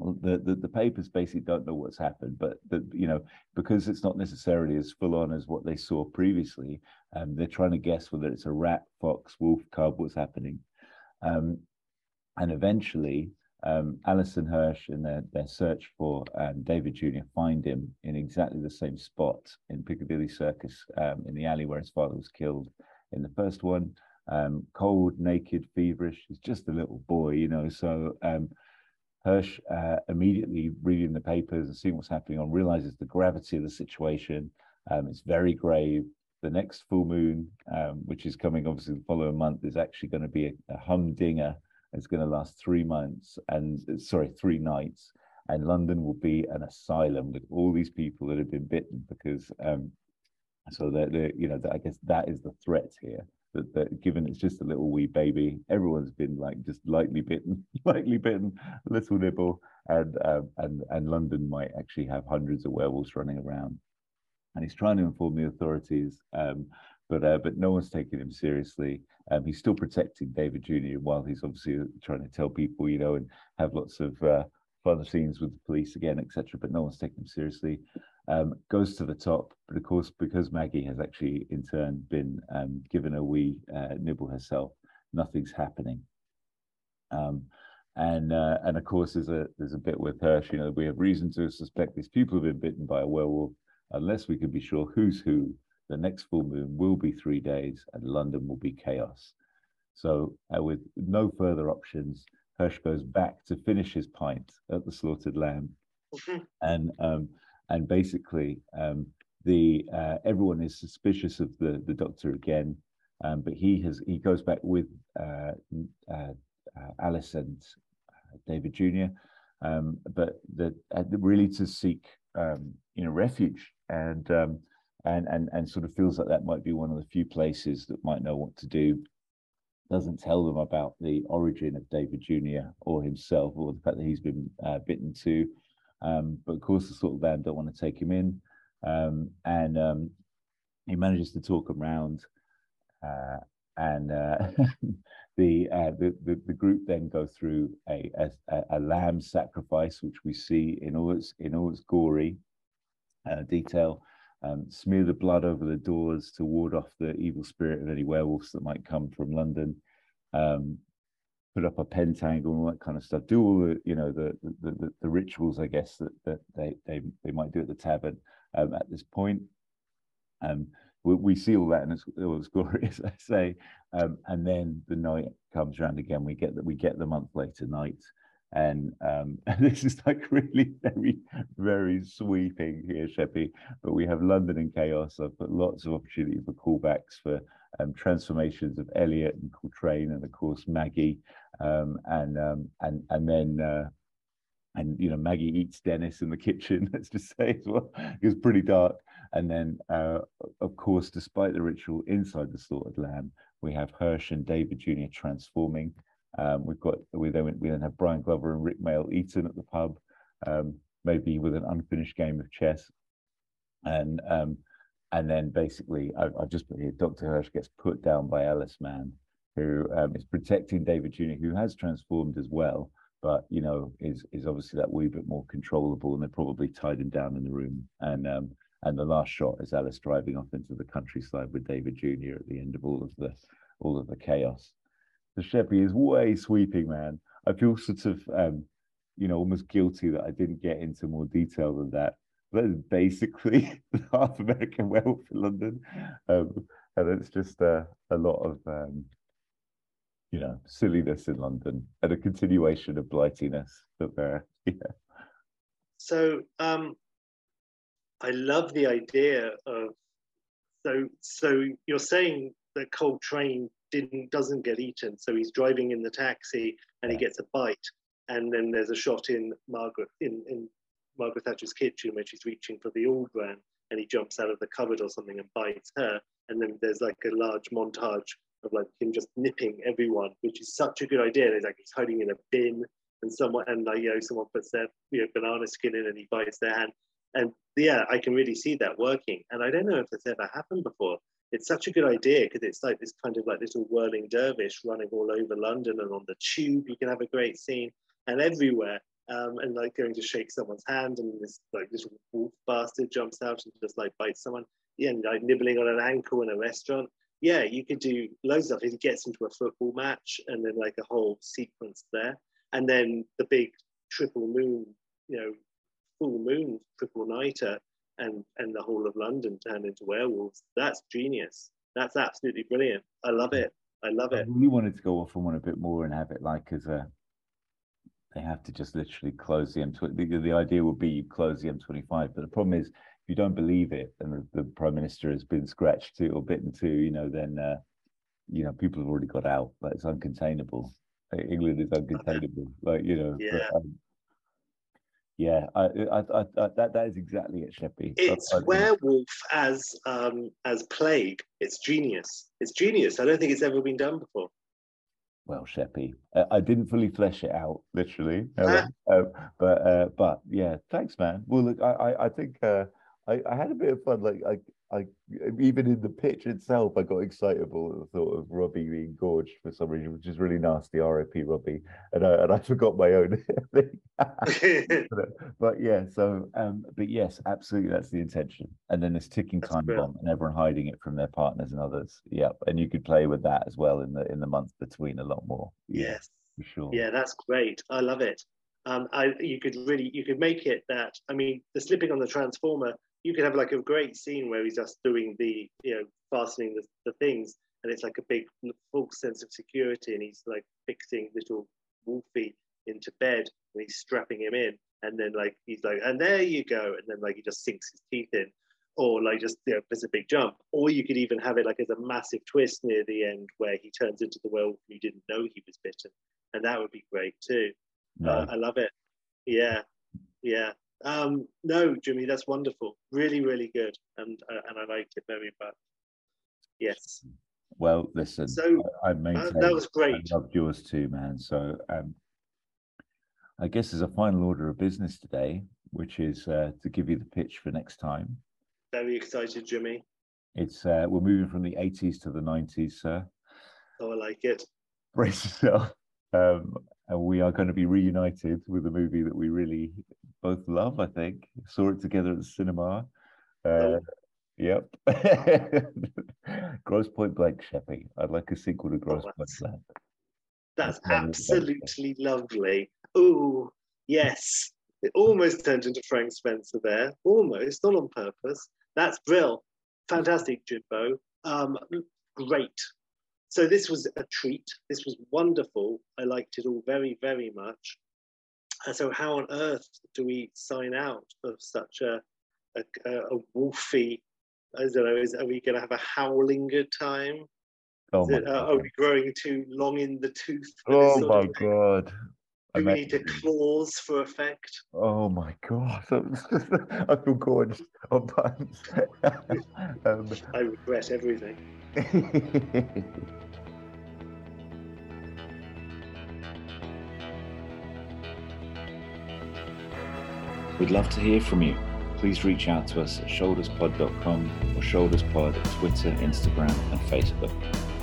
the, the, the papers basically don't know what's happened, but the, you know because it's not necessarily as full on as what they saw previously, um, they're trying to guess whether it's a rat, fox, wolf, cub, what's happening, um, and eventually um, Alison Hirsch in their, their search for um, David Jr. find him in exactly the same spot in Piccadilly Circus um, in the alley where his father was killed in the first one. Um, cold, naked, feverish. He's just a little boy, you know. So um, Hirsch uh, immediately reading the papers and seeing what's happening on realizes the gravity of the situation. Um, it's very grave. The next full moon, which is coming obviously the following month, is actually going to be a, a humdinger it's going to last three months and sorry, three nights. And London will be an asylum with all these people that have been bitten because um, so that you know I guess that is the threat here. That, that given it's just a little wee baby, everyone's been like just lightly bitten, lightly bitten, little nibble, and um, and and London might actually have hundreds of werewolves running around. And he's trying to inform the authorities, um, but uh, but no one's taking him seriously. Um, he's still protecting David Jr. while he's obviously trying to tell people, you know, and have lots of uh, fun scenes with the police again, etc. But no one's taking him seriously. Um, goes to the top, but of course, because Maggie has actually in turn been um, given a wee uh, nibble herself, nothing's happening. Um, and uh, and of course, there's a there's a bit with her. You know, we have reason to suspect these people have been bitten by a werewolf, unless we can be sure who's who the next full moon will be three days and London will be chaos. So, uh, with no further options, Hirsch goes back to finish his pint at the slaughtered lamb, mm-hmm. and um, and basically um, the uh, everyone is suspicious of the the doctor again, um, but he has he goes back with uh, uh, uh Alice and uh, David Jr. Um, but the, really to seek um, you know refuge and um, and and and sort of feels like that might be one of the few places that might know what to do doesn't tell them about the origin of David Jr. or himself or the fact that he's been uh, bitten too. Um, but of course, the sort of band don't want to take him in. Um, and um, he manages to talk around. Uh, and uh, the, uh, the, the, the group then go through a, a, a, lamb sacrifice, which we see in all its in all its gory uh, detail um, smear the blood over the doors to ward off the evil spirit of any werewolves that might come from London. Um, put up a pentangle and all that kind of stuff. Do all the you know the the, the, the rituals, I guess that, that they, they they might do at the tavern um, at this point. Um, we, we, see all that and it's, it was glorious, I say. Um, and then the night comes around again. We get that we get the month later night. And, um, this is like really very, very sweeping here, Sheppy. But we have London in chaos. I've put lots of opportunity for callbacks for um, transformations of Elliot and Coltrane, and of course Maggie, um, and um, and and then uh, and you know Maggie eats Dennis in the kitchen. Let's just say as well, it was pretty dark. And then, uh, of course, despite the ritual inside the slaughtered lamb, we have Hirsch and David Jr. transforming. Um, we've got we then we then have Brian Glover and Rik Mayall Eaton at the pub, um, maybe with an unfinished game of chess, and um, and then basically I, have just put here Dr. Hirsch gets put down by Alice Mann, who um, is protecting David Jr., who has transformed as well, but you know is is obviously that wee bit more controllable, and they're probably tied him down in the room. And um, and the last shot is Alice driving off into the countryside with David Jr. at the end of all of the all of the chaos. The Sheppy is way sweeping, man. I feel sort of um, you know almost guilty that I didn't get into more detail than that. That is basically half American wealth in London, um, and it's just uh, a lot of um, you know, silliness in London and a continuation of blightiness that there. Yeah.
So um, I love the idea of so so you're saying that Coltrane didn't doesn't get eaten, so he's driving in the taxi and he gets a bite, and then there's a shot in Margaret in in Margaret Thatcher's kitchen where she's reaching for the All-Bran and he jumps out of the cupboard or something and bites her, and then there's like a large montage of like him just nipping everyone, which is such a good idea. It's like he's hiding in a bin and someone and like you know someone puts their you know banana skin in and he bites their hand. And yeah, I can really see that working. And I don't know if it's ever happened before. It's such a good idea because it's like this kind of like little whirling dervish running all over London and on the tube. You can have a great scene and everywhere. Um, and like going to shake someone's hand and this like little wolf bastard jumps out and just like bites someone. Yeah, and like nibbling on an ankle in a restaurant yeah, you could do loads of stuff. He gets into a football match and then like a whole sequence there. And then the big triple moon, you know, full moon triple nighter and and the whole of London turned into werewolves. That's genius. That's absolutely brilliant. I love it. I love it.
Really wanted to go off on one a bit more and have it like as a they have to just literally close the M20. The, the idea would be you close the M25, but the problem is if you don't believe it and the, the prime minister has been scratched to or bitten to, you know, then uh, you know people have already got out. Like it's uncontainable. England is uncontainable. Like you know.
Yeah.
But, um, yeah, I, I, I, I, that that is exactly it, Sheppy.
It's werewolf as um, as plague. It's genius. It's genius. I don't think it's ever been done before.
Well, Sheppy, I didn't fully flesh it out, literally, uh, but uh, but yeah, thanks, man. Well, look, I I, I think uh, I, I had a bit of fun. Like I, I even in the pitch itself, I got excitable at the thought of Robbie being gorged for some reason, which is really nasty. R.I.P. Robbie, and I and I forgot my own thing. but, yeah, so um, but yes, absolutely, that's the intention. And then this ticking that's time brilliant. bomb, and everyone hiding it from their partners and others. Yeah, and you could play with that as well in the in the month between a lot more.
Yes,
for sure.
Yeah, that's great. I love it. Um, I, you could really you could make it that. I mean, the slipping on the transformer you could have like a great scene where he's just doing the you know fastening the, the things and it's like a big full sense of security and he's like fixing little wolfie into bed and he's strapping him in and then like he's like and there you go and then like he just sinks his teeth in or like just you know there's a big jump. Or you could even have it like as a massive twist near the end where he turns into the werewolf and you didn't know he was bitten and that would be great too. No. uh, i love it. Yeah. Yeah um, no, Jimmy, that's wonderful. Really, really good, and uh, and I liked it very much. Yes.
Well, listen. So I, I maintain
that was great.
I loved yours too, man. So um, I guess there's a final order of business today, which is uh, to give you the pitch for next time.
Very excited, Jimmy.
It's uh, we're moving from the 80s to the 90s, sir.
Oh, I like it.
Brace yourself. Um, and we are going to be reunited with a movie that we really both love. I think saw it together at the cinema. Uh, oh. Yep. Grosse Pointe Blank, Sheppy. I'd like a sequel to Gross oh, Point Blank.
That's, that's absolutely lovely. Oh, yes. It almost turned into Frank Spencer there. Almost, not on purpose. That's Brill. Fantastic, Jimbo. Um, great. So this was a treat. This was wonderful. I liked it all very, very much. And so, how on earth do we sign out of such a a, a wolfy? I don't know. Is are we going to have a howling good time?
Oh
it, uh, are we growing too long in the tooth?
Oh my god.
Do we need
Amazing.
claws for effect?
Oh my god. I feel gorgeous on um,
I regret everything.
We'd love to hear from you. Please reach out to us at shoulderspod.com or shoulderspod at Twitter, Instagram, and Facebook.